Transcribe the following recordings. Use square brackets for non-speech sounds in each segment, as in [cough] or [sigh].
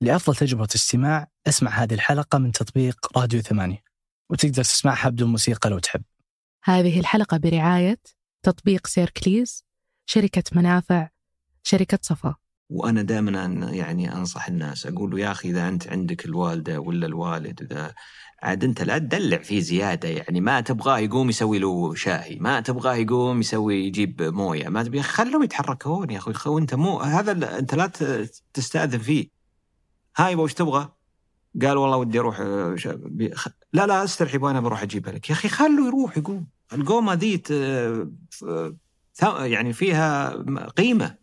لأفضل تجربة استماع أسمع هذه الحلقة من تطبيق راديو ثمانية وتقدر تسمعها بدون موسيقى لو تحب هذه الحلقة برعاية تطبيق سيركليز شركة منافع شركة صفا وأنا دائما يعني أنصح الناس أقول له يا أخي إذا أنت عندك الوالدة ولا الوالد إذا عاد أنت لا تدلع فيه زيادة يعني ما تبغاه يقوم يسوي له شاهي، ما تبغاه يقوم يسوي يجيب موية، ما تبي خلهم يتحركون يا أخوي وانت مو هذا أنت لا تستأذن فيه. هاي وش تبغى؟ قال والله ودي أروح لا لا استرحي أنا بروح أجيبها لك، يا أخي خلوا يروح يقوم. القومة ذي يعني فيها قيمة.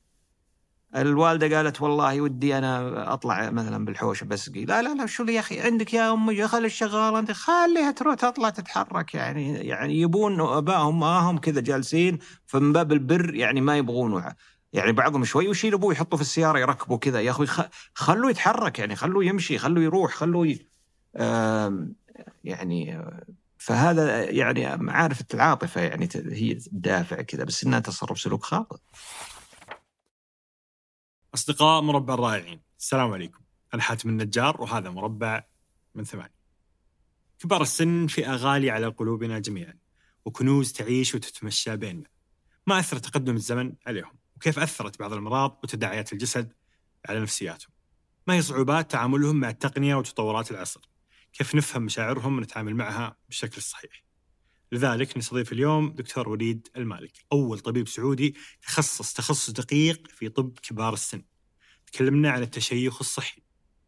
الوالدة قالت والله ودي أنا أطلع مثلا بالحوشة بسقي لا لا لا شو يا أخي؟ عندك يا أمي خلي الشغاله أنت؟ خليها تروح تطلع تتحرك يعني يعني يبون ابائهم ماهم كذا جالسين فمن باب البر يعني ما يبغون يعني بعضهم شوي ويشيل أبوه يحطه في السيارة يركبه كذا. يا أخوي خلوه يتحرك يعني خلوه يمشي خلوه يروح خلوه ي... يعني فهذا يعني معارف العاطفه يعني هي الدافع كذا بس إنها تصرف سلوك خاطئ. أصدقاء مربع الرائعين السلام عليكم. أنا حاتم النجار وهذا مربع من ثمانية. كبار السن فئة غالية على قلوبنا جميعا وكنوز تعيش وتتمشى بيننا. ما أثر تقدم الزمن عليهم. وكيف أثرت بعض الأمراض وتداعيات الجسد على نفسياتهم. ما هي صعوبات تعاملهم مع التقنية وتطورات العصر؟ كيف نفهم مشاعرهم ونتعامل معها بالشكل الصحيح؟ لذلك نستضيف اليوم دكتور وليد المالك أول طبيب سعودي تخصص تخصص دقيق في طب كبار السن. تكلمنا عن التشيخ الصحي.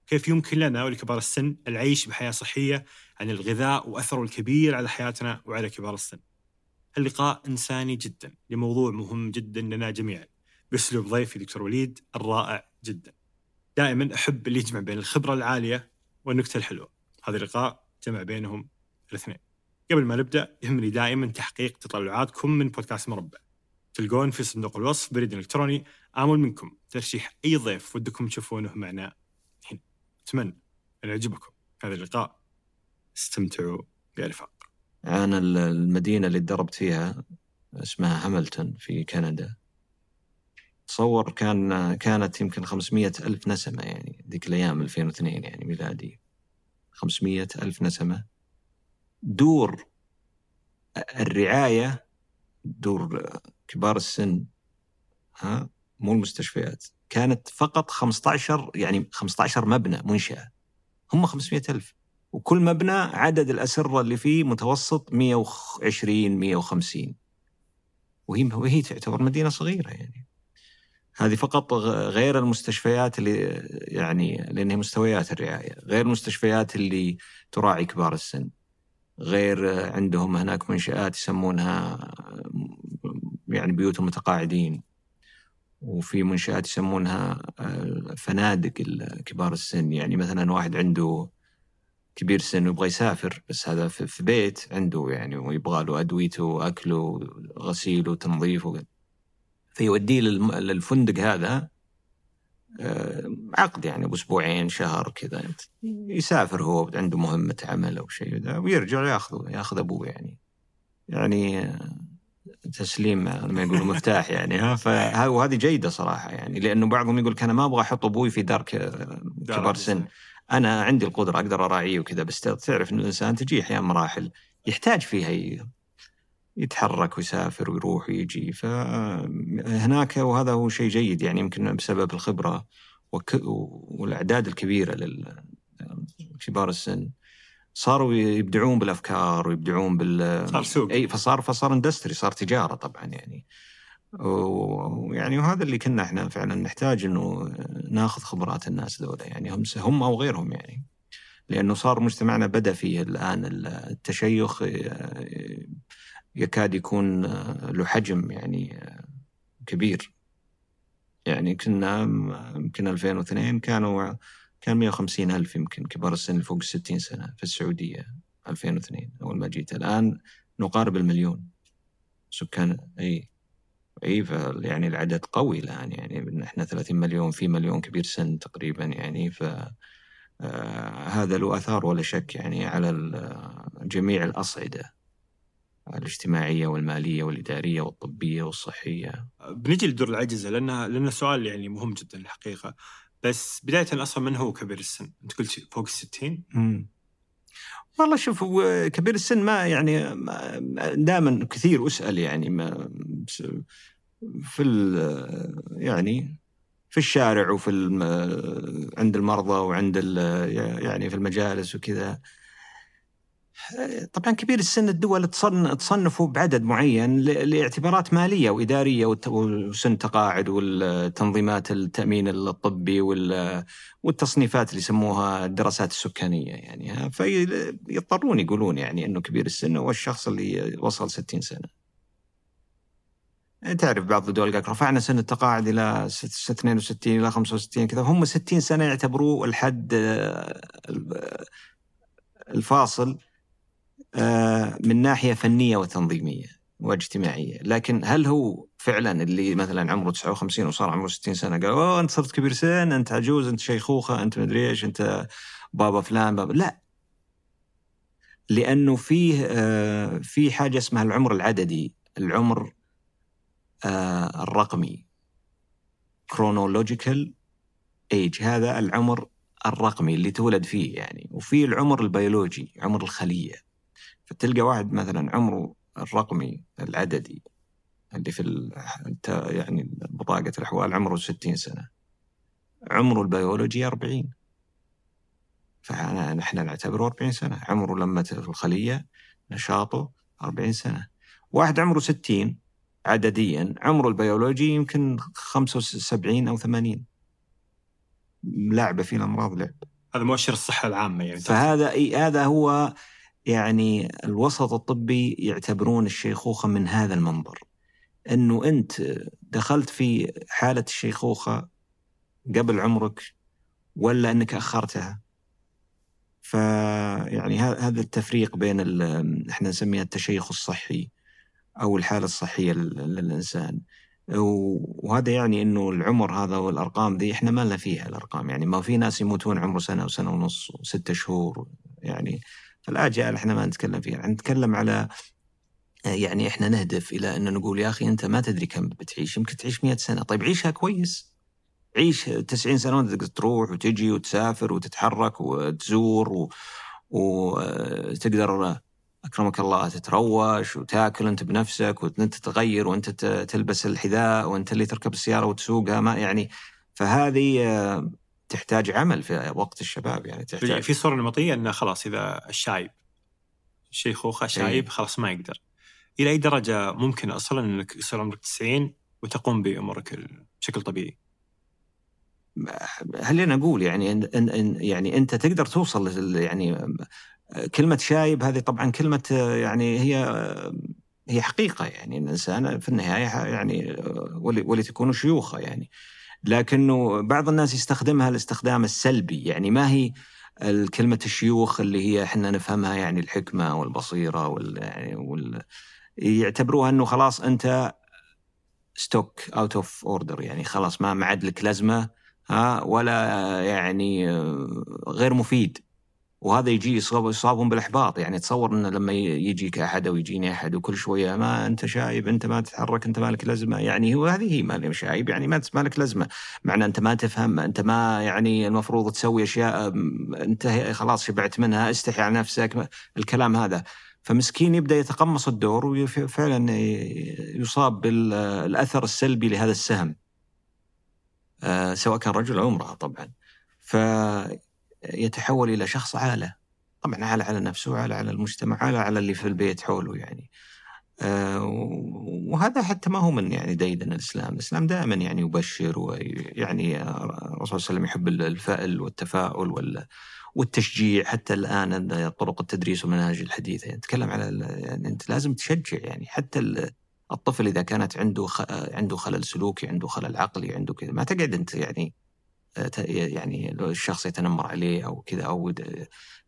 كيف يمكن لنا ولكبار السن العيش بحياة صحية عن الغذاء وأثره الكبير على حياتنا وعلى كبار السن؟ اللقاء إنساني جدا لموضوع مهم جدا لنا جميعا. بأسلوب ضيفي دكتور وليد الرائع جدا. دائما أحب اللي يجمع بين الخبرة العالية والنكتة الحلوة. هذا اللقاء جمع بينهم الاثنين. قبل ما نبدأ يهمني دائما تحقيق تطلعاتكم من بودكاست مربع. تلقون في صندوق الوصف بريد إلكتروني آمل منكم. ترشيح أي ضيف ودكم تشوفونه معنا هنا أتمنى أن يعجبكم هذا اللقاء. استمتعوا بألفاق. أنا المدينة اللي تدربت فيها اسمها هاملتون في كندا. تصور كان كانت يمكن 500 ألف نسمة يعني ذيك الأيام 2002 يعني ميلادي. 500 ألف نسمة. دور الرعاية دور كبار السن ها مو المستشفيات. كانت فقط 15 يعني 15 مبنى منشأة. هم 500 ألف. وكل مبنى عدد الأسرة اللي فيه متوسط 120 150 وهي وهي تعتبر مدينة صغيرة يعني. هذه فقط غير المستشفيات اللي يعني لأنها مستويات الرعاية غير المستشفيات اللي تراعي كبار السن غير عندهم هناك منشآت يسمونها يعني بيوت المتقاعدين وفي منشآت يسمونها فنادق كبار السن يعني مثلا واحد عنده كبير سن ويبغى يسافر بس هذا في بيت عنده يعني ويبغى له أدويته وأكله وغسيله وتنظيفه. فيوديه للفندق هذا آه، عقد يعني بأسبوعين شهر كذا يسافر هو عنده مهمة عمل أو شيء ويرجع ياخذه يأخذ أبوه يعني. يعني آه، تسليم ما يقولوا مفتاح يعني ها. وهذه جيدة صراحة يعني لأنه بعضهم يقول أنا ما أبغى أحط أبوي في دار كبار سن. أنا عندي القدرة أقدر أراعيه وكذا بس تعرف ان الإنسان تجي أحيانا مراحل يحتاج فيها يتحرك ويسافر ويروح ويجي. فهناك وهذا هو شيء جيد يعني يمكن بسبب الخبرة والأعداد الكبيرة لكبار السن. صاروا يبدعون بالأفكار ويبدعون بال صار سوق. إي فصار فصار اندستري صار تجارة طبعا يعني. ويعني وهذا اللي كنا إحنا فعلا نحتاج إنه ناخذ خبرات الناس ذولا يعني. هم هم أو غيرهم يعني. لأنه صار مجتمعنا بدأ فيه الآن التشيخ يكاد يكون آه، له حجم يعني آه، كبير. يعني كنا يمكن 2002 كانوا كان 150 ألف يمكن كبار السن فوق 60 سنة في السعودية 2002 أول ما جيت. الآن نقارب المليون سكان أي أي يعني العدد قوي الآن. يعني إحنا 30 مليون في مليون كبير سن تقريبا يعني ف آه هذا له آثار ولا شك يعني على جميع الأصعدة. الاجتماعية والمالية والإدارية والطبية والصحية. بنجي لدور العجزة لانها لأن السؤال يعني مهم جدا الحقيقة. بس بداية أصلا من هو كبير السن؟ أنت قلت فوق ال 60 مم. والله شوف هو كبير السن ما يعني دائما كثير أسأل يعني ما في ال- يعني في الشارع وفي الم- عند المرضى وعند ال- يعني في المجالس وكذا طبعا كبير السن الدول تصن- تصنفه بعدد معين لاعتبارات مالية وإدارية وسن تقاعد والتنظيمات التأمين الطبي وال- والتصنيفات اللي يسموها الدراسات السكانية يعني فيضطرون يقولون يعني إنه كبير السن هو الشخص اللي وصل 60 سنة. تعرف بعض الدول قال رفعنا سن التقاعد إلى ست- ست- 62 إلى 65 كذا هم 60 سنة يعتبروه الحد آه، ال- الفاصل آه، من ناحية فنية وتنظيمية واجتماعية، لكن هل هو فعلا اللي مثلا عمره 59 وصار عمره 60 سنة قال أوه أنت صرت كبير سن، أنت عجوز، أنت شيخوخة، أنت مدري إيش، أنت بابا فلان بابا. لا. لأنه فيه آه، في حاجة اسمها العمر العددي، العمر آه، الرقمي. Chronological age. هذا العمر الرقمي اللي تولد فيه يعني. وفي العمر البيولوجي عمر الخلية. فتلقى واحد مثلا عمره الرقمي العددي اللي في يعني بطاقة الأحوال عمره 60 سنة. عمره البيولوجي 40 فنحن نعتبره 40 سنة. عمره لما في الخلية نشاطه 40 سنة. واحد عمره 60 عدديا عمره البيولوجي يمكن 75 أو 80 لعبة في الامراض لعب. هذا مؤشر الصحة العامة يعني. فهذا إي- هذا هو يعني الوسط الطبي يعتبرون الشيخوخة من هذا المنظر إنه أنت دخلت في حالة الشيخوخة قبل عمرك ولا إنك أخرتها؟ فيعني هذا التفريق بين إحنا نسميها التشيخ الصحي أو الحالة الصحية لل- للإنسان. وهذا يعني إنه العمر هذا والأرقام ذي إحنا ما لنا فيها الأرقام. يعني ما في ناس يموتون عمره سنة وسنة ونص وستة شهور يعني فالاجال إحنا ما نتكلم فيها. إحنا نتكلم على يعني إحنا نهدف إلى أن نقول يا أخي أنت ما تدري كم بتعيش يمكن تعيش 100 سنة. طيب عيشها كويس. عيش 90 سنة وأنت تروح وتجي وتسافر وتتحرك وتزور و... وتقدر أكرمك الله تتروش وتاكل أنت بنفسك وأنت تغير وأنت تلبس الحذاء وأنت اللي تركب السيارة وتسوقها. ما يعني فهذه تحتاج عمل في وقت الشباب يعني تحتاج. في صورة نمطية إنه خلاص إذا الشايب شيخوخه شايب إيه. خلاص ما يقدر. إلى أي درجة ممكن أصلا إنك يصير عمرك 90 وتقوم بأمورك بشكل طبيعي؟ خلينا نقول يعني إن إن يعني أنت تقدر توصل يعني كلمة شايب هذه طبعا كلمة يعني هي هي حقيقة يعني. الإنسان في النهاية يعني ولتكونوا شيوخه يعني. لكنه بعض الناس يستخدمها الاستخدام السلبي. يعني ما هي الكلمة الشيوخ اللي هي إحنا نفهمها يعني الحكمة والبصيرة وال, يعني وال يعتبروها إنه خلاص أنت stock out of order يعني خلاص ما ما عاد لك لازمة ها ولا يعني غير مفيد. وهذا يجي يصاب يصابهم بالإحباط. يعني تصور إنه لما يجيك أحد أو يجيني أحد وكل شوية ما أنت شايب أنت ما تتحرك أنت مالك لازمة. يعني هو هذه هي مالي شايب يعني ما مالك لازمة. معنى أنت ما تفهم أنت ما يعني المفروض تسوي أشياء انت خلاص شبعت منها استحي على نفسك الكلام هذا. فمسكين يبدأ يتقمص الدور وفعلا يصاب بالاثر السلبي لهذا السهم. آه، سواء كان رجل أو امرأة طبعا. فيتحول إلى شخص عالة. طبعا عالة على نفسه عالة على المجتمع عالة على اللي في البيت حوله يعني. آه، وهذا حتى ما هو من يعني ديدن الإسلام، الإسلام دائما يعني يبشر ويعني الرسول صلى الله عليه وسلم يحب الفأل والتفاؤل وال والتشجيع. حتى الآن طرق التدريس والمناهج الحديثه يعني نتكلم على يعني أنت لازم تشجع يعني. حتى ال- الطفل إذا كانت عنده خ... عنده خلل سلوكي عنده خلل عقلي عنده كذا ما تقعد أنت يعني يعني لو الشخص يتنمر عليه أو كذا أو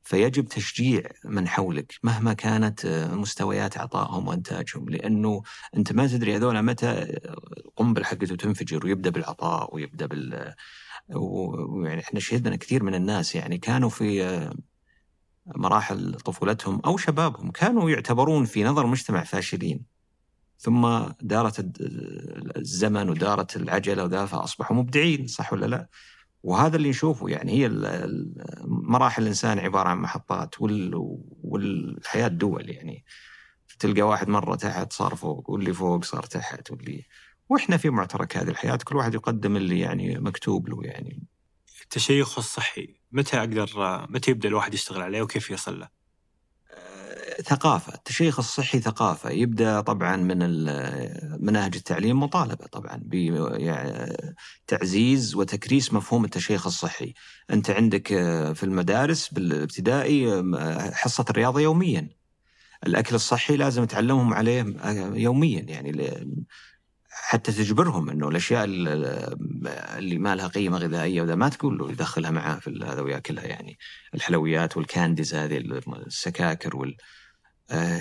فيجب تشجيع من حولك مهما كانت مستويات عطائهم وإنتاجهم لأنه أنت ما تدري هذول متى القنبله حقته تنفجر ويبدأ بالعطاء ويبدأ بال ويعني إحنا شهدنا كثير من الناس يعني كانوا في مراحل طفولتهم أو شبابهم كانوا يعتبرون في نظر المجتمع فاشلين. ثم دارت الزمن ودارت العجلة وذا فأصبحوا مبدعين صح ولا لا؟ وهذا اللي نشوفه يعني هي مراحل الإنسان عبارة عن محطات وال- والحياة دول يعني تلقى واحد مرة تحت صار فوق واللي فوق صار تحت واللي وإحنا في معترك هذه الحياة كل واحد يقدم اللي يعني مكتوب له يعني التشيخ الصحي متى أقدر متى يبدأ الواحد يشتغل عليه وكيف يصل له؟ ثقافة التشيخ الصحي ثقافة يبدأ طبعا من مناهج التعليم مطالبة طبعا بتعزيز وتكريس مفهوم التشيخ الصحي. أنت عندك آه، في المدارس بالابتدائي حصة الرياضة يوميا. الأكل الصحي لازم تعلمهم عليه آه، يوميا يعني حتى تجبرهم إنه الأشياء ال- اللي ما لها قيمة غذائية وذا ما تقول له يدخلها معاه في هذا وياكلها يعني الحلويات والكانديز هذه السكاكر وال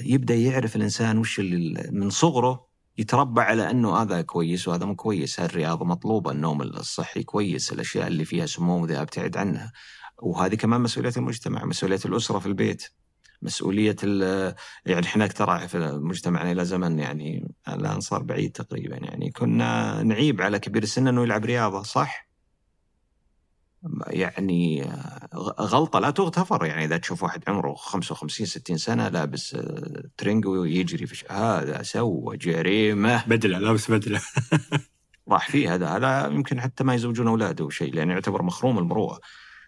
يبدأ يعرف الإنسان وش اللي من صغره يتربى على أنه هذا كويس وهذا مو كويس، الرياضة مطلوبة، النوم الصحي كويس، الأشياء اللي فيها سموم وذا أبتعد عنها. وهذه كمان مسؤوليه المجتمع، مسؤولية الأسرة في البيت. مسؤولية يعني إحنا ترى في مجتمعنا إلى زمن يعني الآن صار بعيد تقريبا يعني كنا نعيب على كبير السن إنه يلعب رياضة صح؟ يعني غ- غلطة لا تغتفر. يعني إذا تشوف واحد عمره 55 60 سنة لابس آه، ترنج ويجري في ش... هذا سوى جريمه بدلة لابس بدلة. [laughs] راح فيه هذا. هذا يمكن حتى ما يزوجون أولاده شيء لأنه يعتبر مخروم المروءة.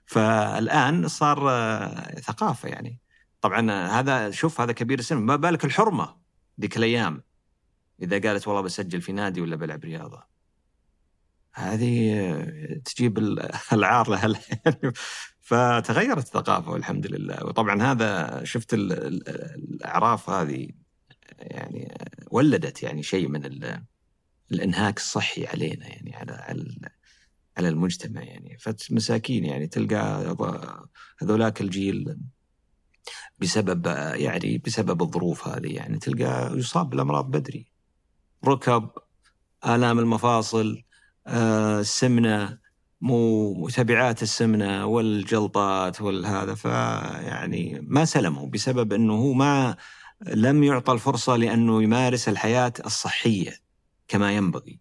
فالآن صار آه، ثقافة يعني. طبعا هذا شوف هذا كبير السن. ما بالك الحرمة ذيك الأيام؟ إذا قالت والله بسجل في نادي ولا بلعب رياضة. هذه تجيب ال- [laughs] العار لها [laughs] فتغيرت الثقافة والحمد لله. وطبعا هذا شفت ال- ال- الأعراف هذه يعني ولدت يعني شيء من ال- الإنهاك الصحي علينا يعني على على المجتمع يعني. فمساكين يعني تلقى هذولاك الجيل بسبب يعني بسبب الظروف هذه يعني تلقى يصاب بالامراض بدري. ركب آلام المفاصل السمنة مو تبعات السمنة والجلطات والهذا فيعني ما سلموا بسبب إنه هو ما لم يعطى الفرصة لأنه يمارس الحياة الصحية كما ينبغي.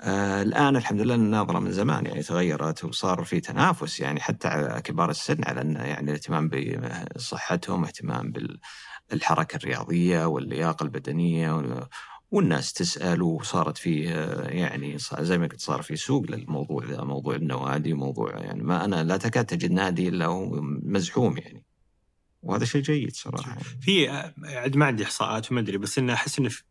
آه الآن الحمد لله النظره من زمان يعني تغيرت وصار في تنافس يعني حتى على كبار السن على انه يعني الاهتمام بصحتهم، اهتمام بالحركة الرياضية واللياقة البدنية والناس تسأل وصارت فيه يعني زي ما قلت صار في سوق للموضوع ذا موضوع النوادي موضوع يعني ما أنا لا تكاد تجد نادي إلا هو مزحوم يعني. وهذا شيء جيد صراحة. في عاد ما عندي إحصاءات وما أدري بس إنه أحس إنه في-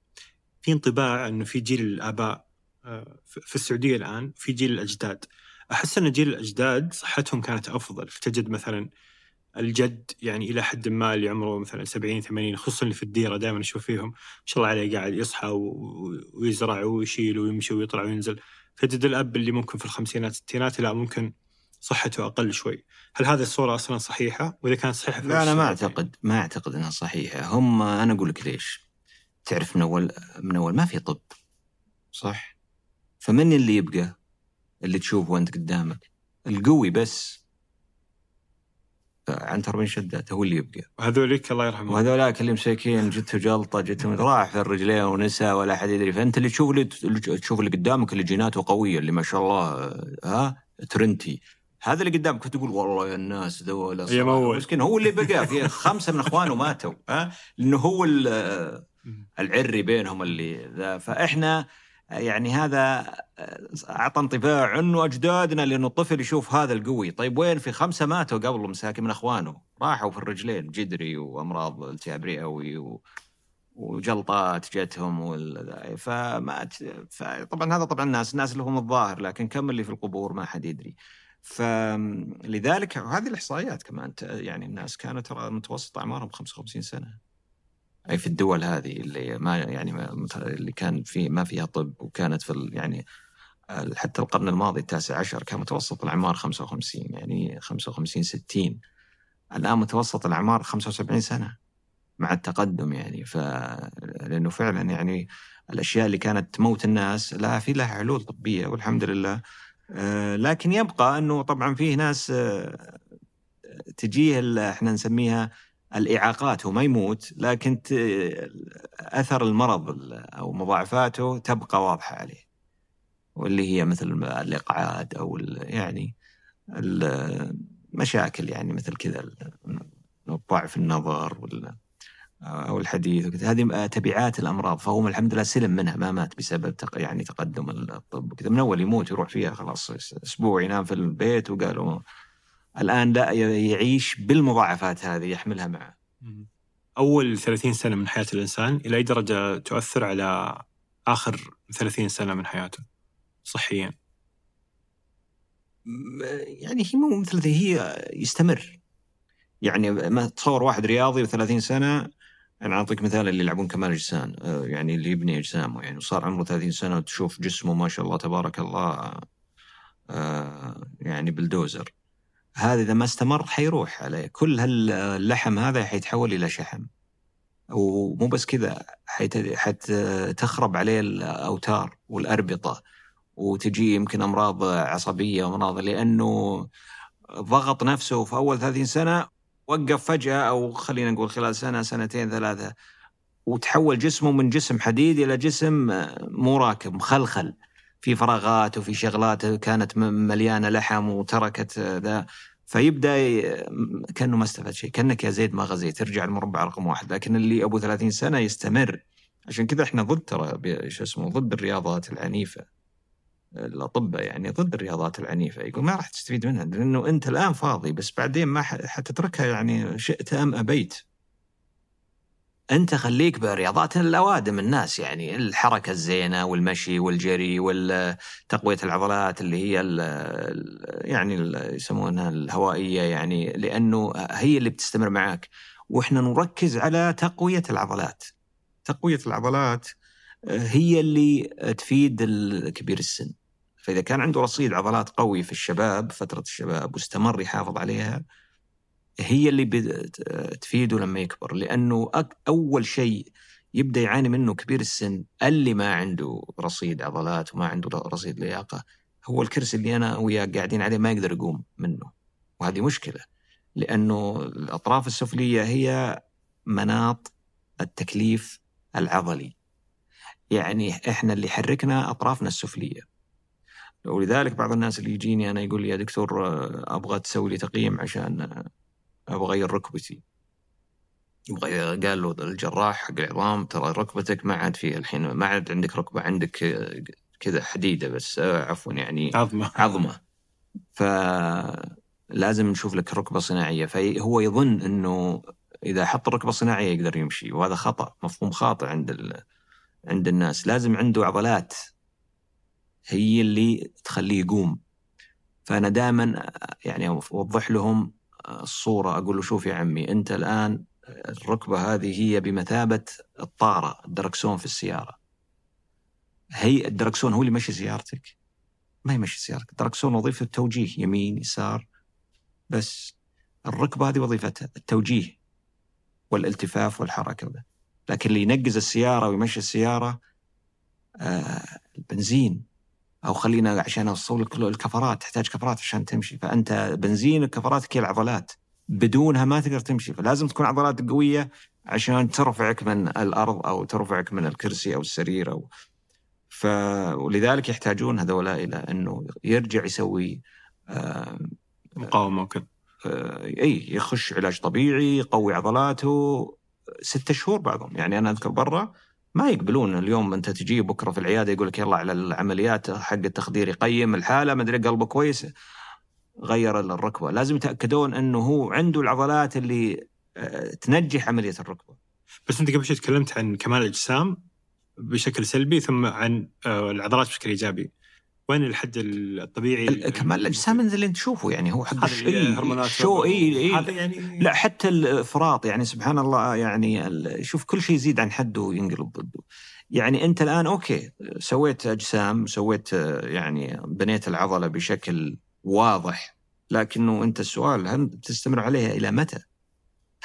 انطباع إنه في جيل الآباء آه، في السعودية الآن في جيل الأجداد. أحس إن جيل الأجداد صحتهم كانت أفضل. فتجد مثلا الجد يعني إلى حد ما اللي عمره مثلا 70 80 خصوصا اللي في الديرة دائما أشوف فيهم ما شاء الله عليه قاعد يصحى ويزرع ويشيل ويمشي ويطلع وينزل. تجد الأب اللي ممكن في الخمسينات الستينات لا ممكن صحته أقل شوي. هل هذه الصورة أصلا صحيحة؟ وإذا كانت صحيحة لا أنا ما اعتقد ما أعتقد إنها صحيحة. هم أنا أقول لك ليش. تعرف من اول من أول ما في طب صح؟ فمن اللي يبقى؟ اللي تشوفه وأنت قدامك. القوي بس. عنتر بن شداد هو اللي يبقى. وهذوليك الله يرحمهم وهذولاك اللي مساكين جته جلطة جته راح في الرجلين ونسى ولا أحد يدري. فأنت اللي تشوف اللي تشوف اللي قدامك اللي جيناته قوية اللي ما شاء الله ها ترنتي. هذا اللي قدامك تقول والله يا الناس ذولا. مسكين هو اللي بقى في خمسة من إخوانه ماتوا ها لأنه هو ال- العري بينهم اللي ذا. فإحنا يعني هذا أعطى انطباع إنه أجدادنا لأنه الطفل يشوف هذا القوي، طيب وين في خمسة ماتوا قبله مساكين من أخوانه، راحوا في الرجلين جدري وأمراض التهاب رئوي و... وجلطات جتهم وال... فما فطبعا هذا طبعا الناس الناس اللي هم الظاهر لكن كم اللي في القبور ما حد يدري. فلذلك هذه الإحصائيات كمان يعني الناس كانت ترى متوسط أعمارهم 55 سنة. أي في الدول هذه اللي ما يعني ما اللي كان في ما فيها طب وكانت في يعني ال- حتى القرن الماضي التاسع عشر كان متوسط الاعمار 55 يعني 55 60 الآن متوسط الاعمار 75 سنة مع التقدم يعني. ف لأنه فعلا يعني الأشياء اللي كانت تموت الناس لا في لها حلول طبية والحمد لله. آه، لكن يبقى أنه طبعا فيه ناس آه، تجيه إحنا نسميها الإعاقات هو ما يموت لكن. أثر المرض ال- أو مضاعفاته تبقى واضحة عليه واللي هي مثل الإقعاد أو. يعني المشاكل يعني مثل كذا ضعف النظر أو الحديث هذه تبعات الأمراض فهو الحمد لله سلم منها ما مات بسبب يعني تقدم الطب وكذا من أول يموت يروح فيها خلاص أسبوع ينام في البيت وقالوا الآن لا يعيش بالمضاعفات هذه يحملها معه. أول 30 سنة من حياة الإنسان إلى أي درجة تؤثر على آخر 30 سنة من حياته صحيا؟ يعني هي مو مثل هي يستمر يعني ما تصور واحد رياضي و30 سنة أنا أعطيك مثال اللي يلعبون كمال أجسام آه، يعني اللي يبني أجسامه يعني وصار عمره 30 سنة وتشوف جسمه ما شاء الله تبارك الله آه، يعني بلدوزر هذا إذا ما استمر حيروح عليه. كل هاللحم هذا حيتحول إلى شحم. ومو بس كذا حتخرب عليه الأوتار والأربطة. وتجي يمكن أمراض عصبية وامراض لأنه ضغط نفسه في أول 30 سنة وقف فجأة أو خلينا نقول خلال سنة سنتين ثلاثة وتحول جسمه من جسم حديد إلى جسم مو راكب مخلخل. في فراغات وفي شغلات كانت مليانة لحم وتركت ذا. فيبدأ كأنه ما استفاد شيء كأنك يا زيد ما غزيت ترجع المربع رقم واحد. لكن اللي أبو 30 سنة يستمر. عشان كذا إحنا ضد ترى شو اسمه ضد الرياضات العنيفة. الأطباء يعني ضد الرياضات العنيفة. يقول ما راح تستفيد منها لأنه أنت الآن فاضي بس بعدين ما حتتركها يعني شئت أم أبيت. أنت خليك برياضات الأوادم الناس يعني الحركة الزينة والمشي والجري وتقويه العضلات اللي هي ال يعني ال يسمونها الهوائية يعني لأنه هي اللي بتستمر معك وإحنا نركز على تقوية العضلات. تقوية العضلات هي اللي تفيد كبير السن. فإذا كان عنده رصيد عضلات قوي في الشباب فترة الشباب واستمر يحافظ عليها هي اللي تفيده لما يكبر لأنه أول شيء يبدأ يعاني منه كبير السن اللي ما عنده رصيد عضلات وما عنده رصيد لياقة هو الكرسي اللي أنا وياك قاعدين عليه ما يقدر يقوم منه. وهذه مشكلة لأنه الأطراف السفلية هي مناط التكليف العضلي. يعني إحنا اللي يحركنا أطرافنا السفلية. ولذلك بعض الناس اللي يجيني أنا يقول لي يا دكتور أبغى تسوي لي تقييم عشان أبغى اغير ركبتي. يبغى قال له الجراح حق العظام ترى ركبتك ما عاد فيها الحين ما عاد عندك ركبة عندك آه، كذا حديدة بس عفوا يعني عظمة. عظمة. فلازم نشوف لك ركبة صناعية. فهو يظن إنه إذا حط ركبة صناعية يقدر يمشي وهذا خطأ مفهوم خاطئ عند ال... عند الناس. لازم عنده عضلات هي اللي تخليه يقوم. فأنا دائما يعني أوضح لهم الصورة أقول له شوف يا عمي أنت الآن الركبة هذه هي بمثابة الطارة الدركسون في السيارة. هي الدركسون هو اللي يمشي سيارتك ما يمشي سيارتك الدركسون وظيفة التوجيه يمين يسار. بس الركبة هذه وظيفتها التوجيه والالتفاف والحركة لكن اللي ينقز السيارة ويمشي السيارة آه البنزين. أو خلينا عشان اوصل لك الكفرات تحتاج كفرات عشان تمشي. فأنت بنزين كفراتك هي العضلات. بدونها ما تقدر تمشي. فلازم تكون عضلات قوية عشان ترفعك من الأرض أو ترفعك من الكرسي أو السرير أو ف ولذلك يحتاجون هذولا إلى إنه يرجع يسوي مقاومة وكذا. إي يخش علاج طبيعي يقوي عضلاته. ستة شهور بعضهم. يعني أنا أذكر برا ما يقبلون اليوم انت تجي بكره في العياده يقول لك يلا على العمليات حق التخدير يقيم الحالة ما أدري قلبه كويس غير الركبة. لازم يتأكدون إنه هو عنده العضلات اللي آه، تنجح عملية الركبة. بس أنت قبل شوي تكلمت عن كمال الأجسام بشكل سلبي ثم عن آه، العضلات بشكل إيجابي. وين الحد الطبيعي كمال الأجسام اللي انت تشوفه يعني هو حق الشيء شو إي إي. يعني لا حتى الإفراط يعني سبحان الله يعني شوف كل شيء يزيد عن حده ينقلب ضده. يعني أنت الآن okay سويت أجسام سويت يعني بنيت العضلة بشكل واضح لكنه أنت السؤال هل تستمر عليها إلى متى؟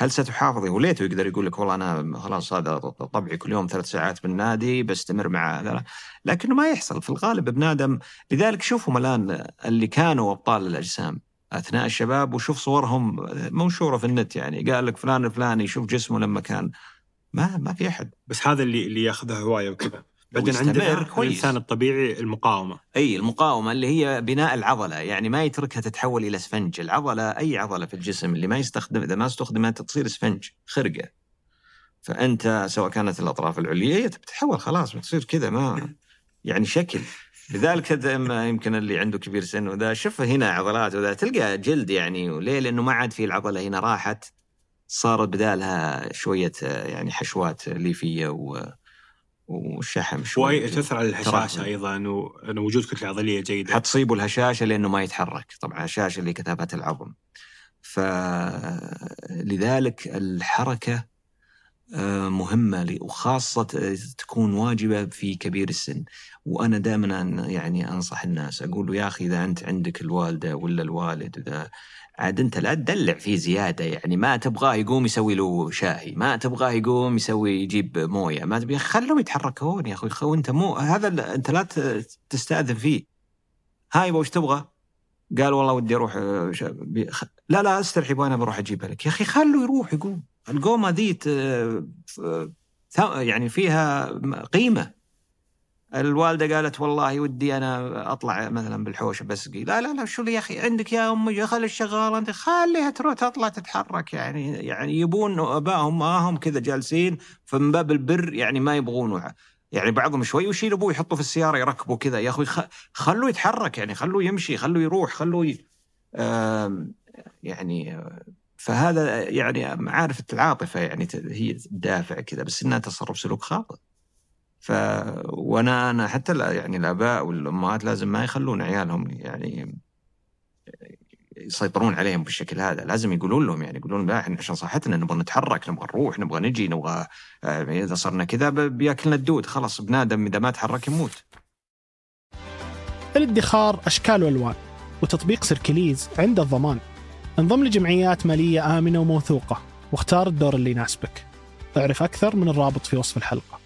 هل ستحافظي؟ وليته يقدر يقول لك والله أنا خلاص هذا طبعي كل يوم ثلاث ساعات بالنادي بستمر مع هذا لكنه ما يحصل. في الغالب ابن آدم لذلك شوفهم الآن اللي كانوا أبطال الأجسام أثناء الشباب وشوف صورهم. منشورة في النت يعني. قال لك فلان الفلاني شوف جسمه لما كان. ما ما في أحد. بس هذا اللي اللي ياخذها هواية وكذا. بعدين عندنا كويس. الإنسان الطبيعي المقاومة. أي المقاومة اللي هي بناء العضلة يعني ما يتركها تتحول إلى اسفنج العضلة أي عضلة في الجسم اللي ما يستخدم إذا ما استخدمت تصير اسفنج خرقة. فأنت سواء كانت الأطراف العليا هي بتتحول خلاص بتصير كذا ما [laughs] يعني شكل. لذلك يمكن اللي عنده كبير سن وذا. شوف هنا عضلات وذا. تلقى جلد يعني وليه؟ لأنه ما عاد في العضلة هنا راحت صارت بدالها شوية آه، يعني حشوات ليفية و وشحم شوي. تأثر على الهشاشه. أيضا وانه وجود كتلة عضلية جيدة. حتصيبه الهشاشه لأنه ما يتحرك. طبعا هشاشه اللي كثافة العظم. فلذلك الحركة آه، مهمة لي- وخاصة تكون واجبة في كبير السن. وأنا دائما يعني أنصح الناس أقول له يا أخي إذا أنت عندك الوالدة ولا الوالد إذا عاد انت لا تدلع فيه زيادة يعني ما تبغاه يقوم يسوي له شاهي، ما تبغاه يقوم يسوي يجيب موية، ما تبي خلهم يتحركون يا أخوي خو أنت مو هذا أنت لا تستأذن فيه. هاي وش تبغى؟ قال والله ودي أروح آه، لا لا استرحي وأنا بروح أجيبها لك، يا أخي خلوا يروح يقوم، القومة ذي ث- يعني فيها قيمة. الوالدة قالت والله ودي أنا أطلع مثلا بالحوش بسقي. لا لا لا شو يا أخي؟ عندك يا أمي خلي الشغالة أنت خليها تروح تطلع تتحرك يعني يعني يبون ابائهم معاهم كذا جالسين فمن باب البر يعني ما يبغون يعني بعضهم شوي ويشيل أبوه يحطه في السيارة يركبه كذا. يا أخوي. خلوه يتحرك يعني خلوه يمشي خلوه يروح خلوه ي... يعني فهذا يعني معارف العاطفه يعني هي الدافع كذا بس إنها تصرف سلوك خاطئ. ف وأنا أنا حتى يعني الاباء والامهات لازم ما يخلون عيالهم يعني يسيطرون عليهم بالشكل هذا. لازم يقولون لهم يعني يقولون لا إحنا عشان صحتنا نبغى نتحرك نبغى نروح نبغى نجي نبغى آه، إذا صرنا كذا بياكلنا الدود. خلاص بنادم إذا ما تحرك يموت. الادخار أشكال وألوان وتطبيق سيركليز عند الضمان. انضم لجمعيات مالية آمنة وموثوقة واختار الدور اللي يناسبك. اعرف أكثر من الرابط في وصف الحلقة.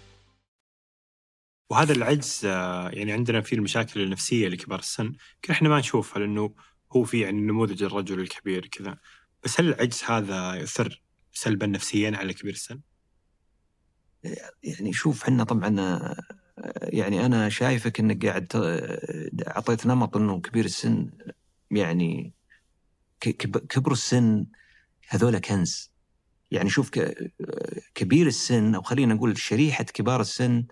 وهذا العجز آه، يعني عندنا في المشاكل النفسية لكبار السن. يمكن إحنا ما نشوفها لأنه هو في يعني نموذج الرجل الكبير كذا. بس هل العجز هذا يؤثر سلبا نفسيا على كبير السن؟ يعني شوف إحنا طبعا آه، يعني أنا شايفك إنك قاعد ت- أعطيت نمط إنه كبير السن يعني كبر السن هذول كنز. يعني شوف كبير السن أو خلينا نقول شريحة كبار السن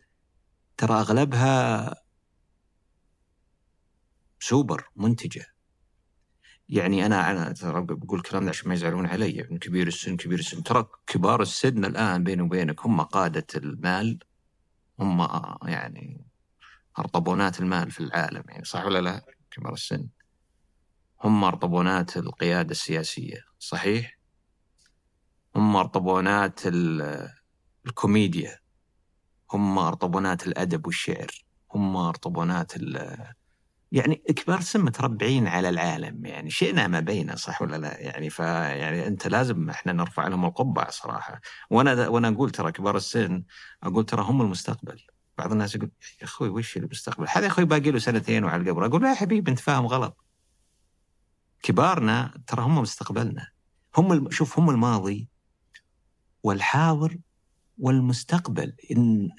ترى أغلبها سوبر منتجة. يعني أنا أنا ترى بقول الكلام ده عشان ما يزعلون علي. يعني كبير السن كبير السن. ترى كبار السن الآن بيني وبينك هم قادة المال هم يعني أرطبونات المال في العالم. يعني صح ولا لا؟ كبار السن. هم أرطبونات القيادة السياسية. صحيح؟ هم أرطبونات ال- الكوميديا. هم ارطبونات الأدب والشعر هم ارطبونات ال- يعني كبار السن متربعين على العالم يعني شئنا ما بينا صح ولا لا؟ يعني ف يعني أنت لازم إحنا نرفع لهم القبعة صراحة. وأنا وأنا أقول ترى كبار السن أقول ترى هم المستقبل. بعض الناس يقول يا أخوي وش المستقبل؟ هذا يا أخوي باقي له سنتين وعلى القبر. أقول لا يا حبيبي أنت فاهم غلط. كبارنا ترى هم مستقبلنا. هم. شوف هم الماضي والحاضر والمستقبل إن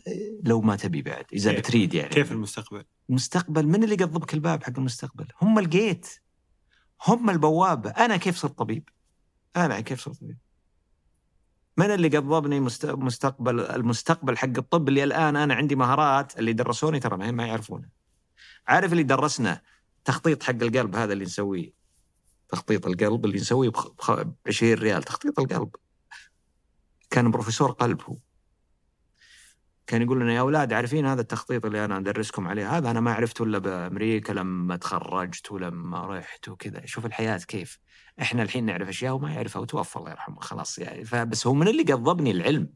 لو ما تبي بعد إذا كيف؟ بتريد يعني. كيف المستقبل؟ المستقبل من اللي قضبك الباب حق المستقبل؟ هم الجيت هم البوابة. أنا كيف صرت طبيب؟ أنا كيف صرت طبيب؟ من اللي قضبني مست- مستقبل المستقبل حق الطب اللي الآن أنا عندي مهارات اللي درسوني؟ ترى ما ما يعرفونه. عارف اللي درسنا تخطيط حق القلب هذا اللي نسويه؟ تخطيط القلب اللي نسويه ب 20 ريال. تخطيط القلب. كان بروفيسور قلب هو كان يقول لنا يا أولاد عارفين هذا التخطيط اللي أنا أدرسكم عليه؟ هذا أنا ما عرفته إلا بأمريكا لما تخرجت ولما رحت وكذا. شوف الحياة كيف. إحنا الحين نعرف أشياء وما يعرفها. وتوفى الله يرحمه. خلاص يعني. فبس هو من اللي قضبني العلم.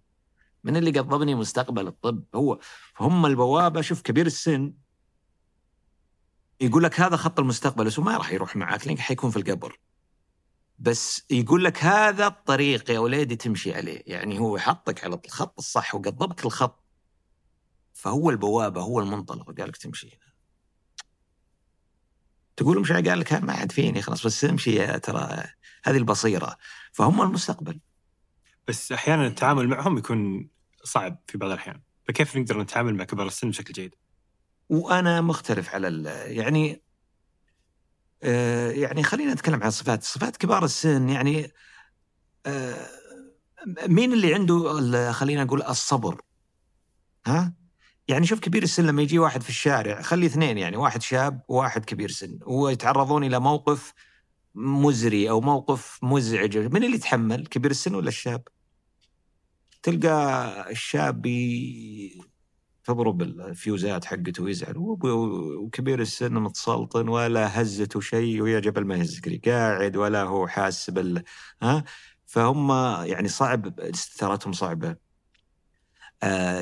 من اللي قضبني مستقبل الطب. هو هم البوابة. شوف كبير السن. يقول لك هذا خط المستقبل. بس ما راح يروح معك. لانك حيكون في القبر. بس يقول لك هذا الطريق يا وليدي تمشي عليه. يعني هو يحطك على الخط الصح وقضبك الخط. فهو البوابة هو المنطلق قال لك تمشي هنا. تقول مش قال لك ما عاد فيني خلاص بس امشي يا ترى. هذه البصيرة. فهم المستقبل. بس أحيانا التعامل معهم يكون صعب في بعض الأحيان. فكيف نقدر نتعامل مع كبار السن بشكل جيد؟ وأنا مختلف على يعني آه، يعني خلينا نتكلم عن صفات صفات كبار السن يعني آه، مين اللي عنده خلينا نقول الصبر؟ ها؟ يعني شوف كبير السن لما يجي واحد في الشارع خلي اثنين يعني واحد شاب وواحد كبير سن ويتعرضون إلى موقف مزري أو موقف مزعج. من اللي يتحمل كبير السن ولا الشاب؟ تلقى الشاب تضرب الفيوزات حقته ويزعل وكبير السن متسلطن ولا هزته شيء ويا جبل ما يهزك قاعد ولا هو حاس بال ها؟ فهم يعني صعب استثارتهم صعبة. آه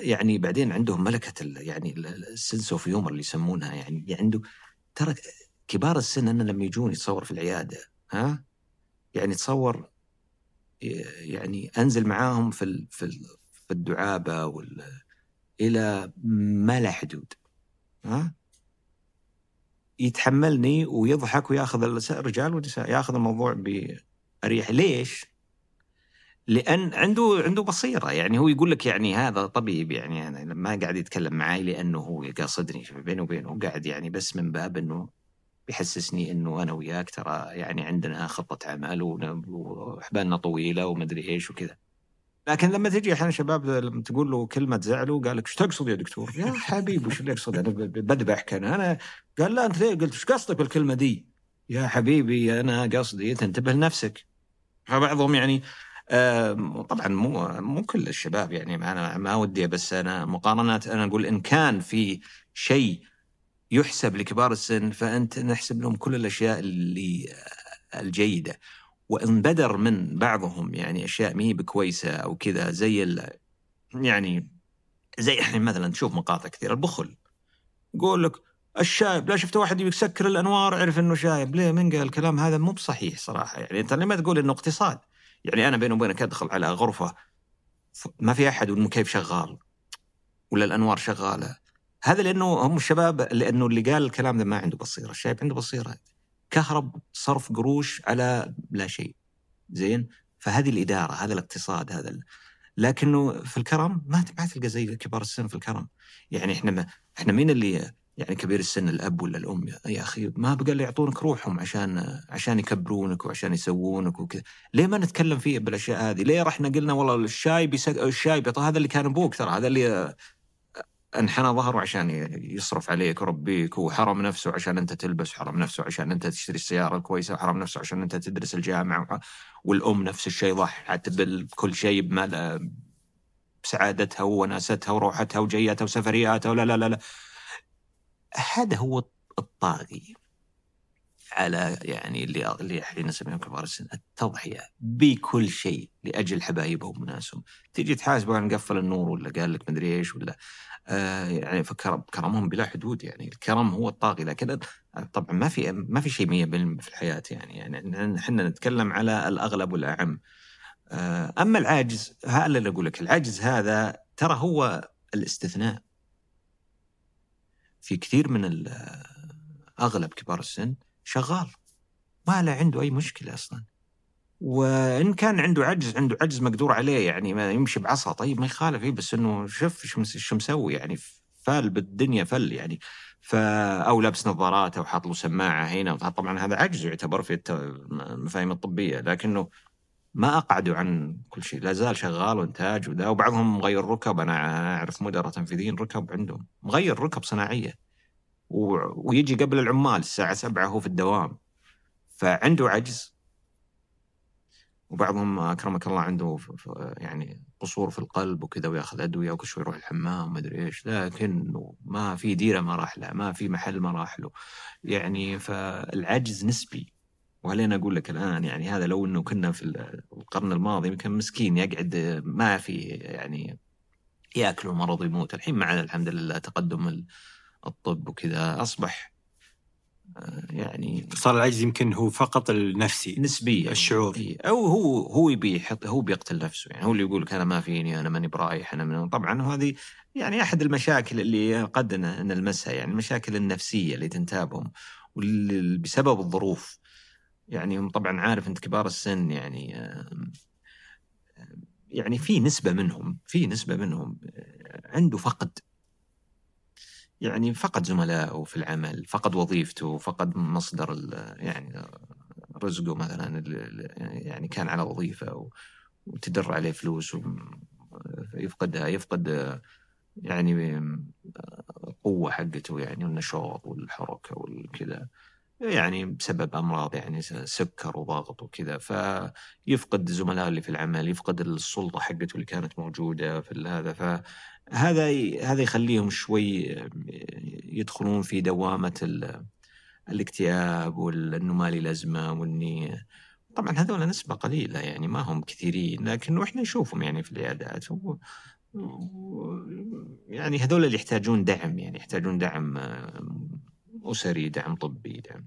يعني بعدين عندهم ملكة يعني ال sense of humor اللي يسمونها يعني عنده ترى كبار السن أنا لما يجون يتصور في العيادة ها؟ يعني تصور يعني أنزل معاهم في في الدعابه وال إلى ما لا حدود. ها؟ يتحملني ويضحك وياخذ الرجال والنساء ياخذ الموضوع بأريحية. ليش؟ لأن عنده عنده بصيرة. يعني هو يقول لك يعني هذا طبيب يعني أنا ما قاعد يتكلم معي لأنه هو قاصدني بينه وبينه. قاعد يعني بس من باب إنه بيحسسني إنه أنا وياك ترى يعني عندنا خطة عمل وحبالنا طويلة ومدري إيش وكذا. لكن لما تجي أحيانا شباب لما تقول له كلمة تزعله قال لك إيش تقصد يا دكتور؟ يا حبيبي وش اللي اقصد أنا بذبحك أنا أنا قال لا أنت ليه قلت إيش قصدك بالكلمة دي؟ يا حبيبي أنا قصدي تنتبه لنفسك. فبعضهم يعني طبعا مو مو كل الشباب يعني أنا ما ودي بس أنا مقارنات أنا أقول إن كان في شيء يحسب لكبار السن فأنت نحسب لهم كل الأشياء اللي الجيدة وإن بدر من بعضهم يعني أشياء ما هي بكويسة أو كذا زي يعني زي إحنا مثلا تشوف مقاطع كثير البخل. يقول لك الشايب لا شفت واحد يسكر الأنوار عرف إنه شايب. ليه؟ من قال الكلام هذا مو بصحيح صراحة. يعني أنت لما تقول إنه اقتصاد؟ يعني أنا بيني وبينك أدخل على غرفة ما في أحد والمكيف شغال ولا الأنوار شغالة. هذا لأنه هم الشباب لأنه اللي قال الكلام ده ما عنده بصيرة الشايب عنده بصيرة. كهرب صرف قروش على لا شيء. زين؟ فهذه الإدارة هذا الاقتصاد هذا ال... لكنه في الكرم ما ما تلقى زي كبار السن في الكرم. يعني إحنا ما إحنا مين اللي يعني كبير السن الأب ولا الأم؟ يا- أخي ما بقى اللي يعطونك روحهم عشان عشان يكبرونك وعشان يسوونك وكذا. ليه ما نتكلم فيه بالأشياء هذه؟ ليه رحنا قلنا والله الشاي بيسك... الشاي بيط... هذا اللي كان أبوك ترى هذا اللي انحنى ظهره عشان يصرف عليك ويربيك وحرم نفسه عشان انت تلبس وحرم نفسه عشان انت تشتري السيارة الكويسة وحرم نفسه عشان انت تدرس الجامعة والأم نفس الشيء ضحت بكل شيء بمال بسعادتها ووناستها وروحتها وجياتها وسفرياتها ولا لا لا لا. هذا هو الطاغي على يعني اللي اللي أحيانا نسميهم كبار السن التضحية بكل شيء لأجل حبايبهم وناسهم. تيجي تحاسبه عن قفل النور ولا قال لك مدري إيش ولا آه يعني فكرم كرمهم بلا حدود يعني. الكرم هو الطاغي لكن طبعا ما في ما في شيء 100% في الحياة يعني. يعني إحنا نتكلم على الأغلب والأعم. آه أما العاجز هذا اللي أقول لك العجز هذا ترى هو الاستثناء. في كثير من أغلب كبار السن شغال. ما له عنده أي مشكلة أصلا. وإن كان عنده عجز عنده عجز مقدور عليه يعني ما يمشي بعصا. طيب ما يخالف إيه بس إنه شوف شو مس- شو مسوي يعني فال بالدنيا فل يعني. ف أو لابس نظارات أو حاط له سماعة هنا. طبعا هذا عجز يعتبر في المفاهيم الطبية لكنه ما أقعدوا عن كل شيء. لا زال شغال وإنتاج وذا. وبعضهم مغير ركب. أنا أعرف مدراء تنفيذيين ركب عندهم. مغير ركب صناعية. و... ويجي قبل العمال الساعة 7 هو في الدوام. فعنده عجز. وبعضهم اكرمك الله عنده. يعني قصور في القلب وكذا وياخذ أدوية وكل شوي يروح الحمام ما أدري إيش. لكنه ما في ديرة ما راح له ما في محل ما راح له. يعني فالعجز نسبي. وهلين أقول لك الآن يعني هذا لو إنه كنا في القرن الماضي يمكن مسكين يقعد ما في يعني يأكل المرض يموت الحين مع الحمد لله تقدم ال- الطب وكذا أصبح آه، يعني صار العجز يمكن هو فقط النفسي نسبيا. الشعور. إي. أو هو هو يبي يحط هو بيقتل نفسه. يعني هو اللي يقول لك أنا ما فيني أنا ماني برايح أنا من. طبعا هذه يعني أحد المشاكل اللي قد نلمسها. يعني المشاكل النفسية اللي تنتابهم واللي بسبب الظروف. يعني هم طبعا عارف أنت كبار السن يعني يعني في نسبة منهم في نسبة منهم آه، عنده فقد. يعني فقد زملائه في العمل فقد وظيفته فقد مصدر يعني رزقه مثلا يعني كان على وظيفة وتدر عليه فلوس يفقدها يفقد يعني قوة حقته يعني والنشاط والحركة والكذا يعني بسبب أمراض يعني سكر وضغط وكذا فيفقد زملائه اللي في العمل يفقد السلطة حقته اللي كانت موجودة في هذا فهذا هذا يخليهم شوي يدخلون في دوامة ال- الاكتئاب وانه ما لي لازمه واني طبعا هذول نسبة قليلة يعني ما هم كثيرين لكن إحنا نشوفهم يعني في العيادات و... يعني هذول اللي يحتاجون دعم يعني يحتاجون دعم آه، أسري دعم طبي دعم.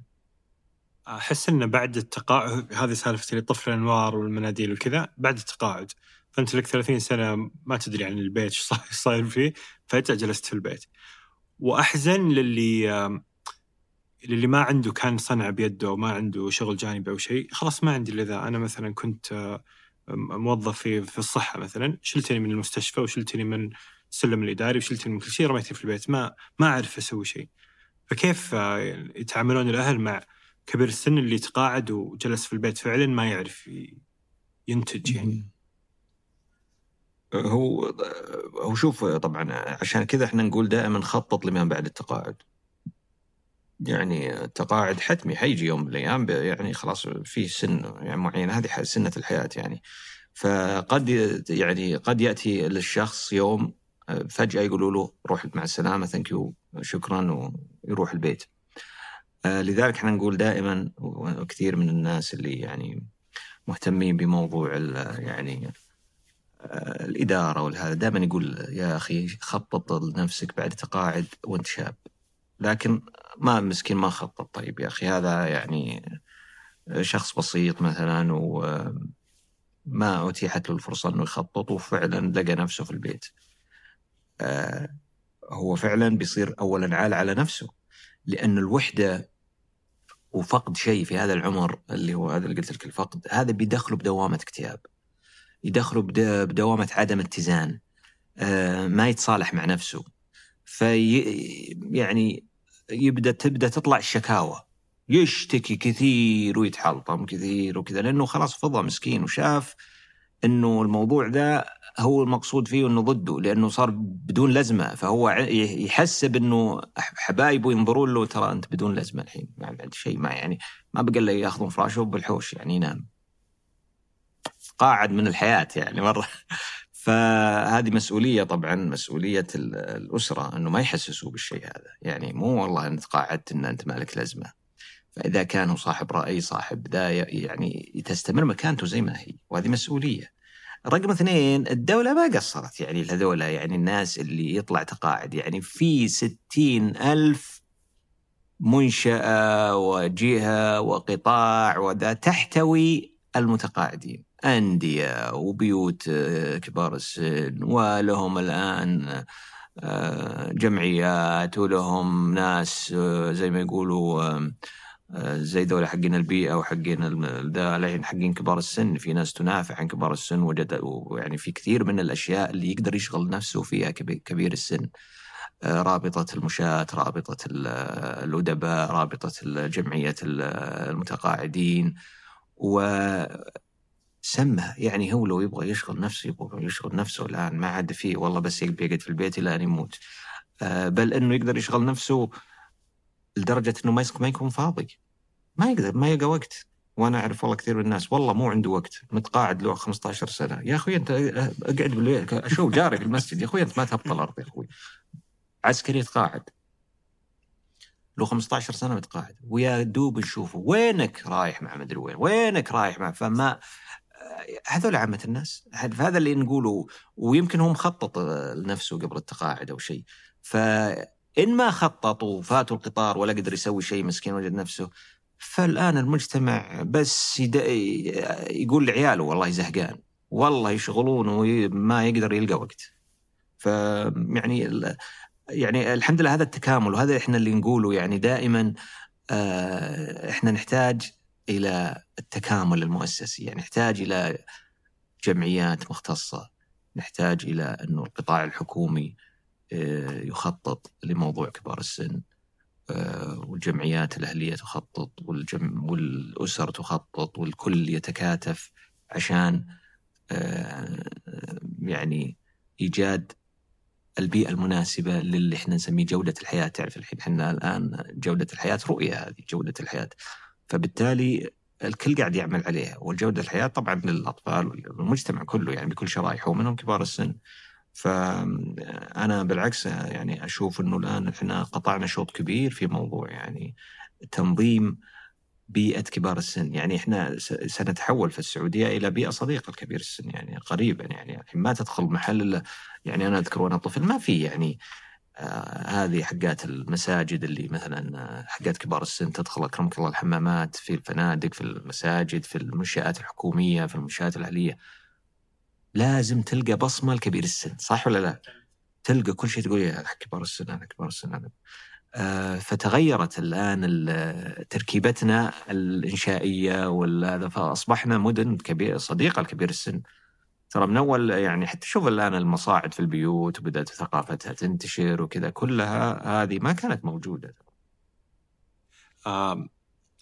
أحس انه بعد التقاعد هذه سالفه اللي طفل والمناديل وكذا بعد التقاعد فانت لك 30 سنة ما تدري عن البيت إيش صاير- فيه فجاه جلست في البيت. وأحزن للي للي ما عنده كان صنع بيده وما عنده شغل جانبي أو شيء خلاص ما عندي الا أنا مثلا كنت موظف في الصحة مثلا شلتني من المستشفى وشلتني من السلم الإداري وشلتني من كل شيء رميتني في البيت. ما ما أعرف أسوي شيء. فكيف آه، يتعاملون الأهل مع كبير السن اللي تقاعد وجلس في البيت فعلا ما يعرف ينتج يعني. هو هو شوف طبعا عشان كذا إحنا نقول دائما خطط لما بعد التقاعد. يعني التقاعد حتمي حيجي يوم من الأيام يعني خلاص في سن يعني معين هذه سنة الحياة يعني. فقد يعني قد يأتي للشخص يوم فجأة يقولوا له روح مع السلامة ثانك يو شكرا ويروح البيت. لذلك إحنا نقول دائما وكثير من الناس اللي يعني مهتمين بموضوع يعني الإدارة والهذا دائما يقول يا أخي خطط لنفسك بعد تقاعد وأنت شاب لكن ما مسكين ما خطط طيب يا أخي هذا يعني شخص بسيط مثلا وما أتيحت له الفرصة إنه يخطط وفعلا لقى نفسه في البيت. آه، هو فعلا بيصير اولا عال على نفسه لأن الوحدة وفقد شيء في هذا العمر اللي هو هذا اللي قلت لك الفقد هذا بيدخله بدوامة اكتئاب. يدخله بد- بدوامة عدم اتزان. آه، ما يتصالح مع نفسه. في يعني يبدأ تبدا تطلع الشكاوى يشتكي كثير ويتحلطم كثير وكذا لأنه خلاص فضى مسكين وشاف إنه الموضوع ذا هو المقصود فيه إنه ضده لأنه صار بدون لازمه فهو يحسب إنه حبايبه ينظرون له ترى أنت بدون لازمه الحين ما عندك شيء ما يعني ما بقى إلا يأخذون فراشة بالحوش يعني ينام قاعد من الحياة يعني مرة. [laughs] فهذه مسؤولية طبعا مسؤولية ال- الأسرة إنه ما يحسسوا بالشيء هذا. يعني مو والله أنت قاعدت إن أنت مالك لازمة. فإذا كان هو صاحب رأي صاحب ذا يعني تستمر مكانته زي ما هي. وهذه مسؤولية. رقم اثنين الدولة ما قصرت يعني هذول يعني الناس اللي يطلع تقاعد يعني في ستين ألف منشأة وجهة وقطاع وذا تحتوي المتقاعدين. أندية وبيوت آه، كبار السن ولهم الآن آه، جمعيات ولهم ناس آه، زي ما يقولوا زي ذولا حقين البيئة وحقين ذا حقين كبار السن. في ناس تنافع عن كبار السن وجد ويعني في كثير من الأشياء اللي يقدر يشغل نفسه فيها كبي- كبير السن. رابطة المشاة رابطة ال- الأدباء رابطة جمعية ال- المتقاعدين. وسمها يعني هو لو يبغى يشغل نفسه يبغى يشغل نفسه الآن. ما عاد فيه. والله بس يقعد في البيت إلى أن يموت. آه، بل أنه يقدر يشغل نفسه لدرجة أنه ما ما يكون فاضي. ما يقدر ما يلقى وقت. وأنا أعرف والله كثير من الناس. والله مو عنده وقت. متقاعد له 15 سنة. يا أخوي أنت أقعد بالبيت. أشوف جاري في المسجد. يا أخوي أنت ما تهبط الأرض يا أخوي. عسكري يتقاعد. له 15 سنة متقاعد. ويا دوب نشوفه. وينك رايح مع مدري وين؟ وينك رايح مع فما هذول عامة الناس هذا اللي نقوله ويمكن هو مخطط لنفسه قبل التقاعد أو شيء فإن ما خطط وفاتوا القطار ولا قدر يسوي شيء مسكين وجد نفسه فالآن المجتمع بس. يقول لعياله والله زهقان والله يشغلون وما يقدر يلقى وقت فيعني. يعني الحمد لله هذا التكامل وهذا إحنا اللي نقوله يعني دائما آه، إحنا نحتاج إلى التكامل المؤسسي. يعني نحتاج إلى جمعيات مختصة. نحتاج إلى إنه القطاع الحكومي آه، يخطط لموضوع كبار السن آه، والجمعيات الأهلية تخطط والجم... والأسر تخطط والكل يتكاتف عشان آه، يعني إيجاد البيئة المناسبة للي إحنا نسميه جودة الحياة. تعرف الحين إحنا الآن جودة الحياة رؤية هذه جودة الحياة. فبالتالي الكل قاعد يعمل عليها والجودة الحياة طبعا للأطفال والمجتمع كله يعني بكل شرائحه ومنهم كبار السن. فأنا بالعكس يعني أشوف أنه الآن إحنا قطعنا شوط كبير في موضوع يعني تنظيم بيئة كبار السن. يعني إحنا سنتحول في السعودية إلى بيئة صديقة لكبير السن يعني قريبا يعني ما تدخل محل يعني أنا أذكر وأنا طفل ما في يعني هذه حقات المساجد اللي مثلا آه، حقات كبار السن تدخل أكرمك الله الحمامات في الفنادق في المساجد في المنشآت الحكومية في المنشآت الأهلية. لازم تلقى بصمة لكبير السن صح ولا لا؟ تلقى كل شيء تقول يا كبار السن أنا كبار السن أنا. آه، فتغيرت الآن تركيبتنا الإنشائية وهذا فأصبحنا مدن كبير صديقة لكبير السن. ترى من أول يعني حتى شوف الآن المصاعد في البيوت وبدأت ثقافتها تنتشر وكذا كلها هذه ما كانت موجودة.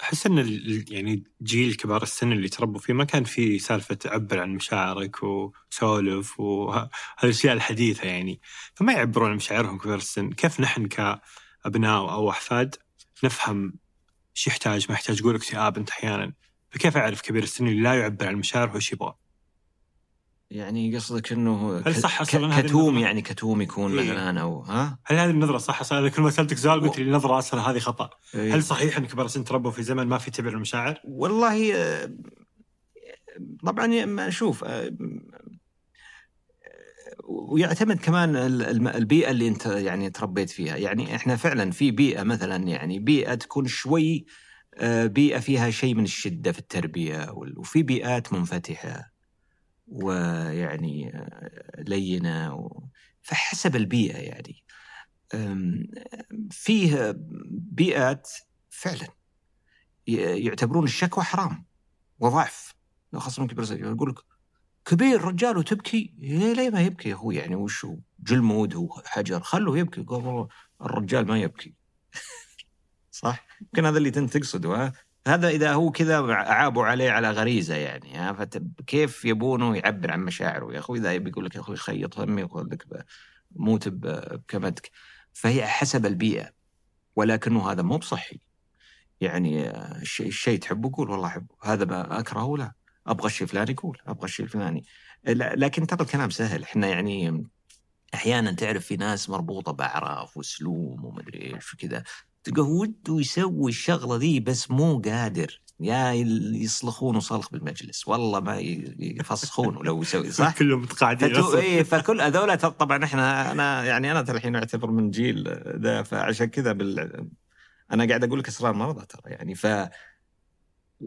أحس إن يعني جيل كبار السن اللي تربوا فيه ما كان في سالفة عبر عن مشاعرك وسولف وهذه الاشياء الحديثة يعني فما يعبرون عن مشاعرهم كبار السن، كيف نحن ك ابناء أو أحفاد نفهم إيش يحتاج ما يحتاج يقول اكتئاب أنت أحيانا فكيف أعرف كبير السن اللي لا يعبر عن مشاعره وش يبغى؟ يعني قصدك إنه هل صح أصلا كتوم يعني كتوم يكون إيه؟ مثلا أو ها؟ هل هذه النظرة صح أصلا إذا كل ما سألتك سؤال قلت لي النظره أصلا هذه خطأ إيه؟ هل صحيح إن كبار السن تربوا في زمن ما في تعبير المشاعر؟ والله آه، طبعا ما أشوف آه، ويعتمد كمان البيئة اللي أنت يعني تربيت فيها يعني إحنا فعلا في بيئة مثلا يعني بيئة تكون شوي آه، بيئة فيها شيء من الشدة في التربية وفي بيئات منفتحة ويعني لينة. فحسب البيئة يعني. فيه بيئات فعلا يعتبرون الشكوى حرام وضعف. خاصة كبر يقول لك كبير رجال وتبكي إيه ليه ما يبكي أخوي؟ يعني وش هو؟ جلمود هو حجر. خلوه يبكي. قال الرجال ما يبكي. [laughs] صح؟ يمكن هذا اللي انت تقصده هذا إذا هو كذا عابوا عليه على غريزة يعني كيف يبونه يعبر عن مشاعره؟ يا أخوي إذا يبي يقول لك يا أخوي خيط همي يقول لك موت بكبدك. فهي حسب البيئة ولكنه هذا مو بصحي. يعني الشيء تحبه قول والله أحبه هذا ما أكرهه لا أبغى الشيء الفلاني يقول أبغى الشيء الفلاني. لكن ترى الكلام سهل. إحنا يعني أحيانا تعرف في ناس مربوطة بأعراف وسلوم ومدري إيش وكذا. تلقاه وده يسوي الشغلة ذي بس مو قادر. يا يصلخون صلخ بالمجلس. والله ما يفسخون لو يسوي صح؟ [laughs] كلهم متقاعدين فتو... إيه فكل هذول طبعا إحنا أنا يعني أنا الحين أعتبر من جيل ذا فعشان كذا بال... أنا قاعد أقول لك إسرار مرضى ترى يعني ف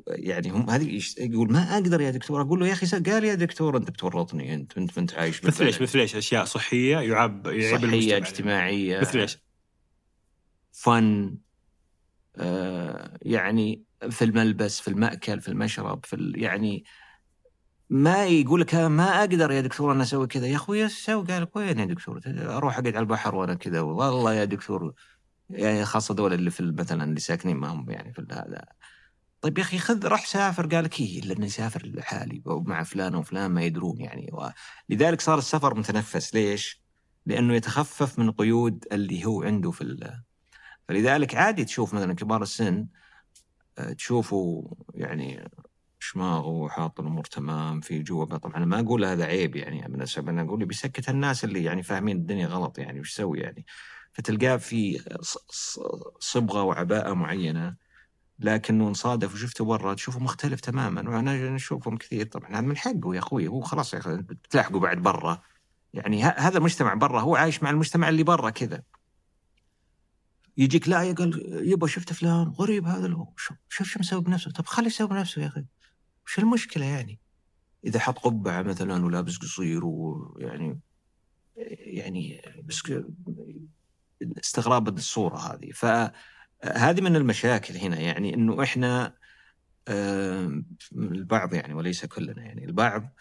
يعني هم هذه يقول ما أقدر يا دكتور. أقول له يا أخي قال يا دكتور أنت بتورطني أنت أنت أنت عايش مثل إيش؟ مثل إيش؟ أشياء صحية يعاب يعيب صحية اجتماعية. مثل إيش؟ فن آه يعني في الملبس في المأكل في المشرب في يعني ما يقول لك ما أقدر يا دكتور أنا أسوي كذا. يا أخوي أسوي قال وين يا دكتور؟ أروح أقعد على البحر وأنا كذا. والله يا دكتور يعني خاصة دول اللي في مثلا اللي ساكنين ما هم يعني في هذا. طيب يا أخي خذ راح سافر. قال لك إيه إلا إني سافر لحالي ومع فلان وفلان ما يدرون يعني. لذلك صار السفر متنفس. ليش؟ لأنه يتخفف من قيود اللي هو عنده في ال... فلذلك عادي تشوف مثلا كبار السن آه، تشوفوا يعني شماغ وحاط الأمور تمام في جوا طبعا أنا ما أقول هذا عيب يعني من السبب أنا أقول بيسكت الناس اللي يعني فاهمين الدنيا غلط يعني وش يسوي يعني؟ فتلقاه في صبغة وعباءة معينة لكنه نصادف وشفته برا تشوفه مختلف تماما. وأنا نشوفهم كثير طبعا. هذا من حقه يا أخوي هو خلاص يا أخي تلاحقوا بعد برا. يعني هذا المجتمع برا هو عايش مع المجتمع اللي برا كذا. يجيك لا يقول يبا شفت فلان غريب هذا شوف شو مسوي بنفسه؟ طب خليه يسوي بنفسه يا أخي. وش المشكلة يعني؟ إذا حط قبعة مثلا ولابس قصير ويعني يعني بس استغراب الصورة هذه. ف هذه من المشاكل هنا يعني إنه إحنا البعض يعني وليس كلنا يعني البعض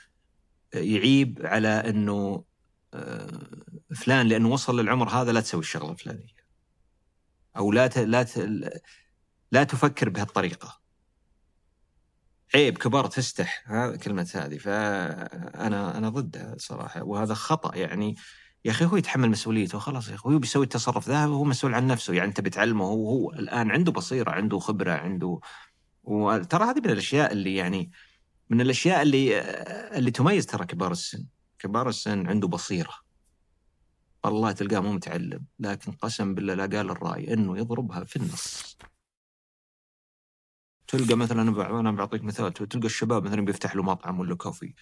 يعيب على إنه فلان لأنه وصل للعمر هذا لا تسوي الشغلة الفلانية. أو لا ت... لا ت... لا تفكر بهالطريقة. عيب كبرت هذا كلمة هذه. فأنا أنا ضدها صراحة وهذا خطأ. يعني يا أخي هو يتحمل مسؤوليته خلاص يا أخي هو بيسوي التصرف ذا هو مسؤول عن نفسه. يعني أنت بتعلمه هو, هو الآن عنده بصيرة عنده خبرة عنده وترى هذه من الأشياء اللي يعني من الأشياء اللي اللي تميز ترى كبار السن. كبار السن عنده بصيرة. والله تلقاه مو متعلم لكن قسم بالله لا قال الرأي إنه يضربها في النص. تلقى مثلا أنا بعطيك مثال تلقى الشباب مثلا بيفتح له مطعم ولا كوفي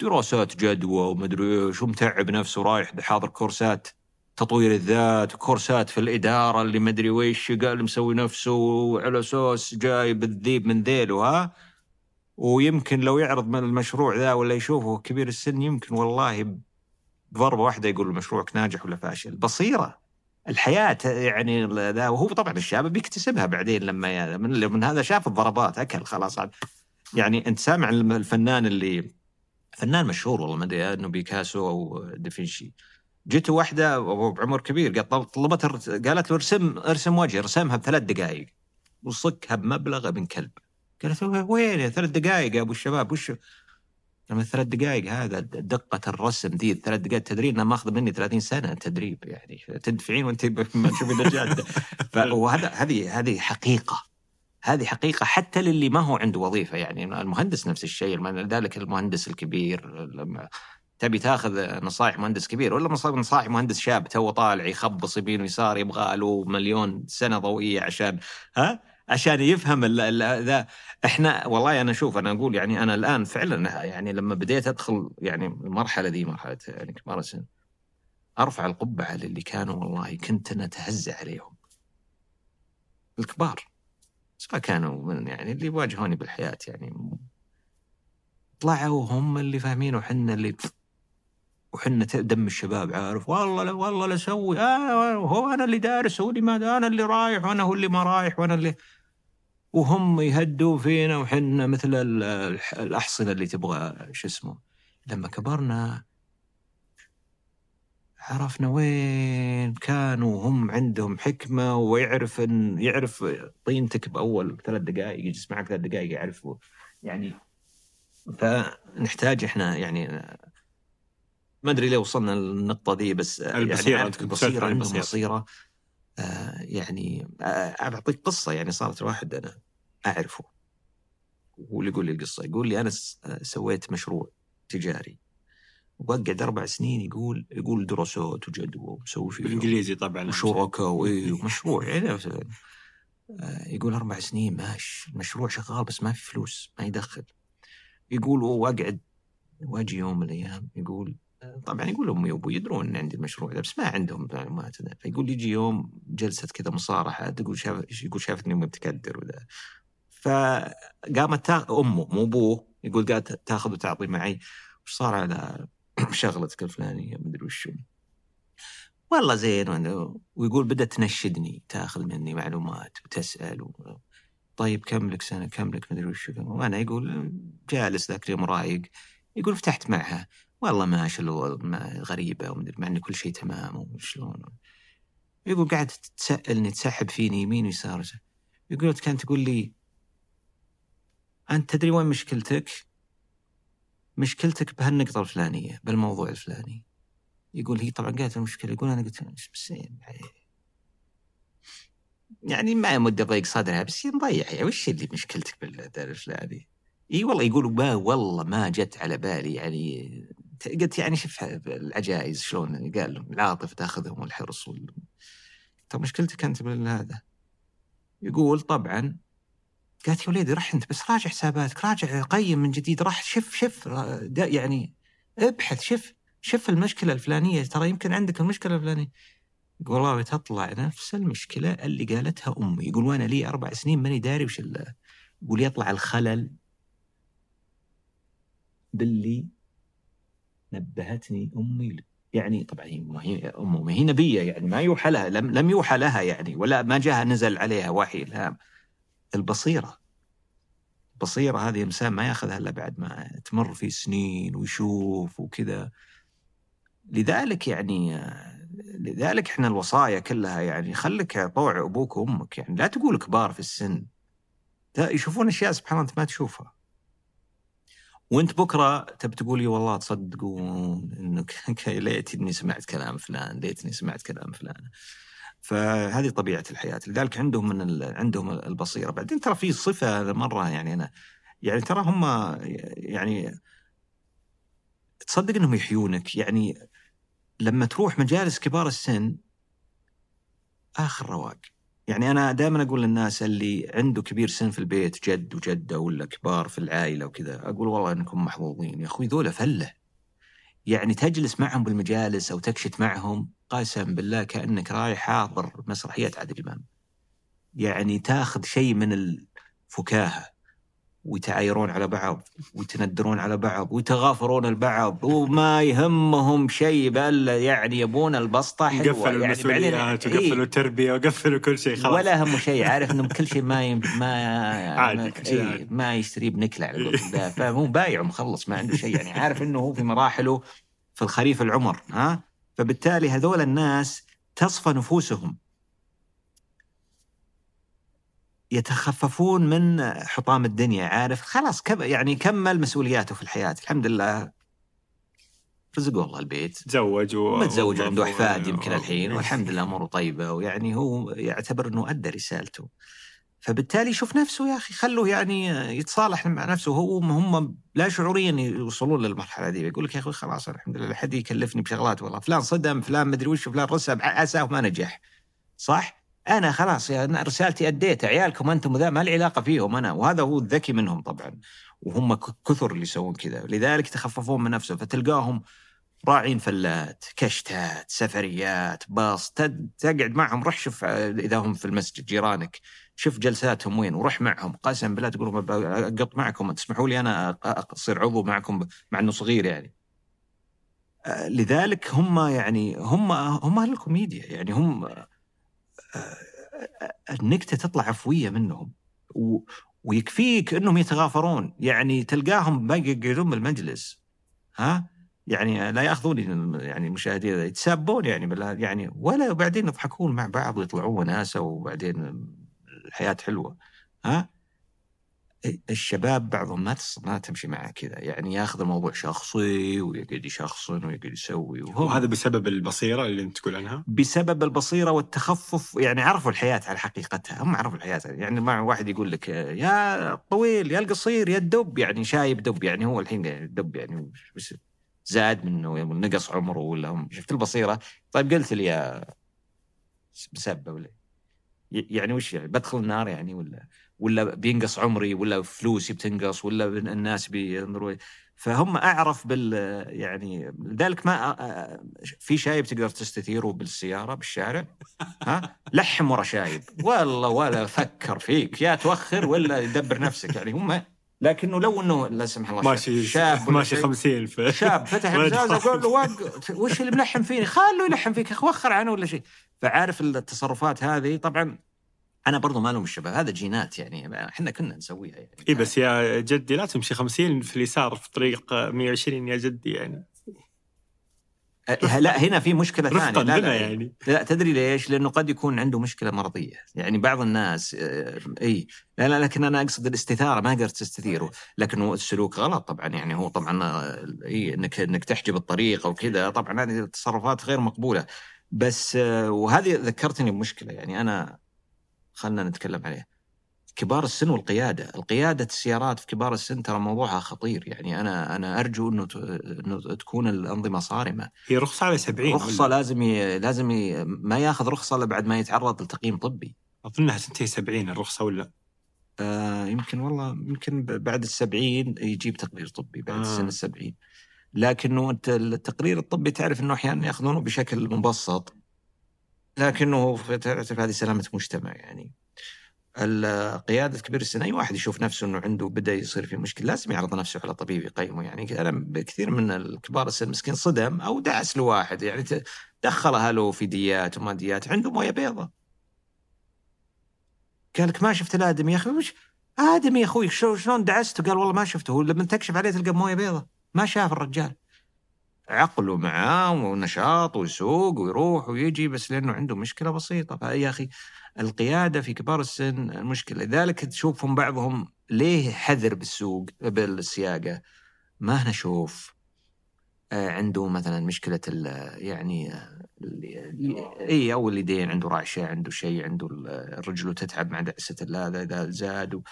دراسات جدوى ومدري إيش ومتعب نفسه رايح حاضر كورسات تطوير الذات كورسات في الإدارة اللي مدري ويش قال مسوي نفسه على أساس جايب الذيب من ذيله ها؟ ويمكن لو يعرض من المشروع ذا ولا يشوفه كبير السن يمكن والله بضربه واحدة يقول مشروعك ناجح ولا فاشل؟ بصيرة. الحياة يعني ذا وهو طبعا الشاب بيكتسبها بعدين لما من, من هذا شاف الضربات أكل خلاص. يعني أنت سامع الفنان اللي فنان مشهور والله ما أدري إنه بيكاسو أو دافنشي جته واحدة بعمر كبير طلبت قالت له ارسم ارسم وجه ارسمها بثلاث دقائق وصكها بمبلغ ابن كلب. قالت وين يا ثلاث دقائق يا أبو الشباب وش لما ثلاث دقائق هذا دقة الرسم دي الثلاث دقائق تدريب أنا ماخذ مني 30 سنة تدريب يعني تدفعين وأنت ما تشوفي الدجاج [laughs] وهذا هذه هذه حقيقة. هذه حقيقة حتى للي ما هو عنده وظيفة يعني. المهندس نفس الشيء لذلك المهندس الكبير تبي تاخذ نصائح مهندس كبير ولا نصائح مهندس شاب تو طالع يخبص يمين ويسار يبغى له مليون سنة ضوئية عشان ها؟ عشان يفهم ذا. إحنا والله أنا أشوف أنا أقول يعني أنا الآن فعلا يعني لما بديت أدخل يعني المرحلة دي مرحلة يعني كبار السن أرفع القبعة للي كانوا والله كنت أنا اتهزأ عليهم. الكبار. سواء كانوا من يعني اللي يواجهوني بالحياة يعني. طلعوا هم اللي فاهمين وحنا اللي وحنا دم الشباب عارف. والله لا والله لا أسوي. آه هو أنا اللي دارس هو اللي ما أنا اللي رايح وأنا هو اللي ما رايح وأنا اللي وهم يهدوا فينا وحنا مثل الأحصنة اللي تبغى شو اسمه لما كبرنا عرفنا وين كانوا هم عندهم حكمة ويعرف إن يعرف طينتك بأول ثلاث دقائق يجلس معك ثلاث دقائق يعرف يعني فنحتاج إحنا يعني ما أدري ليه وصلنا للنقطة دي بس البصيرة يعني البصيرة عندهم بصيرة. آه يعني آه بعطيك قصة يعني صارت واحد أنا أعرفه. هو اللي يقول لي القصة. يقول لي أنا سويت مشروع تجاري. وقعد أربع سنين يقول يقول دراسات وجدوى ومسوي فيه بالإنجليزي طبعا. وشركاء [laughs] ومشروع يعني. آه، يقول أربع سنين ماشي المشروع شغال بس ما في فلوس ما يدخل. يقول واقعد وأجي يوم من الأيام يقول طبعا يقول امي وابوي يدرون إن عندي المشروع ده بس ما عندهم معلومات فيقول يجي يوم جلسة كذا مصارحة تقول شاف يقول شافتني امي بتكدر وذا. فقامت أمه مو أبوه يقول قالت تاخذ وتعطي معي. وش صار على [coughs] شغلتك الفلانية؟ مدري وش والله زين ويقول بدأت تنشدني تاخذ مني معلومات وتسأل و... طيب كم لك سنة كم لك مدري وش وأنا يقول جالس ذاك اليوم رايق يقول فتحت معها. والله ما شلو غريبة ومدري مع إن كل شيء تمام وشلون. يقول قاعد تسألني تسحب فيني يمين ويسار يقول كانت تقول لي أنت تدري وين مشكلتك؟ مشكلتك بهالنقطة الفلانية بالموضوع الفلاني. يقول هي طبعا قالت المشكلة. يقول أنا قلت بس يعني ما مدة ضيق صدرها بس مضيع يعني وش اللي مشكلتك بالدار الفلاني؟ إي والله يقول ما والله ما جت على بالي. يعني قلت يعني شوف العجائز شلون قال العاطفة تأخذهم والحرص وال... طب مشكلتك أنت بالهذا يقول طبعا قالت يا وليدي رح أنت بس راجع حساباتك راجع قيم من جديد راح شف شف يعني ابحث شف شف المشكلة الفلانية ترى يمكن عندك المشكلة الفلانية. يقول والله تطلع نفس المشكلة اللي قالتها أمي. يقول وأنا لي أربع سنين ماني داري وش يقول يطلع الخلل باللي نبهتني أمي يعني طبعا هي أمه ما هي نبية يعني ما يوحى لها لم لم يوحى لها يعني ولا ما جاء نزل عليها وحي إلهام. البصيرة البصيرة هذه إنسان ما يأخذها إلا بعد ما تمر في سنين ويشوف وكذا. لذلك يعني لذلك إحنا الوصايا كلها يعني خليك طوع أبوك وأمك يعني لا تقول كبار في السن. يشوفون أشياء سبحان الله أنت ما تشوفها. وانت بكرة تبي تقول لي والله تصدقون إنك [laughs] ليتني سمعت كلام فلان ليتني سمعت كلام فلان. فهذه طبيعة الحياة. لذلك عندهم من ال... عندهم البصيرة. بعدين ترى في صفة مرة يعني أنا يعني ترى هم يعني تصدق إنهم يحيونك. يعني لما تروح مجالس كبار السن آخر رواق. يعني أنا دائما أقول للناس اللي عنده كبير سن في البيت جد وجدة ولا كبار في العائلة وكذا أقول والله إنكم محظوظين. يا أخوي ذولا فلة. يعني تجلس معهم بالمجالس أو تكشت معهم قسم بالله كأنك رايح حاضر مسرحية عادل إمام. يعني تاخذ شيء من الفكاهة. ويتعايرون على بعض ويتندرون على بعض ويتغافرون البعض وما يهمهم شيء بل يعني يبون البسطة حلوة. قفلوا يعني المسؤوليات إيه. وقفلوا التربية وقفلوا كل شيء خلاص. ولا هم شيء. عارف إنهم كل شيء ما ي... ما [laughs] عادي، ما, إيه. ما يشتريه بنكلة على الله [laughs] فهو بايع ومخلص ما عنده شيء. يعني عارف إنه هو في مراحله في الخريف العمر ها؟ فبالتالي هذول الناس تصفى نفوسهم. يتخففون من حطام الدنيا عارف؟ خلاص يعني كمل مسؤولياته في الحياة. الحمد لله. رزقه الله البيت. تزوج و... متزوج عنده وظف- احفاد يمكن و- الحين والحمد لله أموره طيبة ويعني هو يعتبر إنه أدى رسالته. فبالتالي يشوف نفسه يا أخي خلوه يعني يتصالح مع نفسه. هو هم لا شعوريا يوصلون للمرحلة دي يقول لك يا أخوي خلاص الحمد لله حد يكلفني بشغلات والله فلان صدم فلان مدري وش فلان رسب عساه وما نجح. صح؟ أنا خلاص أنا رسالتي أديتها. عيالكم أنتم ذا ما لي علاقه فيهم أنا وهذا هو الذكي منهم طبعا. وهم كثر اللي يسوون كذا. لذلك يتخففون من نفسهم فتلقاهم راعين فلات كشتات سفريات باص تقعد معهم روح شوف آه، إذا هم في المسجد جيرانك. شوف جلساتهم وين وروح معهم. قسم بالله تقول أقط معكم. تسمحوا لي أنا أصير عضو معكم مع إنه صغير يعني. آه، لذلك هم يعني هم هم أهل الكوميديا يعني. هم النكتة تطلع عفوية منهم و ويكفيك إنهم يتغافرون. يعني تلقاهم باقي يقعدون بالمجلس ها؟ يعني لا ياخذون يعني المشاهدين يتسابون يعني بالله يعني ولا وبعدين يضحكون مع بعض ويطلعون وناسة وبعدين الحياة حلوة ها؟ الشباب بعضهم ما ما تمشي معه كذا يعني ياخذ الموضوع شخصي ويقعد يشخصن ويقعد يسوي وهو وهذا بسبب البصيرة اللي أنت تقول عنها؟ بسبب البصيرة والتخفف يعني عرفوا الحياة على حقيقتها هم عرفوا الحياة يعني مع واحد يقول لك يا الطويل يا القصير يا الدب. يعني شايب دب يعني هو الحين الدب يعني بس زاد منه نقص عمره ولا هم. شفت البصيرة؟ طيب قلت لي يا بسبه ولا يعني وش يعني بدخل النار يعني ولا؟ ولا بينقص عمري ولا فلوسي بتنقص ولا الناس بينظروا فهم أعرف بال يعني لذلك ما في شايب تقدر تستثيره بالسيارة بالشارع. ها؟ لحم ورا شايب والله ولا فكر فيك. يا توخر ولا يدبر نفسك. يعني هم لكنه لو إنه لا سمح الله ماشي شاب ماشي شيء، 50 في شاب فتح ولا الازاز دخل. أقول له وق وش اللي ملحم فيني؟ خله يلحم فيك وخر عنه ولا شيء. فعارف التصرفات هذه. طبعا أنا برضو ما لوم الشباب هذا جينات يعني إحنا كنا نسويها يعني. اي بس يا جدي لا تمشي 50 في اليسار في طريق 120 يا جدي يعني. أه، لا هنا في مشكلة ثانية. لا لا يعني. لا تدري ليش؟ لأنه قد يكون عنده مشكلة مرضية، يعني بعض الناس آه، إي لا لا لكن أنا أقصد الاستثارة ما قدرت تستثيره، لكن هو السلوك غلط طبعا. يعني هو طبعا إي إنك إنك تحجب الطريق أو كذا. طبعا هذه تصرفات غير مقبولة. بس آه، وهذه ذكرتني بمشكلة. يعني أنا خلنا نتكلم عليه. كبار السن والقيادة، القيادة السيارات في كبار السن ترى موضوعها خطير يعني أنا أنا أرجو إنه إنه تكون الأنظمة صارمة. هي رخصة على 70 رخصة ولا؟ لازم ي... لازم ي... ما ياخذ رخصة إلا بعد ما يتعرض لتقييم طبي. اظنها تنتهي 70 الرخصة ولا؟ آه يمكن والله يمكن بعد السبعين يجيب تقرير طبي بعد. آه. سن السبعين. لكنه أنت التقرير الطبي تعرف إنه أحيانا يأخذونه بشكل مبسط. لكنه تعرف هذه سلامة مجتمع يعني. قيادة كبير السن أي واحد يشوف نفسه أنه عنده بدأ يصير في مشكلة لازم يعرض نفسه على طبيب يقيمه. يعني أنا بكثير من الكبار السن مسكين صدم أو دعس له واحد يعني دخل أهله في ديات وما ديات عنده موية بيضة قال لك ما شفت الآدمي يا أخي؟ وش؟ آدمي يا أخوي شو- شلون دعسته قال والله ما شفته لما تكشف عليه تلقى موية بيضة ما شاف الرجال. عقله معاه ونشاط ويسوق ويروح ويجي بس لأنه عنده مشكلة بسيطة. فيا أخي القيادة في كبار السن المشكلة لذلك تشوفهم بعضهم ليه حذر بالسوق بالسياقة؟ ما نشوف. آه، عنده مثلا مشكلة يعني آه، إي أو اليدين عنده رعشة عنده شيء عنده رجله تتعب مع دعسه هذا إذا زاد.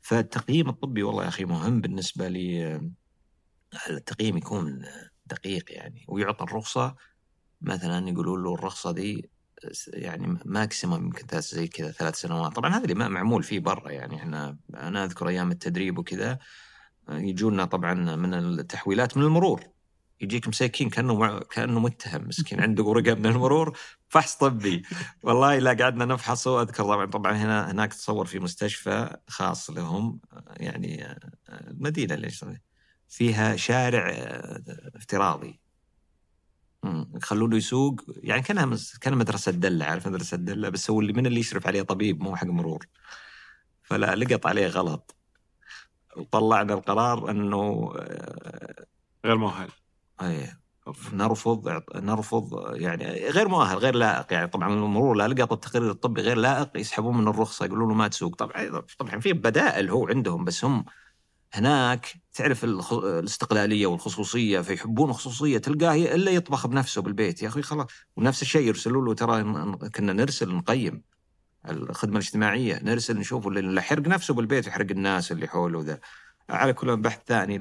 فالتقييم الطبي والله يا أخي مهم بالنسبة لي. آه، التقييم يكون دقيق يعني ويعطى الرخصة مثلا يقولوا له الرخصة دي يعني ماكسيموم يمكن زي كذا ثلاث سنوات. طبعا هذا اللي ما معمول فيه برا يعني إحنا أنا أذكر أيام التدريب وكذا يجونا طبعا من التحويلات من المرور. يجيك مساكين كأنه. كأنه متهم مسكين عنده ورقة من المرور فحص طبي. والله لا قعدنا نفحصه. أذكر طبعا طبعا هنا هناك تصور في مستشفى خاص لهم يعني المدينة اللي فيها شارع افتراضي. مم. يخلونه يسوق. يعني كأنها. كان مدرسة دلة عارف مدرسة دلة بس هو اللي من اللي يشرف عليه طبيب مو حق مرور. فلا لقط عليه غلط. وطلعنا القرار إنه آه، غير مؤهل. إيه. نرفض نرفض يعني غير مؤهل غير لائق. يعني طبعا المرور لا لقط التقرير الطبي غير لائق. يسحبون من الرخصة يقولون له ما تسوق. طبعا طبعا في بدائل هو عندهم بس هم هناك تعرف الاستقلالية والخصوصية فيحبون الخصوصيه تلقاه الا يطبخ بنفسه بالبيت. يا أخي خلاص ونفس الشيء يرسلوا له ترى كنا نرسل نقيم الخدمة الاجتماعية نرسل نشوف اللي يحرق نفسه بالبيت ويحرق الناس اللي حوله ذا. على كل بحث ثاني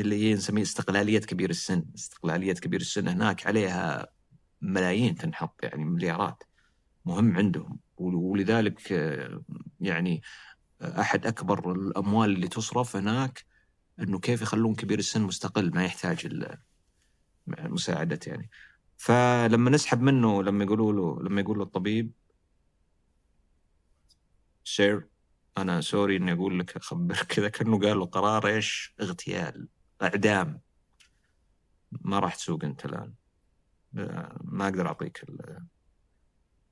اللي نسميه استقلالية كبير السن. استقلالية كبير السن هناك عليها ملايين تنحط يعني مليارات. مهم عندهم ول- ولذلك يعني أحد أكبر الأموال اللي تصرف هناك إنه كيف يخلون كبير السن مستقل ما يحتاج ال- مساعده يعني. فلما نسحب منه لما يقولوا له لما يقول له الطبيب سير أنا سوري إني أقول لك أخبرك [laughs] كذا كأنه قال له قرار إيش؟ اغتيال إعدام. ما راح تسوق أنت الآن. ما أقدر أعطيك ال-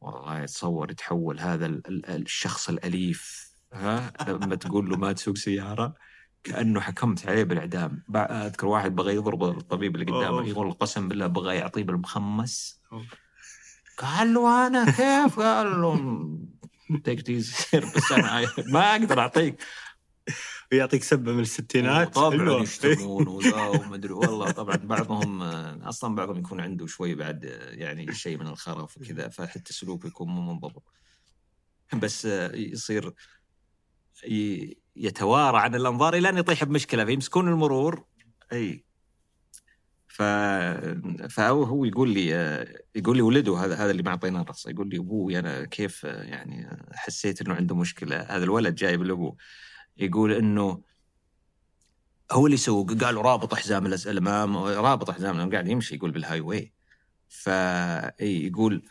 والله تصور يتحول هذا ال- ال- الشخص الأليف ها لما تقول له ما تسوق سيارة كأنه حكمت عليه بالإعدام أذكر واحد بغى يضرب الطبيب اللي قدامه. يقول قسم بالله بغى يعطيه بالمخمس. قال له أنا كيف؟ قال له تيك [laughs] بس أنا ما أقدر أعطيك ويعطيك سبه من الستينات طبعا. يشتمون [laughs] ومدري والله طبعا بعضهم أصلا بعضهم يكون عنده شوي بعد يعني شيء من الخرف وكذا فحتى سلوكه يكون مو منضبط بس يصير يتوارى عن الأنظار إلى أن يطيح بمشكلة فيمسكون المرور. أي. ف فهو هو يقول لي آه، يقول لي ولده هذا هذا اللي ما اعطيناه الرخصة يقول لي أبوي أنا كيف آه، يعني حسيت إنه عنده مشكلة؟ هذا الولد جايب لأبوه يقول إنه هو اللي يسوق. قالوا رابط حزام الأمام رابط حزام قاعد يمشي يقول بال highway. فا يقول